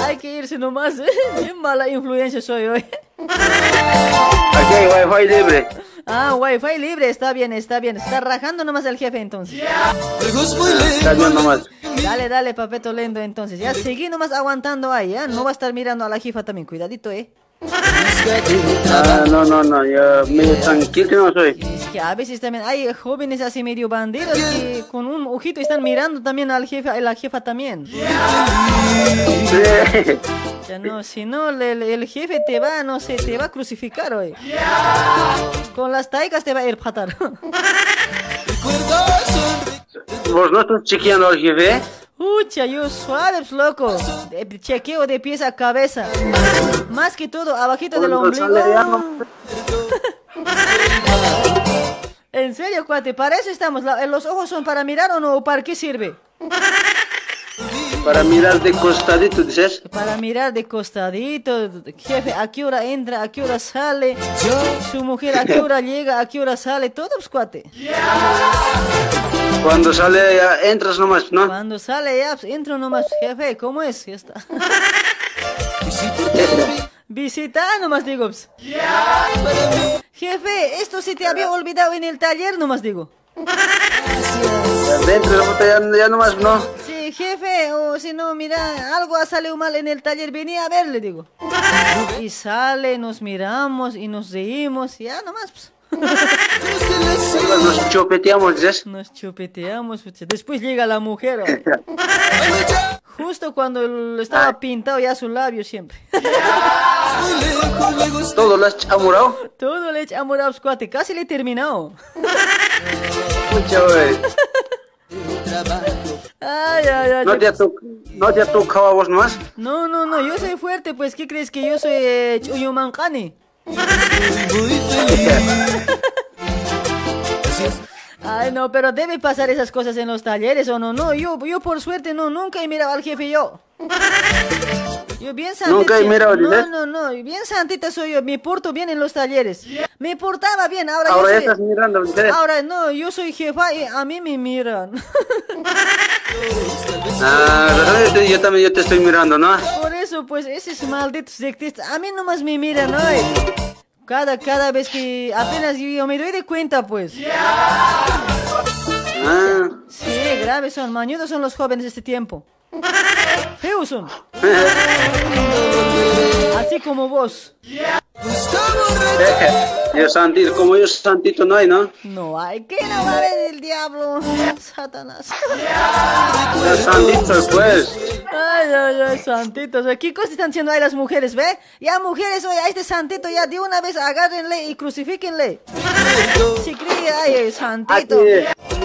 Hay que irse nomás, ¿eh? *laughs* Bien mala influencia soy hoy. Aquí hay wifi libre. Ah, wifi libre, está bien, está bien. Está rajando nomás el jefe entonces. Está bien nomás. Dale, dale, papeto lento entonces. Ya seguí nomás aguantando ahí, ¿ya? No va a estar mirando a la jefa también, cuidadito, ¿eh? Ah, no, no, no, yo medio tranquilo que no soy. Es que a veces también hay jóvenes así medio bandidos que con un ojito están mirando también al jefe, a la jefa también. Sí. Ya no, si no, el, el jefe te va, no sé, te va a crucificar hoy. Con las taicas te va a ir patar. ¿Vos no estás chequeando al jefe? Ucha, yo suave, pues, loco. De- chequeo de pies a cabeza. Más que todo, abajito del ombligo. *laughs* En serio, cuate, para eso estamos. La- ¿Los ojos son para mirar o no? ¿O para qué sirve? Para mirar de costadito, dices. Para mirar de costadito, jefe, a qué hora entra, a qué hora sale, su mujer a qué hora llega, a qué hora sale, todo pues cuate. Cuando sale ya entras nomás, ¿no? Cuando sale ya, pues, entro nomás, jefe, ¿cómo es? Ya está. *laughs* Visita nomás digo. pues. Jefe, esto se te había olvidado en el taller nomás digo. Dentro de la puta ya, ya nomás no. Sí, jefe, o si no, mira, algo ha salido mal en el taller, venía a ver, le digo. *laughs* Y sale, nos miramos y nos reímos, y ya nomás. Nos chopeteamos, dices. Nos chupeteamos, después llega la mujer. *laughs* Justo cuando estaba pintado ya su labio siempre. *laughs* Todo lo has chamurado. Todo le echamos a cuate, casi le he terminado. Güey. Ay, ay, ay. ¿No te ¿No te ha tocado a vos nomás? No, no, no, yo soy fuerte, pues, ¿qué crees que yo soy eh, Chuyumancani? Ay, no, pero debe pasar esas cosas en los talleres, ¿o no? No, yo, yo por suerte no, nunca he mirado al jefe yo. Yo bien santita. Nunca he mirado, No, no, no, bien santita soy yo, me porto bien en los talleres. Me portaba bien, ahora, Ahora ya yo soy... estás mirando, dices. Ahora no, yo soy jefa y a mí me miran. *laughs* Ah. Yo también yo te estoy mirando, ¿no? Por eso, pues, esos malditos sectistas, a mí nomás me miran, ¿no? Cada, cada vez que apenas yo, yo me doy de cuenta, pues. Ah. Sí, graves son, mañudos son los jóvenes de este tiempo. Feos son. Así como vos. Yo santito, como yo santito no hay, ¿no? No hay que no va a ver el diablo. Satanás. Yo santito, pues. Ay, ay, ay, santitos. ¿Qué cosas están haciendo ahí las mujeres, ve? Ya, mujeres, oye, a este santito ya de una vez agárrenle y crucifíquenle. Si cree, ay, ay, santito. Aquí,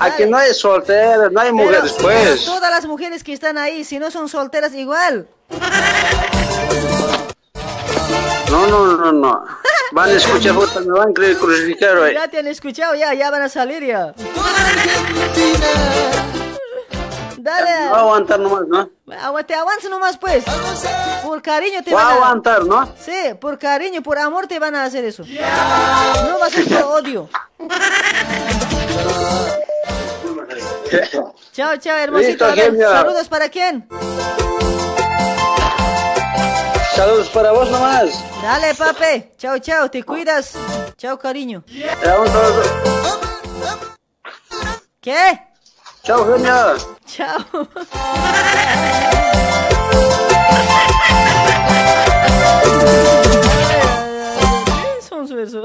aquí no hay solteras, no hay mujeres, pero pues. todas las mujeres que están ahí, si no son solteras, igual. No, no, no, no. Van a escuchar, me van a cru- crucificar hoy. Ya te han escuchado, ya, ya van a salir ya. Dale. Va a aguantar nomás, ¿no? Te avanza nomás, pues. Por cariño te Va van a a... aguantar, ¿no? Sí, por cariño, por amor te van a hacer eso. No va a ser por odio. Chao, chao, hermosito. A ver, saludos para quién. Saludos para vos nomás. Dale, pape. Chao, chao, te cuidas. Chao, cariño. ¿Qué? Chao, genia. Chao. ¿Qué son su?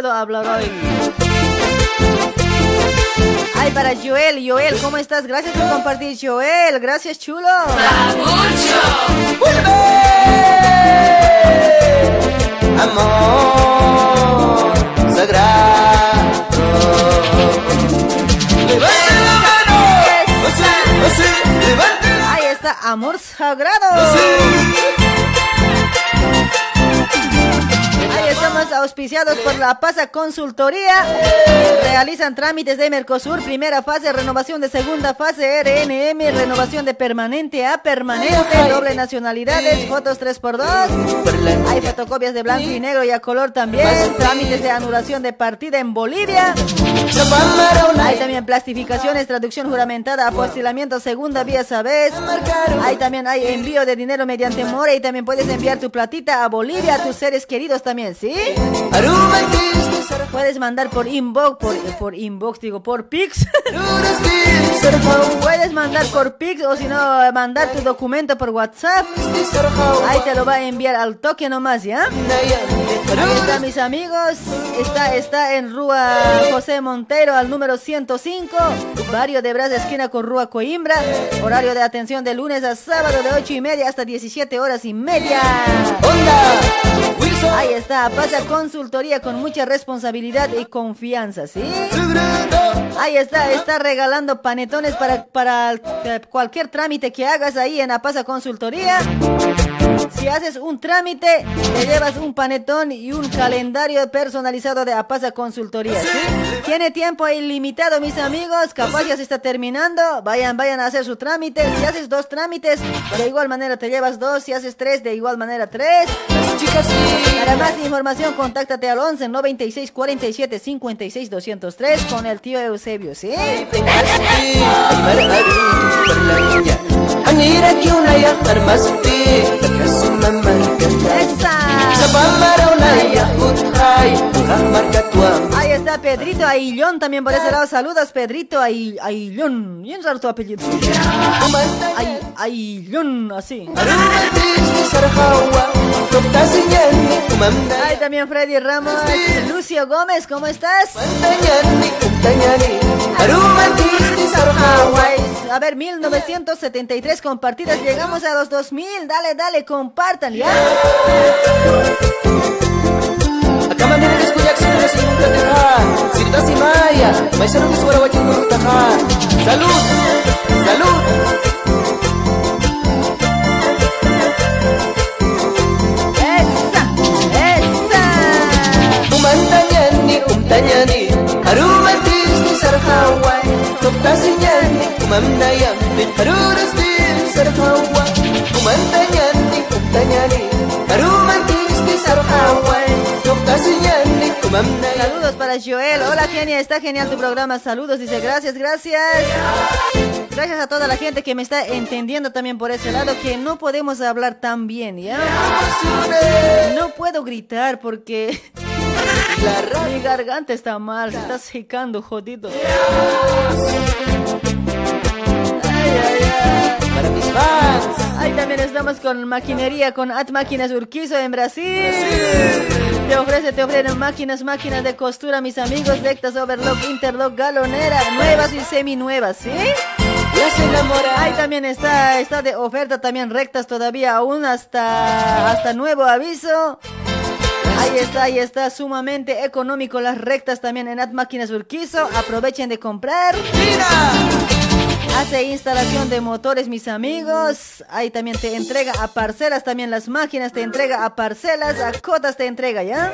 Puedo hablar hoy. Ay, para Joel, Joel, ¿cómo estás? Gracias por compartir, Joel. Gracias, chulo. Amor sagrado. Ahí está, amor sagrado. Ahí estamos auspiciados por la Pasa Consultoría. Realizan trámites de Mercosur, primera fase, renovación de segunda fase, RNM, renovación de permanente a permanente, doble nacionalidades, fotos 3x2. Hay fotocopias de blanco y negro y a color también. Trámites de anulación de partida en Bolivia. Hay también plastificaciones, traducción juramentada, apostilamiento segunda vía sabes. Hay también hay envío de dinero mediante More y también puedes enviar tu platita a Bolivia a tus seres queridos también, ¿sí? Puedes mandar por inbox, por, por inbox, digo, por Pix. *laughs* Puedes mandar por Pix o si no, mandar tu documento por WhatsApp. Ahí te lo va a enviar al toque nomás, ¿ya? Ahí está, mis amigos. Está, está en Rúa José Montero, al número 105. Barrio de Brasa, esquina con Rúa Coimbra. Horario de atención de lunes a sábado de 8 y media hasta 17 horas y media. Ahí está, pasa consultoría con mucha responsabilidad y confianza, ¿sí? Ahí está, está regalando panetones para, para eh, cualquier trámite que hagas ahí en Apasa Consultoría. Si haces un trámite, te llevas un panetón y un calendario personalizado de Apasa Consultoría, ¿sí? Tiene tiempo ilimitado, mis amigos. Capaz ya se está terminando. Vayan, vayan a hacer su trámite. Si haces dos trámites, de igual manera te llevas dos. Si haces tres, de igual manera tres. Para más información, contáctate al 11 96 47 56 203 con el tío Eusebio, ¿sí? Anira que una ya farmasti, takasuman Pedrito Aillón también por ese lado. Saludos, Pedrito Aillón. Bien raro tu apellido. Aillón, así. Ahí también Freddy Ramos. Lucio Gómez, ¿cómo estás? A ver, 1973 compartidas. Llegamos a los 2000. Dale, dale, compartan, ¿ya? acciones sin dejar. Si estás sin maya, mañana no suena guachín por tajar. Salud, salud. Esa, esa. Umantanyani, umtanyani, harumatis ni sarhawai. Toptasinyani, umamnayami, harurus ni sarhawai. Umantanyani, umtanyani, harumatis ni sarhawai. Saludos para Joel. Hola, genia. Está genial tu programa. Saludos. Dice, gracias, gracias. Gracias a toda la gente que me está entendiendo también por ese lado que no podemos hablar tan bien, ¿ya? No puedo gritar porque mi garganta está mal, se está secando, jodido. Para mis fans Ahí también estamos con maquinería, con At Máquinas Urquizo en Brasil. Te ofrece, te ofrecen máquinas, máquinas de costura, mis amigos, rectas, overlock, interlock, galonera, nuevas y semi-nuevas, ¿sí? Ahí también está, está de oferta también rectas todavía aún hasta, hasta nuevo aviso. Ahí está, ahí está, sumamente económico las rectas también en At Máquinas Urquizo. Aprovechen de comprar. Hace instalación de motores, mis amigos. Ahí también te entrega a parcelas, también las máquinas te entrega a parcelas, a cotas te entrega, ¿ya?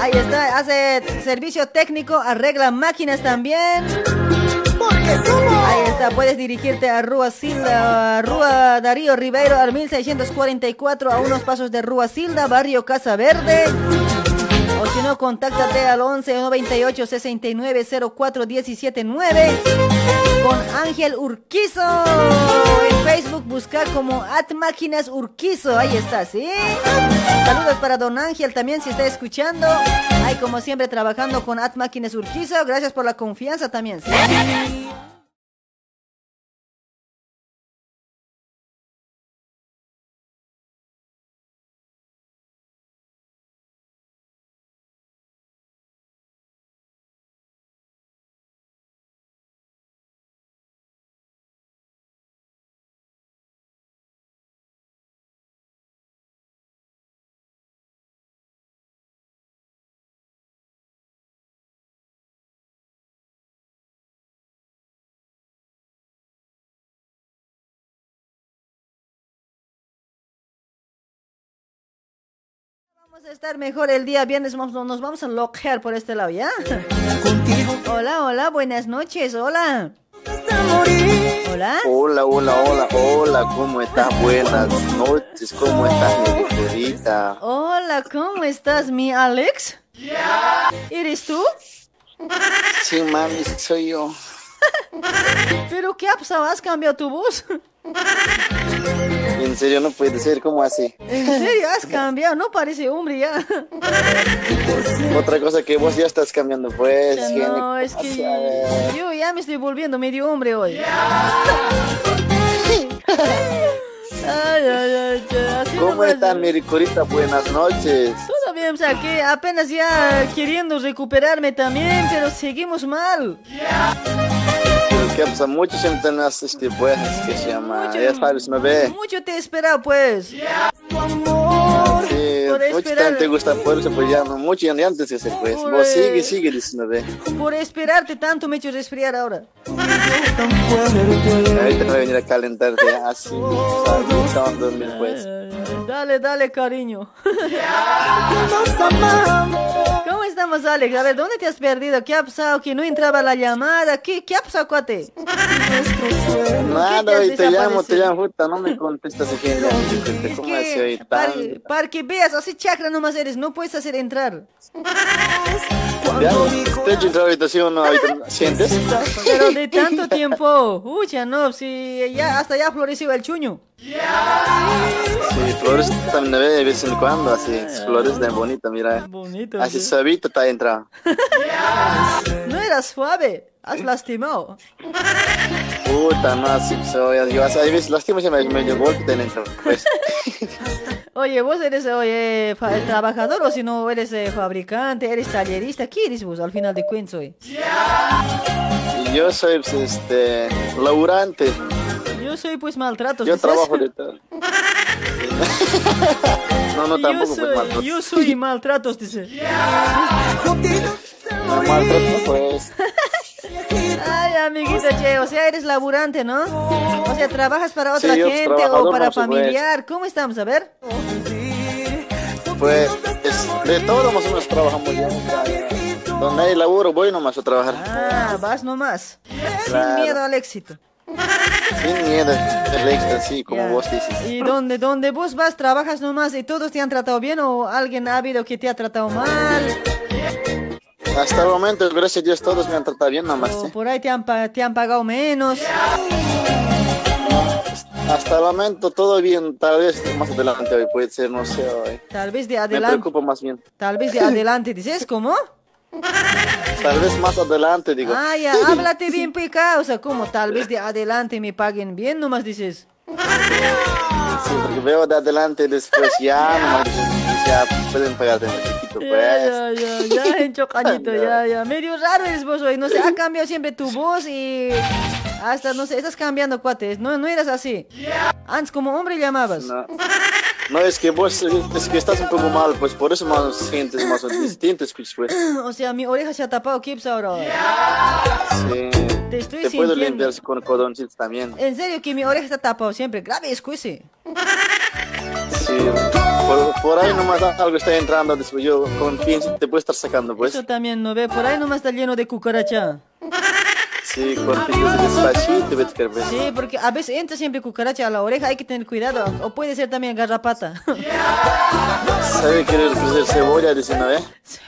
Ahí está, hace servicio técnico, arregla máquinas también. Ahí está, puedes dirigirte a Rúa Silda, a Rúa Darío Ribeiro, al 1644, a unos pasos de Rúa Silda, barrio Casa Verde. O si no, contáctate al 11 98 69 04 17 9 con Ángel Urquizo. En Facebook busca como At Máquinas Urquizo. Ahí está, ¿sí? Saludos para don Ángel también si está escuchando. Ahí como siempre trabajando con At Máquinas Urquizo. Gracias por la confianza también, ¿sí? Vamos a estar mejor el día viernes, vamos- nos vamos a loquear por este lado, ¿ya? Hola, hola, buenas noches, hola. Hola. Hola, hola, hola, hola, ¿cómo estás? Buenas noches, ¿cómo estás, mi querida? Hola, ¿cómo estás, mi Alex? ¿Eres tú? Sí, mami, soy yo. *laughs* ¿Pero qué ha pasado? ¿Has cambiado tu voz? *laughs* En serio, no puede ser, ¿cómo así? ¿En serio? ¿Has cambiado? No parece hombre ya. Otra cosa que vos ya estás cambiando, pues. No, es que yo ya me estoy volviendo medio hombre hoy. Ay, ¿Cómo mi ricorita? Buenas noches. Todo bien, o sea, que apenas ya queriendo recuperarme también, pero seguimos mal. Pero ¿Qué pasa? Mucho siempre no este, pues, que se llama, ya sabes, me ve. Mucho te he esperado, pues. Sí, por mucho esperar. también te gusta por eso, pues ya no, mucho ya ni antes que hacer, pues. Por, Vos eh, sigue, sigue, dice, me ve. Por esperarte tanto me he hecho resfriar ahora. Ahorita voy a venir a calentarte, así, sabes, dormir, pues. Dale, dale, cariño. ¿Cómo estamos, Alex? A ver, ¿dónde te has perdido? ¿Qué ha pasado? Que no entraba la llamada. ¿Qué, qué ha pasado, cuate? Nada, te te llamo, te llamo, puta, no me contestas. ¿Cómo así hoy? Para, para que veas, así chakra nomás eres, no puedes hacer entrar. Ya, te he hecho entrar ahorita, ¿sí o no? ¿Sientes? Pero de tanto tiempo, ucha, no, si ya hasta ya floreció el chuño. Sí, flores también me de vez en cuando, así, flores de bonita, mira. Bonito. Así suavito te ha entrado. No era suave, has lastimado. Puta, no, así soy. Yo, así, hay veces, lástima, se me medio golpe te entra, pues. *laughs* Oye, vos eres oye, trabajador o si no eres eh, fabricante, eres tallerista, ¿qué eres vos al final de cuentas hoy? Yo soy, pues, este, laburante. Yo soy pues maltratos. Yo trabajo de todo. *laughs* No, no, yo tampoco, pues, soy, maltrato. yo soy maltratos, dice. *laughs* Maltrato, pues. *laughs* Ay, amiguito, che, o sea, eres laburante, ¿no? O sea, trabajas para otra Sí, gente o para familiar. ¿Cómo estamos? A ver. Pues, es- de todo más o menos trabajamos ya. Donde hay laburo, voy nomás a trabajar. Ah, vas nomás. Sin miedo al éxito. Sin miedo, el extra, sí, como vos dices. ¿Y donde, donde vos vas, trabajas nomás y todos te han tratado bien o alguien ha habido que te ha tratado mal? Hasta el momento, gracias a Dios, todos me han tratado bien nomás. ¿sí? por ahí te han, te han pagado menos. Hasta el momento, todo bien. Tal vez más adelante hoy puede ser, no sé. hoy. Tal vez de Me adelante. preocupo más bien. Tal vez de *laughs* adelante, dices, ¿cómo? Tal vez más adelante, digo. Ah, ya, háblate *laughs* bien, peca. O sea, ¿cómo? Tal vez de adelante me paguen bien, nomás dices. Sí, porque veo de adelante después ya, nomás ya pueden pagarte un poquito, Ya, pues. ya, ya, ya, en *laughs* chocañito, ya, ya. Medio raro eres vos hoy, no sé, ha cambiado siempre tu voz y hasta, no sé, estás cambiando cuates, no, no eras así. Antes como hombre llamabas. No. No, es que vos, es que estás un poco mal, pues por eso más sientes más *coughs* distintos, pues. pues. O sea, mi oreja se ha tapado, Kips, ahora. Sí. Te estoy Te puedo sintiendo. limpiar con cordoncitos también. En serio que mi oreja está tapado siempre, grave escuece. Sí. Por, por ahí nomás algo está entrando, después yo con pienso te puedo estar sacando, pues. Eso también no ve, por ahí nomás está lleno de cucaracha. Sí, pienso despacito, vete ves. Sí, porque a veces entra siempre cucaracha a la oreja, hay que tener cuidado. O puede ser también garrapata. *laughs* ¿Sabe querer ofrecer cebolla? Dice, ¿no, eh? Sí.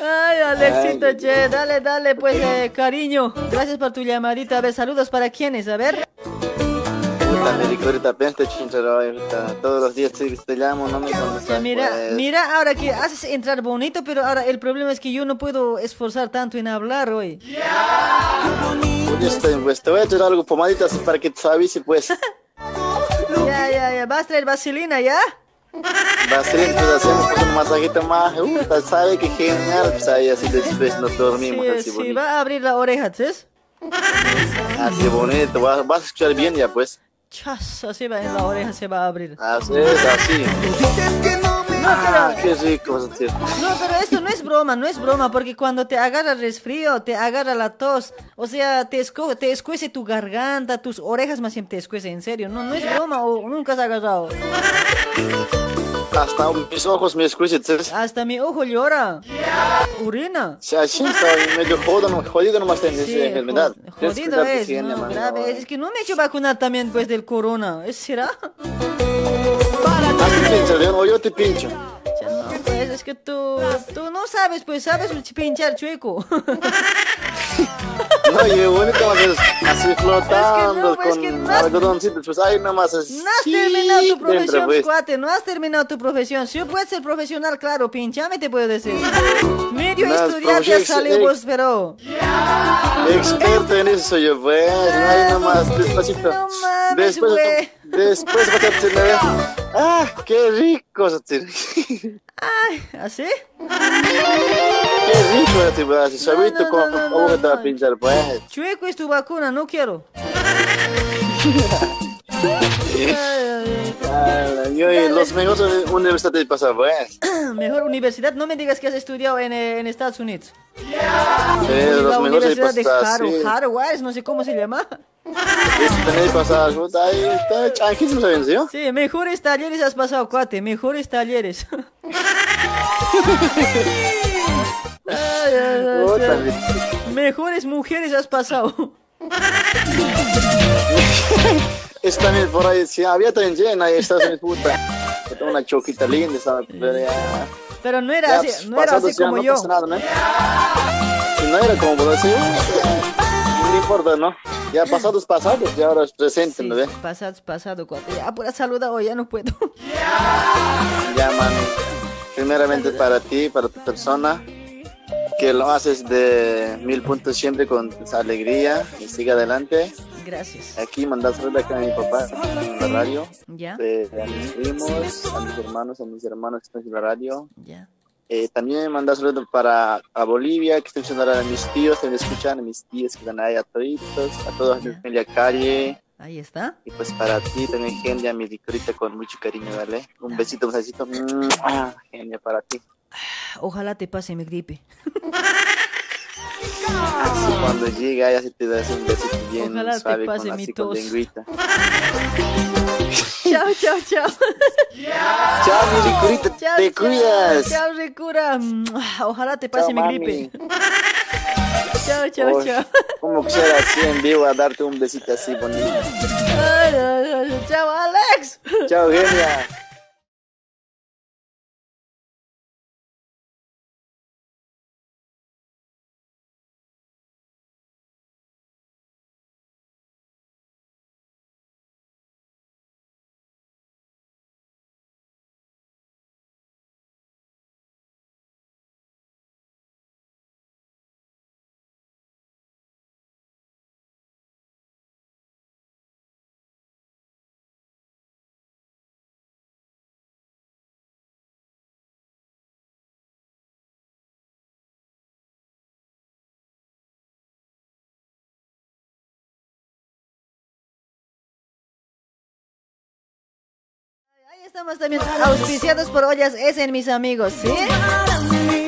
Ay, Alexito, che, dale, dale, pues, eh, cariño. Gracias por tu llamadita. A ver, saludos para quienes, a ver. Dijo ahorita ahorita todos los días te, llamo, no me contestas. Mira, pues. mira, ahora que haces entrar bonito, pero ahora el problema es que yo no puedo esforzar tanto en hablar hoy. Pues, este, pues te voy a echar algo pomadita así para que te suavice, pues. *laughs* Ya, ya, ya. ¿Vas a traer vaselina, ya? Vaselina, pues hacemos pues, un masajito más. Uh, sabe que genial, pues ahí así después nos dormimos Sí, así sí, bonito. va a abrir la oreja, ¿sabes? Así bonito, vas, vas a escuchar bien ya, pues. Chas, así va en la oreja, se va a abrir. Así es, así. No Ah, qué rico decir. No, pero esto no es broma, no es broma, porque cuando te agarra el resfrío, te agarra la tos, o sea, te, esco te escuece tu garganta, tus orejas más bien te escuece, en serio, no, no es broma, o nunca has agarrado. Hasta mis ojos me escuchan, ¿sabes? Hasta mi ojo llora, urina. O sea, sí, está medio jodido, jodido nomás tengo Sí, enfermedad. Jodido es, no, grave, es que no me he hecho vacunar también pues del corona, ¿es será? Ah, te pincho, León, o yo te pincho. No, es que tú, tú no sabes, pues sabes pinchar chueco. *laughs* No, yo bonito más es así flotando pues, con que no has- algodoncitos, pues ahí nomás es. No has terminado tu profesión, pues. cuate, no has terminado tu profesión. Si puedes ser profesional, claro, pinchame te puedo decir. Medio No, estudiante vos, pero... Experto en eso soy yo, pues. Ahí nomás, despacito. después, güey. después vas a tener. Ah, qué rico *laughs* vas a tener. Ay, ¿así? Qué rico vas a te va a pinchar. Chueco es tu vacuna, no quiero. Ah, *laughs* Yo los mejores universidades pasan, pues. *clears throat* Mejor universidad, no me digas que has estudiado en, eh, en Estados Unidos. Eh, los la Universidad de Harvard, sí. No sé cómo se llama. Este tenéis pasado, está chanquísimo, ¿saben, sí? Sí, mejores talleres has pasado, cuate, mejores talleres. *laughs* Mejores mujeres has pasado. *laughs* Es también por ahí, sí, había también llena ahí Estados Unidos, puta. *laughs* Tengo Una choquita linda, estaba, pero ya. Pero no era ya, así, pues, no era pasados así como no yo. nada, ¿no? Si no era como vos decís, no importa, ¿no? Ya pasados, pasados, ya ahora es presente, ¿no? ve? Pasado, pasado, cuate. Ya, pura saluda hoy, ya no puedo. Ya, man. Primeramente para ti, para tu persona, que lo haces de mil puntos siempre con alegría y sigue adelante. Gracias. Aquí mandas saludos acá a mi papá en la radio. Ya. eh, a mis primos, a mis hermanos, a mis hermanos que están en la radio. Ya. Eh, también mandar saludos para a Bolivia, que ahora a mis tíos, que me escuchan, a mis tíos que están ahí a toditos, a toda mi familia Calle. Ahí está. Y pues para ti también, Genia, mi licorita con mucho cariño, ¿vale? Un besito, un besito. Genia, para ti. Ojalá te pase mi gripe. *laughs* Cuando llega, ya se te das un besito bien Ojalá te pase con, mi así con tos. lengüita. Chao, chao, chao. Chao, mi licorita, Chao, te chao, cuidas. Chao, Ricura. Ojalá te pase mi mami. gripe. Chao, chao, Uy, chao. Como quisiera así en vivo a darte un besito así bonito. Ay, ay, ay, Chao, Alex. Chao, Genia. Estamos también auspiciados por Ollas Essen, mis amigos, ¿sí?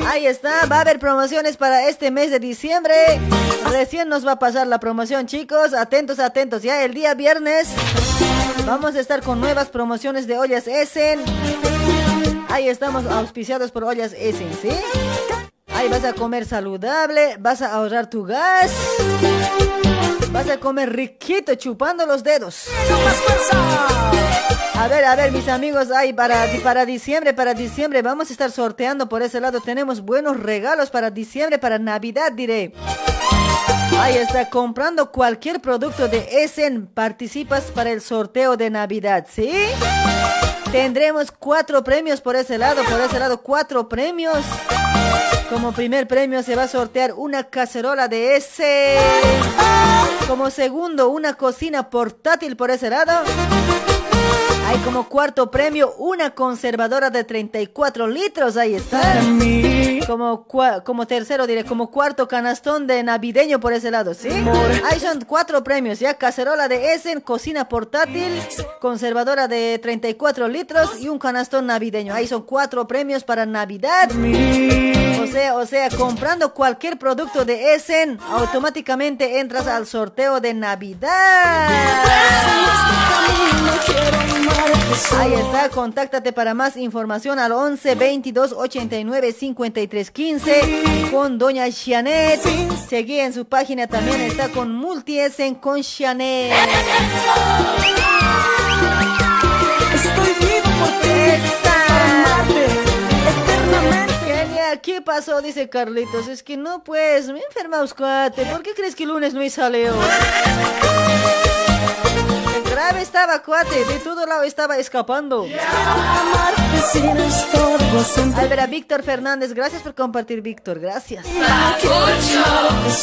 Ahí está, va a haber promociones para este mes de diciembre. Recién nos va a pasar la promoción, chicos. Atentos, atentos. Ya el día viernes vamos a estar con nuevas promociones de Ollas Essen. Ahí estamos auspiciados por Ollas Essen, ¿sí? Ahí vas a comer saludable, vas a ahorrar tu gas. Vas a comer riquito chupando los dedos. A ver, a ver, mis amigos, ahí para, para diciembre, para diciembre, vamos a estar sorteando por ese lado. Tenemos buenos regalos para diciembre, para Navidad, diré. Ahí está, comprando cualquier producto de Essen, participas para el sorteo de Navidad, ¿sí? Tendremos cuatro premios por ese lado, por ese lado, cuatro premios. Como primer premio se va a sortear una cacerola de ese. Como segundo, una cocina portátil por ese lado. Ahí como cuarto premio una conservadora de 34 litros, ahí está. Como, cua- como tercero, diré, como cuarto canastón de navideño por ese lado, ¿sí? Ahí son cuatro premios, ya. Cacerola de Essen, cocina portátil, conservadora de 34 litros y un canastón navideño. Ahí son cuatro premios para Navidad. O sea, o sea, comprando cualquier producto de Essen, automáticamente entras al sorteo de Navidad. Ahí está, contáctate para más información al 11 22 89 53 15 con Doña Janet. Seguí en su página también, está con Multi Essen con Janet. Estoy vivo porque Kenia, ¿qué pasó? Dice Carlitos. Es que no, pues, me enferma cuate. ¿Por qué crees que el lunes no salió? El grave estaba, cuate. De todo lado estaba escapando. Al ver a Víctor Fernández. Gracias por compartir, Víctor. Gracias.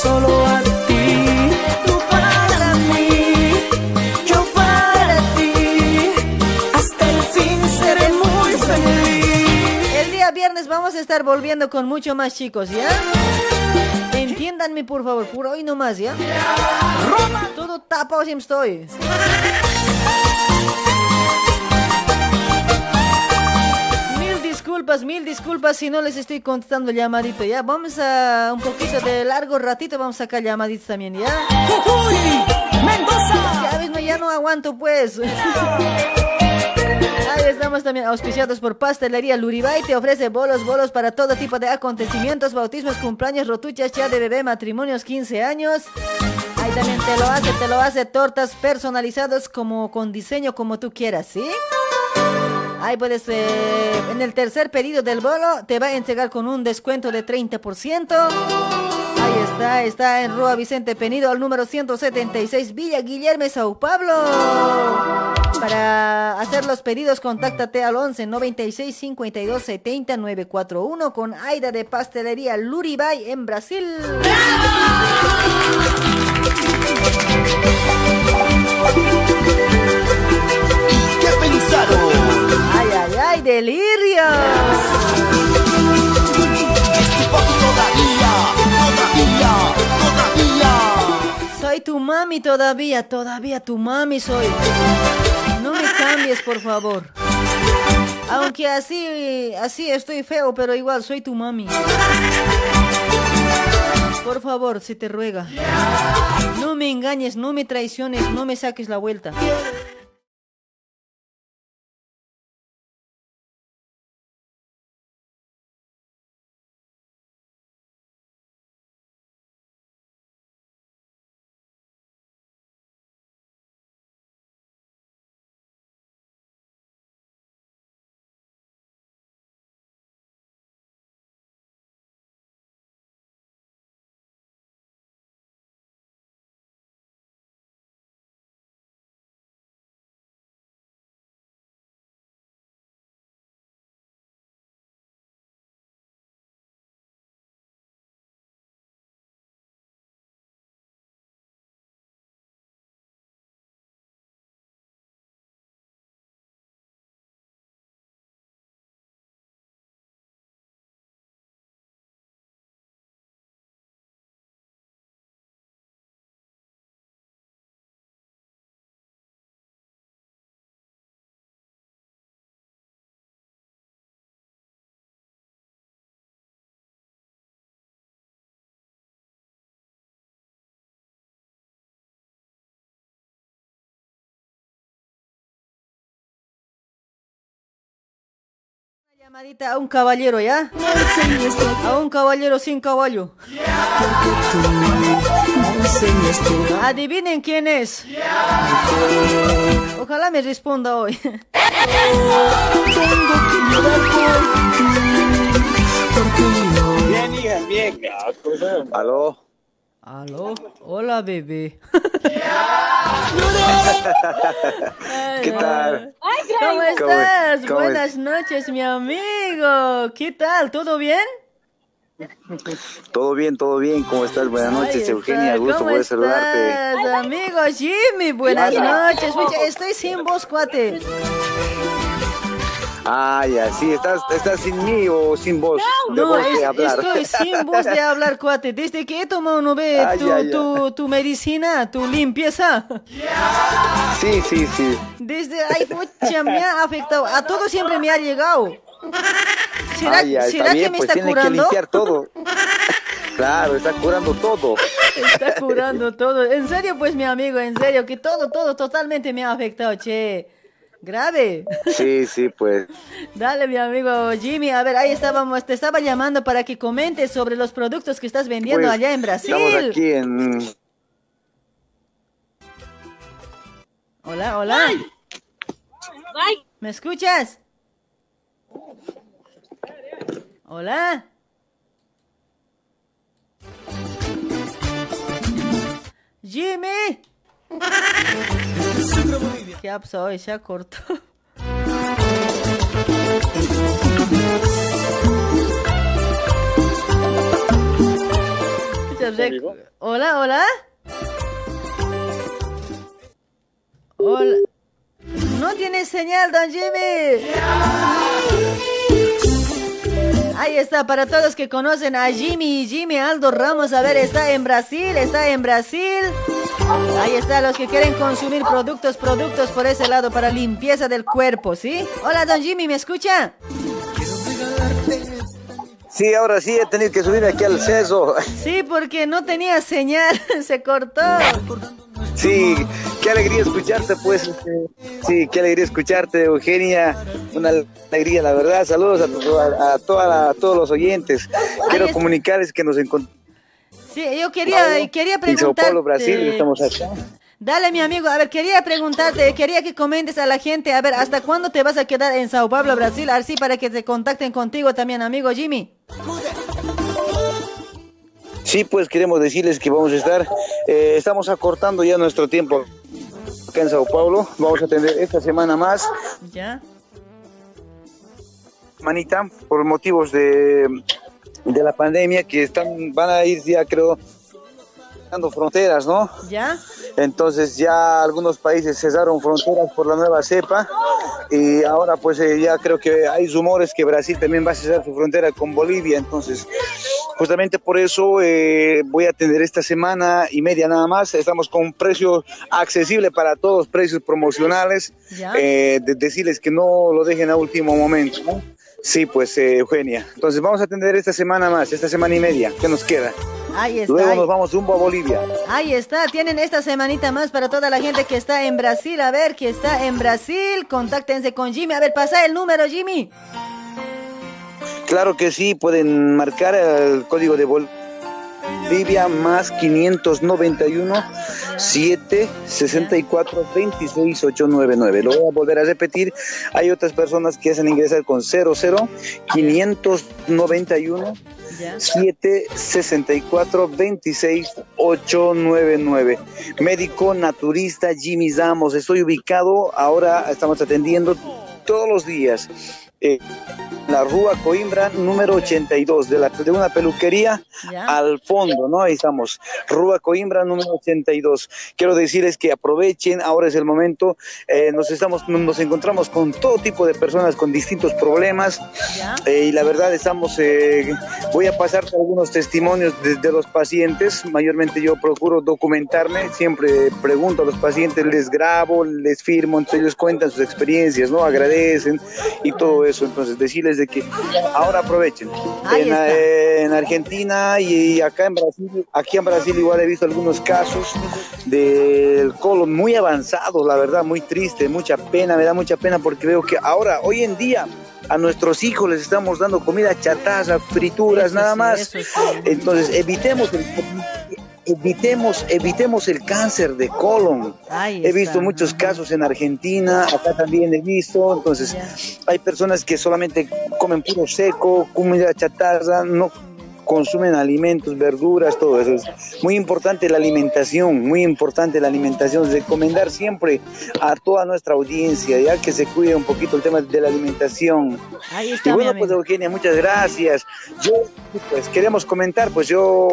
Solo a ti, tú para mí, yo para ti. Hasta el fin seré muy feliz. El día viernes vamos a estar volviendo con mucho más chicos, ¿ya? Entiéndanme, por favor, por hoy nomás, ¿ya? Todo tapado siempre estoy. Mil disculpas, mil disculpas si no les estoy contestando llamadito, ¿ya? Vamos a un poquito de largo ratito, vamos a sacar llamaditos también, ¿ya? ¡Mendoza! Ya ves, no, ya no aguanto, pues. Ahí estamos también auspiciados por Pastelería Luribay. Te ofrece bolos, bolos para todo tipo de acontecimientos, bautismos, cumpleaños, rotuchas, ya de bebé, matrimonios, 15 años. Ahí también te lo hace, te lo hace tortas personalizadas como con diseño como tú quieras, ¿sí? Ahí puedes, eh, en el tercer pedido del bolo, te va a entregar con un descuento de 30%. Está, está en Rua Vicente Penido, al número 176, Villa Guillermo, Sao Pablo. Para hacer los pedidos, contáctate al 11 96 52 70 941 con Aida de Pastelería Luribay en Brasil. ¿Qué pensaron? ¡Ay, ay, ay! ¡Delirio! Soy tu mami todavía, todavía tu mami soy. No me cambies, por favor. Aunque así, así estoy feo, pero igual soy tu mami. Por favor, si te ruega. No me engañes, no me traiciones, no me saques la vuelta. Llamadita a un caballero, ¿ya? A un caballero sin caballo. Adivinen quién es. Ojalá me responda hoy. Bien, hija, bien. Aló. Aló, hola bebé. *laughs* ¿Qué tal? ¿Cómo ¿Cómo- estás? cómo Buenas noches, mi amigo. ¿Qué tal? ¿Todo bien? Todo bien, todo bien. ¿Cómo estás? Buenas noches, Eugenia. Gusto ¿cómo poder saludarte. estás, amigo Jimmy? Buenas noches. Estoy sin voz, cuate. Ah, ya, sí, ¿estás, estás sin mí o sin voz de No, voz de es- hablar? estoy sin voz de *laughs* hablar, cuate. Desde que he tomado, ¿no ve? Tu, tu, tu medicina, tu limpieza. Sí, sí, sí. Desde ahí, pucha, me ha afectado. A todo siempre me ha llegado. ¿Será, Ay, será está que bien, me pues está tiene curando? que limpiar todo. claro, está curando todo. Está curando todo. En serio, pues, mi amigo, en serio, que todo, todo totalmente me ha afectado, che. Grave. Sí, sí, pues. Dale, mi amigo Jimmy. A ver, ahí estábamos. Te estaba llamando para que comentes sobre los productos que estás vendiendo Pues, allá en Brasil. Estamos aquí en... Hola, hola. ¿Me escuchas? Hola. Jimmy. *laughs* ¿Qué cortado. Escucha, rec- Hola, hola. Hola. No tiene señal, don Jimmy. Ahí está, para todos que conocen a Jimmy y Jimmy Aldo Ramos, a ver, está en Brasil, está en Brasil. Ahí está, los que quieren consumir productos, productos por ese lado para limpieza del cuerpo, ¿sí? Hola, don Jimmy, ¿me escucha? Sí, ahora sí he tenido que subir aquí al ceso. Sí, porque no tenía señal, *laughs* se cortó. Sí, qué alegría escucharte, pues. este, Sí, qué alegría escucharte, Eugenia. Una alegría, la verdad. Saludos a, tu- a- a toda la- a todos los oyentes. Quiero comunicarles que nos encontramos Sí, yo quería, quería en Sao preguntarte. Paulo, Brasil. Estamos acá. Dale, mi amigo, a ver, quería preguntarte, quería que comentes a la gente, a ver, ¿hasta cuándo te vas a quedar en Sao Paulo, Brasil? Así para que te contacten contigo también, amigo Jimmy. Sí, pues queremos decirles que vamos a estar, eh, estamos acortando ya nuestro tiempo acá en Sao Paulo. Vamos a tener esta semana más, ¿Ya? manita, por motivos de, de la pandemia, que están, van a ir ya, creo, dando fronteras, ¿no? ¿Ya? Entonces ya algunos países cesaron fronteras por la nueva cepa y ahora pues eh, ya creo que hay rumores que Brasil también va a cesar su frontera con Bolivia. Entonces justamente por eso eh, voy a tener esta semana y media nada más. Estamos con un precio accesible para todos, precios promocionales. ¿Ya? Eh, de- decirles que no lo dejen a último momento. ¿no? Sí, pues eh, Eugenia. Entonces vamos a atender esta semana más, esta semana y media que nos queda. Ahí está. Luego ahí- nos vamos rumbo a Bolivia. Ahí está, tienen esta semanita más para toda la gente que está en Brasil. A ver, que está en Brasil, contáctense con Jimmy. A ver, pasa el número, Jimmy. Claro que sí, pueden marcar el código de Bolivia más 591 764 26 899. Lo voy a volver a repetir. Hay otras personas que hacen ingresar con 00 591 764 26 899. Médico naturista Jimmy Ramos. Estoy ubicado, ahora estamos atendiendo todos los días. La Rúa Coimbra número 82 de, la, de una peluquería al fondo, ¿no? Ahí estamos, Rúa Coimbra número 82. Quiero decirles que aprovechen, ahora es el momento, eh, nos estamos, nos encontramos con todo tipo de personas con distintos problemas eh, y la verdad estamos, eh, voy a pasarte algunos testimonios de, de los pacientes, mayormente yo procuro documentarme, siempre pregunto a los pacientes, les grabo, les firmo, entonces ellos cuentan sus experiencias, ¿no? Agradecen y todo eso, entonces decirles de que ahora aprovechen. En Argentina y acá en Brasil, aquí en Brasil igual he visto algunos casos del colon muy avanzados, la verdad, muy triste, mucha pena, me da mucha pena porque veo que ahora, hoy en día, a nuestros hijos les estamos dando comida chatarra, frituras, nada más. Entonces, evitemos el evitemos, evitemos el cáncer de colon. Ahí he está. visto muchos casos en Argentina, acá también he visto, entonces hay personas que solamente comen puro seco, comida chatarra, no consumen alimentos, verduras, todo eso. Es muy importante la alimentación, muy importante la alimentación. Recomendar siempre a toda nuestra audiencia, ya que se cuide un poquito el tema de la alimentación. Ahí está, Y bueno, pues Eugenia, muchas gracias. Yo, pues queremos comentar, pues yo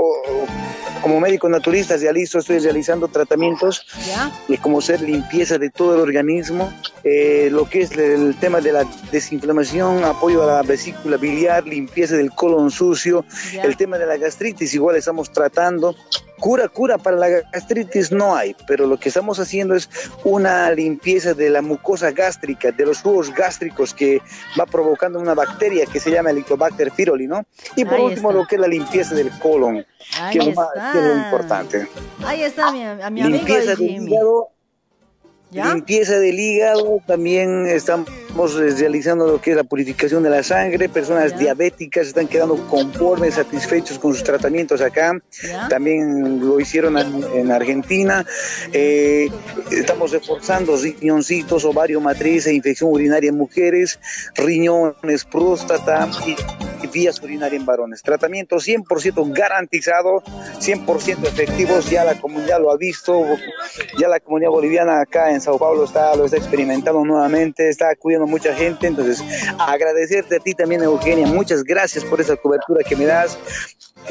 como médico naturista realizo, estoy realizando tratamientos ¿Ya? y como ser limpieza de todo el organismo, eh, lo que es el tema de la desinflamación, apoyo a la vesícula biliar, limpieza del colon sucio, Ya. El tema de la gastritis igual estamos tratando. Cura, cura para la gastritis no hay, pero lo que estamos haciendo es una limpieza de la mucosa gástrica, de los jugos gástricos que va provocando una bacteria que se llama Helicobacter pylori, ¿no? Y por Ahí último está. lo que es la limpieza del colon, Ahí que es, lo más- está. que es lo importante. Ahí está mi, a mi amigo limpieza el del hígado, ¿Ya? limpieza del hígado, también estamos realizando lo que es la purificación de la sangre, personas diabéticas están quedando conformes, satisfechos con sus tratamientos acá, ¿Ya? también lo hicieron en, en Argentina, Eh, estamos reforzando riñoncitos, ovario matriz e infección urinaria en mujeres, riñones, próstata y vías urinarias en varones. Tratamiento 100% garantizado, 100% efectivos, ya la comunidad lo ha visto, ya la comunidad boliviana acá en Sao Paulo está, lo está experimentando nuevamente, está acudiendo mucha gente, entonces agradecerte a ti también Eugenia, muchas gracias por esa cobertura que me das,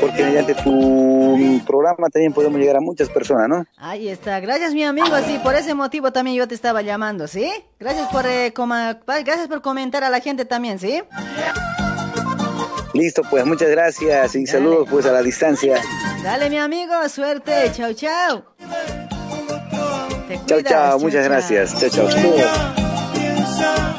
porque mediante tu programa también podemos llegar a muchas personas, ¿no? Ahí está. Gracias, mi amigo. Sí, por ese motivo también yo te estaba llamando, ¿sí? Gracias por, eh, coma- gracias por comentar a la gente también, ¿sí? Listo, pues muchas gracias y saludos pues a la distancia. Dale, mi amigo. Suerte. Chau, chau. Te Chao, cuidas, chao, muchas gracias. Chao, chao.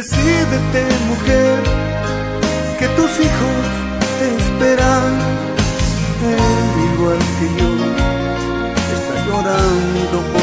Decídete, mujer, que tus hijos te esperan. Él, igual que yo, está llorando por